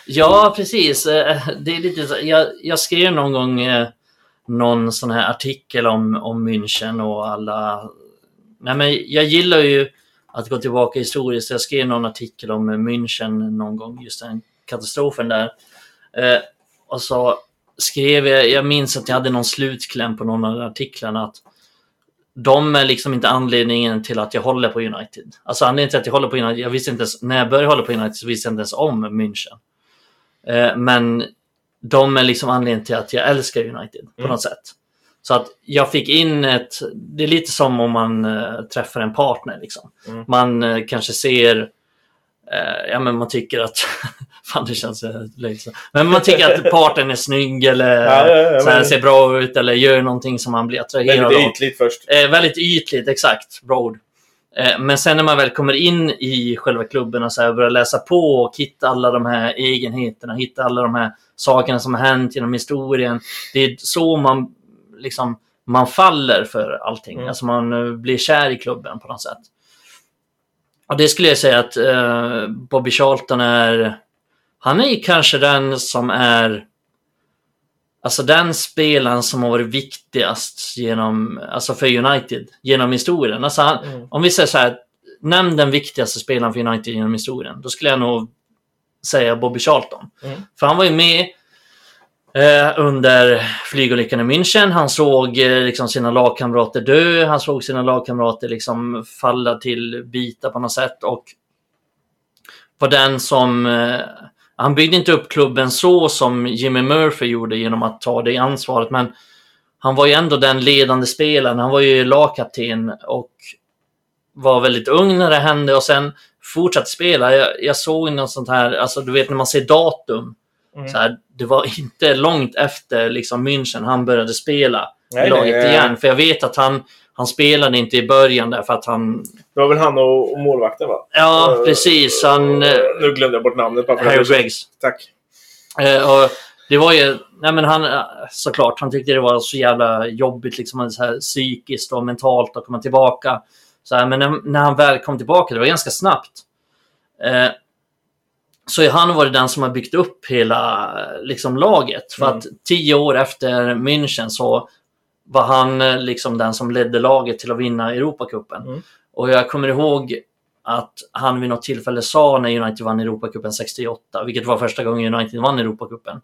Speaker 1: Ja, precis. Eh, Det är lite så, jag, jag skrev någon gång eh, någon sån här artikel om, om München och alla... Nej, men jag gillar ju att gå tillbaka historiskt. Jag skrev någon artikel om München någon gång, just den katastrofen där. Eh, och så skrev jag, jag minns att jag hade någon slutkläm på någon av artiklarna att de är liksom inte anledningen till att jag håller på United. Alltså anledningen till att jag håller på United, jag visste inte ens, när jag började hålla på United så visste jag inte ens om München. Eh, men de är liksom anledningen till att jag älskar United på
Speaker 2: Mm.
Speaker 1: något sätt. Så att jag fick in ett... Det är lite som om man eh, träffar en partner. Liksom.
Speaker 2: Mm.
Speaker 1: Man eh, kanske ser... Eh, ja, men man tycker att... (laughs) (laughs) fan, det känns löjligt. Men man tycker att partnern är snygg eller
Speaker 2: Ja, ja, ja,
Speaker 1: så här,
Speaker 2: men-
Speaker 1: ser bra ut eller gör någonting som man blir attraherad
Speaker 2: Väldigt
Speaker 1: av.
Speaker 2: ytligt först.
Speaker 1: Eh, väldigt ytligt, exakt. Bra ord. Eh, men sen när man väl kommer in i själva klubben och så här börjar läsa på och hitta alla de här egenheterna, hitta alla de här sakerna som har hänt genom historien. Det är så man liksom man faller för allting.
Speaker 2: Mm.
Speaker 1: Alltså man eh, blir kär i klubben på något sätt. Och det skulle jag säga att eh, Bobby Charlton är... Han är ju kanske den som är... Alltså den spelaren som har varit viktigast genom, alltså för United genom historien. Alltså han,
Speaker 2: Mm.
Speaker 1: Om vi säger så här, nämn den viktigaste spelaren för United genom historien. Då skulle jag nog säga Bobby Charlton.
Speaker 2: Mm.
Speaker 1: För han var ju med eh, under flygolyckan i München. Han såg eh, liksom sina lagkamrater dö. Han såg sina lagkamrater liksom falla till bitar på något sätt. Och var den som... Eh, han byggde inte upp klubben så som Jimmy Murphy gjorde genom att ta det ansvaret. Men han var ju ändå den ledande spelaren. Han var ju lagkapten och var väldigt ung när det hände och sen fortsatte spela. Jag, jag såg något sånt här, alltså du vet när man ser datum.
Speaker 2: Mm.
Speaker 1: Så här, det var inte långt efter liksom München han började spela i
Speaker 2: Nej,
Speaker 1: laget
Speaker 2: nej,
Speaker 1: igen. För jag vet att han, han spelade inte i början därför att han...
Speaker 2: Det var väl han och, och målvakten va?
Speaker 1: Ja,
Speaker 2: Eh,
Speaker 1: precis. Han... eh,
Speaker 2: Nu glömde jag bort namnet. bara
Speaker 1: Harry. Greggs.
Speaker 2: Tack.
Speaker 1: Eh, och det var ju, nej men han, eh, såklart, han tyckte det var så jävla jobbigt liksom så här, psykiskt och mentalt att komma tillbaka. Så här, men när, när han väl kom tillbaka, det var ganska snabbt. Eh, så är han varit den som har byggt upp hela eh, liksom, laget. För
Speaker 2: Mm.
Speaker 1: att tio år efter München så var han eh, liksom den som ledde laget till att vinna Europacupen.
Speaker 2: Mm.
Speaker 1: Och jag kommer ihåg att han vid något tillfälle sa när United vann Europacupen 68, vilket var första gången United vann Europacupen,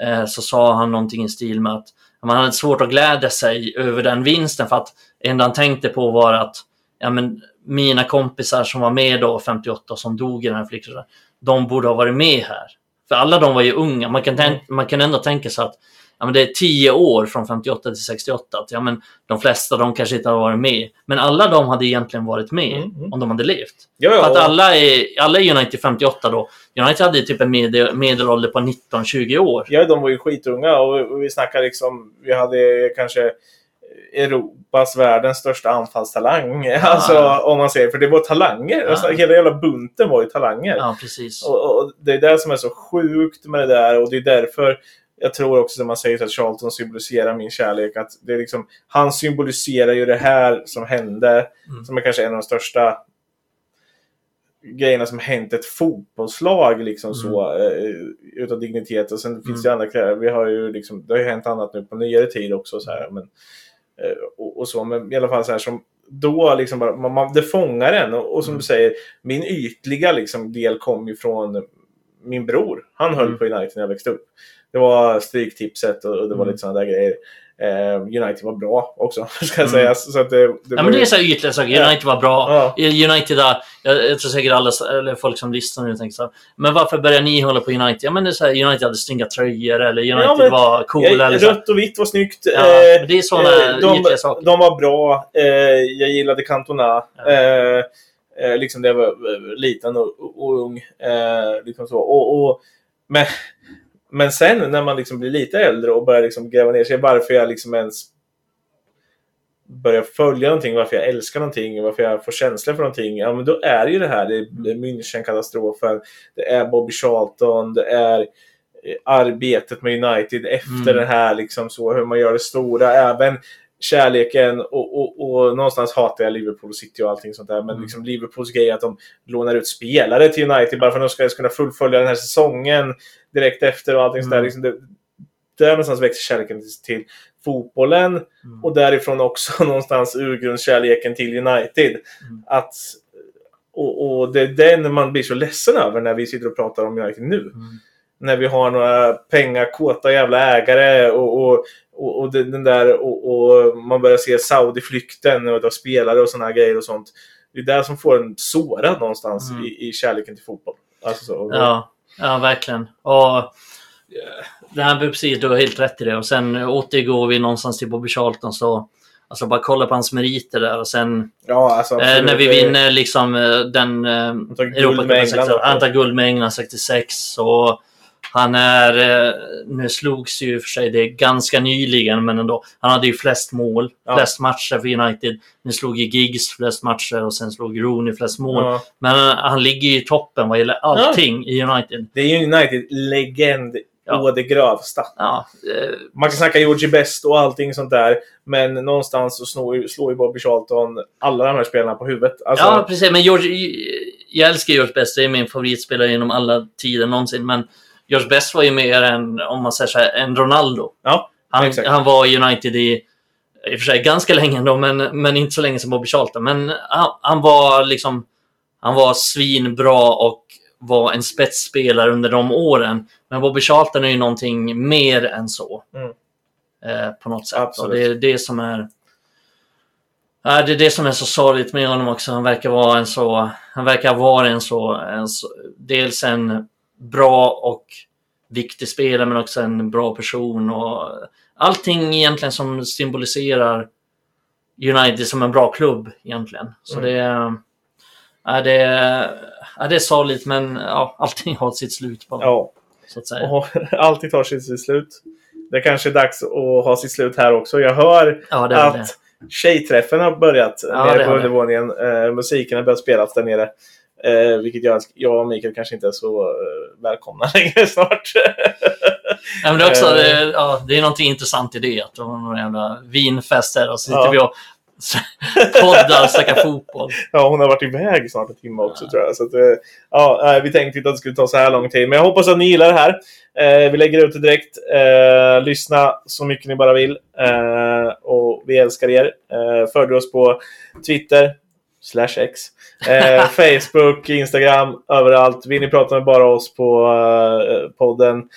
Speaker 1: eh, så sa han någonting i stil med att man hade svårt att glädja sig över den vinsten för att enda han tänkte på var att ja, men, mina kompisar som var med då 58 och som dog i den här flykten, de borde ha varit med här. För alla de var ju unga. Man kan, tän- man kan ändå tänka sig att ja, men det är 10 år från 58 till 68. Att, ja, men de flesta de kanske inte har varit med. Men alla de hade egentligen varit med
Speaker 2: Mm, mm.
Speaker 1: om de hade levt.
Speaker 2: Ja,
Speaker 1: För
Speaker 2: ja,
Speaker 1: att alla är, alla är United 58 då. United hade typ en medel, medelålder på 19-20 år.
Speaker 2: Ja, de var ju skitunga och vi- snackar liksom, vi hade kanske Europas, världens största anfallstalang. (laughs) Alltså om man säger, för det var talanger.
Speaker 1: Ja.
Speaker 2: Alltså, hela jävla bunten var ju talanger.
Speaker 1: Ja, precis.
Speaker 2: Och, och det är det som är så sjukt med det där och det är därför jag tror också när man säger att Charlton symboliserar min kärlek att det är liksom, han symboliserar ju det här som hände
Speaker 1: Mm.
Speaker 2: som är kanske en av de största grejerna som hänt ett fotbollslag liksom så eh, utav dignitet och sen finns det ju andra grejer. Vi har ju liksom, det har ju hänt annat nu på nyare tid också så här men eh, och, och så men i alla fall så här som då liksom bara, man, man, det fångar en. Och, och som
Speaker 1: Mm.
Speaker 2: du säger, min ytliga liksom, del kom ju från min bror. Han höll
Speaker 1: Mm.
Speaker 2: på United när jag växte upp. Det var Stryktipset och, och det var
Speaker 1: Mm.
Speaker 2: lite sådana där grejer. Eh, United var bra också, (laughs) ska jag
Speaker 1: Mm.
Speaker 2: säga. Så att det, det
Speaker 1: Ja, men det är så ytliga saker. United var bra.
Speaker 2: Ja.
Speaker 1: United, där, jag, jag tror säkert alla, eller folk som lyssnar nu tänker så här, Men varför börjar ni hålla på United? Ja, men det är så här, United hade snygga tröjor eller United
Speaker 2: Ja, men-
Speaker 1: var coola. Eller så
Speaker 2: rött och vitt var snyggt.
Speaker 1: Ja,
Speaker 2: Eh,
Speaker 1: det är sådana
Speaker 2: eh, de,
Speaker 1: ytliga saker.
Speaker 2: de var bra. Eh, jag gillade Cantona.
Speaker 1: Ja.
Speaker 2: Eh, eh, liksom när jag var eh, liten och, och, ung. Eh, liksom så. Och, och, men, men sen när man liksom blir lite äldre och börjar liksom gräva ner sig varför jag liksom ens börjar följa någonting, varför jag älskar någonting, varför jag får känslor för någonting. Ja, men då är det ju det här. Det är, München-katastrofen. Det är Bobby Charlton. Det är eh, arbetet med United efter
Speaker 1: Mm.
Speaker 2: det här, liksom så, hur man gör det stora. Även kärleken och, och, och någonstans hatar jag Liverpool City och allting sånt där. Men
Speaker 1: Mm.
Speaker 2: liksom Liverpools grej att de lånar ut spelare till United bara för att de ska kunna fullfölja den här säsongen direkt efter och allting sånt där.
Speaker 1: Mm.
Speaker 2: Liksom det, där någonstans växer kärleken till, till fotbollen
Speaker 1: Mm.
Speaker 2: och därifrån också (laughs) någonstans urgrundskärleken till United.
Speaker 1: Mm.
Speaker 2: Att, och, och det är den man blir så ledsen över när vi sitter och pratar om United nu
Speaker 1: Mm.
Speaker 2: När vi har några pengakåta jävla ägare och, och, och, och den där och, och man börjar se Saudi-flykten och av spelare och här grejer och sånt. Det är där som får en sårad någonstans
Speaker 1: Mm.
Speaker 2: i, i kärleken till fotboll. Alltså så,
Speaker 1: Ja, ja verkligen. Och, eh, det här är precis, du har helt rätt i det. Och sen återgår vi någonstans till Bobby Charlton så Alltså bara kolla på hans meriter där och sen
Speaker 2: ja alltså,
Speaker 1: eh, när vi
Speaker 2: Det-
Speaker 1: vinner liksom eh, den eh, Europacupen
Speaker 2: med England
Speaker 1: 66,
Speaker 2: också.
Speaker 1: Han tar guld med England 66 och han är, eh, nu slogs ju för sig det ganska nyligen men ändå. Han hade ju flest mål,
Speaker 2: Ja.
Speaker 1: flest matcher för United. Nu slog ju Giggs flest matcher och sen slog Rooney flest mål.
Speaker 2: Ja.
Speaker 1: Men eh, han ligger ju i toppen vad gäller allting i United.
Speaker 2: Det är ju United-legend
Speaker 1: Ja.
Speaker 2: å det grövsta.
Speaker 1: Ja, eh,
Speaker 2: Man kan snacka Georgie Best och allting sånt där. Men någonstans så slår ju, slår ju Bobby Charlton alla de här spelarna på huvudet. Alltså,
Speaker 1: ja precis. Men George, jag älskar George Best. Det är min favoritspelare genom alla tider någonsin. Men George Best var ju mer än, om man säger så här, en Ronaldo.
Speaker 2: ja,
Speaker 1: Han,
Speaker 2: Exakt.
Speaker 1: han var i United i, i och för sig ganska länge då, men, men inte så länge som Bobby Charlton. Men han, han var liksom, han var svinbra och var en spetsspelare under de åren. Men Bobby Charlton är ju någonting mer än så.
Speaker 2: Mm.
Speaker 1: Eh, på något sätt.
Speaker 2: Absolut.
Speaker 1: Och det är det som är... Ja, det är det som är så sorgligt med honom också. Han verkar vara en så... Han verkar vara en så... En så dels en bra och viktig spelare men också en bra person. Och allting egentligen som symboliserar United som en bra klubb egentligen. Så
Speaker 2: Mm.
Speaker 1: det är... Det är, det är sorgligt men ja, (laughs) allting har sitt slut bara.
Speaker 2: ja.
Speaker 1: Så att säga.
Speaker 2: Och (laughs) alltid tar sitt slut. Det kanske är dags att ha sitt slut här också. Jag hör
Speaker 1: Ja,
Speaker 2: att
Speaker 1: det.
Speaker 2: tjejträffen har börjat
Speaker 1: Ja,
Speaker 2: nere på undervåningen. Eh, musiken har börjat spelas där nere. Eh, vilket gör att jag och Mikael kanske inte är så eh, välkomna (laughs) längre snart.
Speaker 1: Ja, men det, är också,
Speaker 2: Eh.
Speaker 1: det, ja, det är någonting intressant i det. Att det var någon jävla vinfest där och så sitter
Speaker 2: Ja.
Speaker 1: vi och (laughs) poddar och snackar fotboll.
Speaker 2: ja, hon har varit iväg snart en timme också tror jag. Så att, eh, ja, vi tänkte inte att det skulle ta så här lång tid. Men jag hoppas att ni gillar det här. Eh, vi lägger ut det direkt. Eh, lyssna så mycket ni bara vill. Eh, och vi älskar er. Eh, följ oss på Twitter. Slash X. Eh, (laughs) Facebook, Instagram, överallt. Vill ni prata med bara oss på eh, podden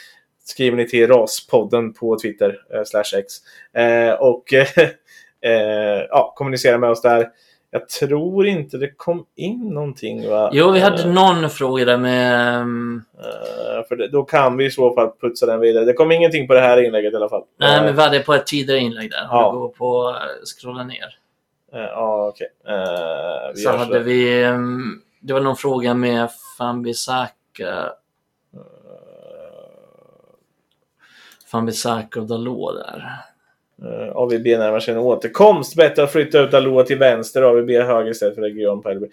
Speaker 2: skriver ni till raspodden på Twitter. Eh, slash X. Eh, och (laughs) eh, ja, kommunicera med oss där. Jag tror inte det kom in någonting va?
Speaker 1: Jo, vi hade
Speaker 2: Eh,
Speaker 1: någon fråga där med...
Speaker 2: eh, för det, då kan vi i så fall putsa den vidare. Det kom ingenting på det här inlägget i alla fall.
Speaker 1: Nej, men vi hade på ett tidigare inlägg där. Om
Speaker 2: Ja.
Speaker 1: du går på... Scrolla ner.
Speaker 2: Eh, Ja, okej. Eh, vi
Speaker 1: Så hade
Speaker 2: där.
Speaker 1: vi... ehm, Det var någon fråga med Fambisaka. Fambisaka och Dalot där.
Speaker 2: Uh, AVB närmar sig en återkomst. Bättre att flytta ut Aloha till vänster och AVB höger istället för Region på LB.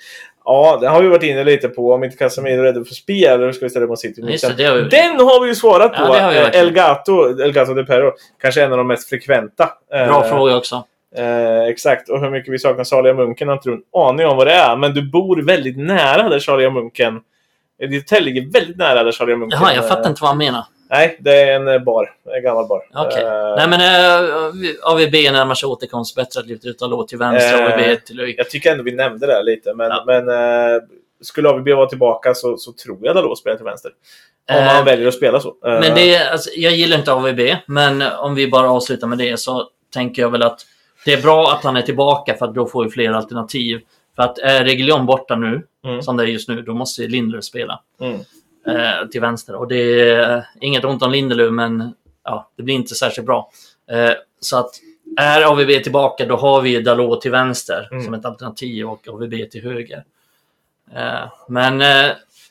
Speaker 2: Ja, det har vi varit inne lite på. Om inte Casemiro är rädd för spel, då ska vi ställa mot City.
Speaker 1: Ja, det, det har vi...
Speaker 2: Den har vi ju svarat
Speaker 1: Ja,
Speaker 2: på.
Speaker 1: det har vi
Speaker 2: Eh,
Speaker 1: verkligen.
Speaker 2: El Gato, El Gato de Perro. Kanske en av de mest frekventa. Eh,
Speaker 1: Bra fråga också.
Speaker 2: Eh, exakt. Och hur mycket vi saknar Saliga Munken har inte en aning om vad det är. Men du bor väldigt nära där Saliga Munken. Eh, Ditt hotell ligger väldigt nära där Saliga Munken.
Speaker 1: Jaha, jag
Speaker 2: eh,
Speaker 1: fattar inte vad han menar.
Speaker 2: Nej, det är en eh, bar. En gammal bar.
Speaker 1: Okej.
Speaker 2: Eh,
Speaker 1: Nej men uh, AVB närmar sig återkomst. Bättre att lyfta ut Dalot till vänster
Speaker 2: Eh,
Speaker 1: AVB till höger.
Speaker 2: Jag tycker ändå vi nämnde det lite, men,
Speaker 1: Ja.
Speaker 2: men eh, skulle AVB vara tillbaka så, så tror jag Dalot spelar till vänster. Om
Speaker 1: Eh,
Speaker 2: han väljer att spela så. Eh,
Speaker 1: Men det alltså, jag gillar inte AVB, men om vi bara avslutar med det så tänker jag väl att det är bra att han är tillbaka för att då får vi fler alternativ. För att är Reguilon borta nu,
Speaker 2: Mm.
Speaker 1: som det är just nu, då måste Lindelöf spela
Speaker 2: Mm.
Speaker 1: eh, till vänster. Och det är inget ont om Lindelöf, men ja, det blir inte särskilt bra. Eh, så att är AVB tillbaka, då har vi Dalot till vänster
Speaker 2: Mm.
Speaker 1: som ett alternativ och AVB till höger. Eh, men eh,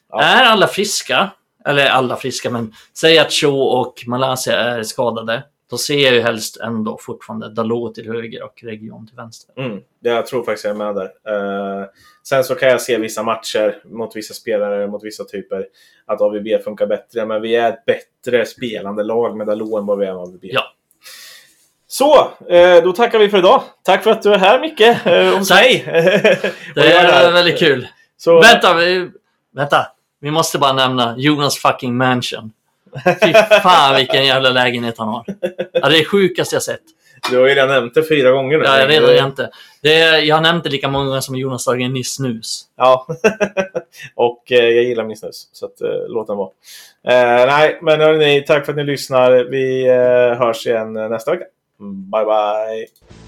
Speaker 2: Ja.
Speaker 1: är alla friska, eller alla friska, men säg att Cho och Malaysia är skadade, då ser jag ju helst ändå fortfarande Dalot till höger och Region till vänster.
Speaker 2: Mm, jag tror faktiskt jag är med där. Eh, sen så kan jag se vissa matcher mot vissa spelare, mot vissa typer, att AVB funkar bättre. Men vi är ett bättre spelande lag med Dalot än vad vi är med AVB.
Speaker 1: Ja.
Speaker 2: Så, eh, då tackar vi för idag. Tack för att du är här Micke, eh, hos (laughs) mig.
Speaker 1: Det är väldigt kul.
Speaker 2: Så,
Speaker 1: Vänta, vi, vänta. Vi måste bara nämna Jonas fucking mansion. Fy fan vilken jävla lägenhet han har. Ja, det är det sjukaste jag sett.
Speaker 2: Du har ju redan nämnt det fyra gånger nu.
Speaker 1: Ja, jag redan inte. Det är, jag har nämnt det lika många gånger som Jonas Dahlgren nyss snus.
Speaker 2: Ja, (laughs) och eh, jag gillar min snus, så att, eh, låt den vara. Eh, nej, men hörni, tack för att ni lyssnar. Vi eh, hörs igen eh, nästa vecka. Bye, bye!
Speaker 4: God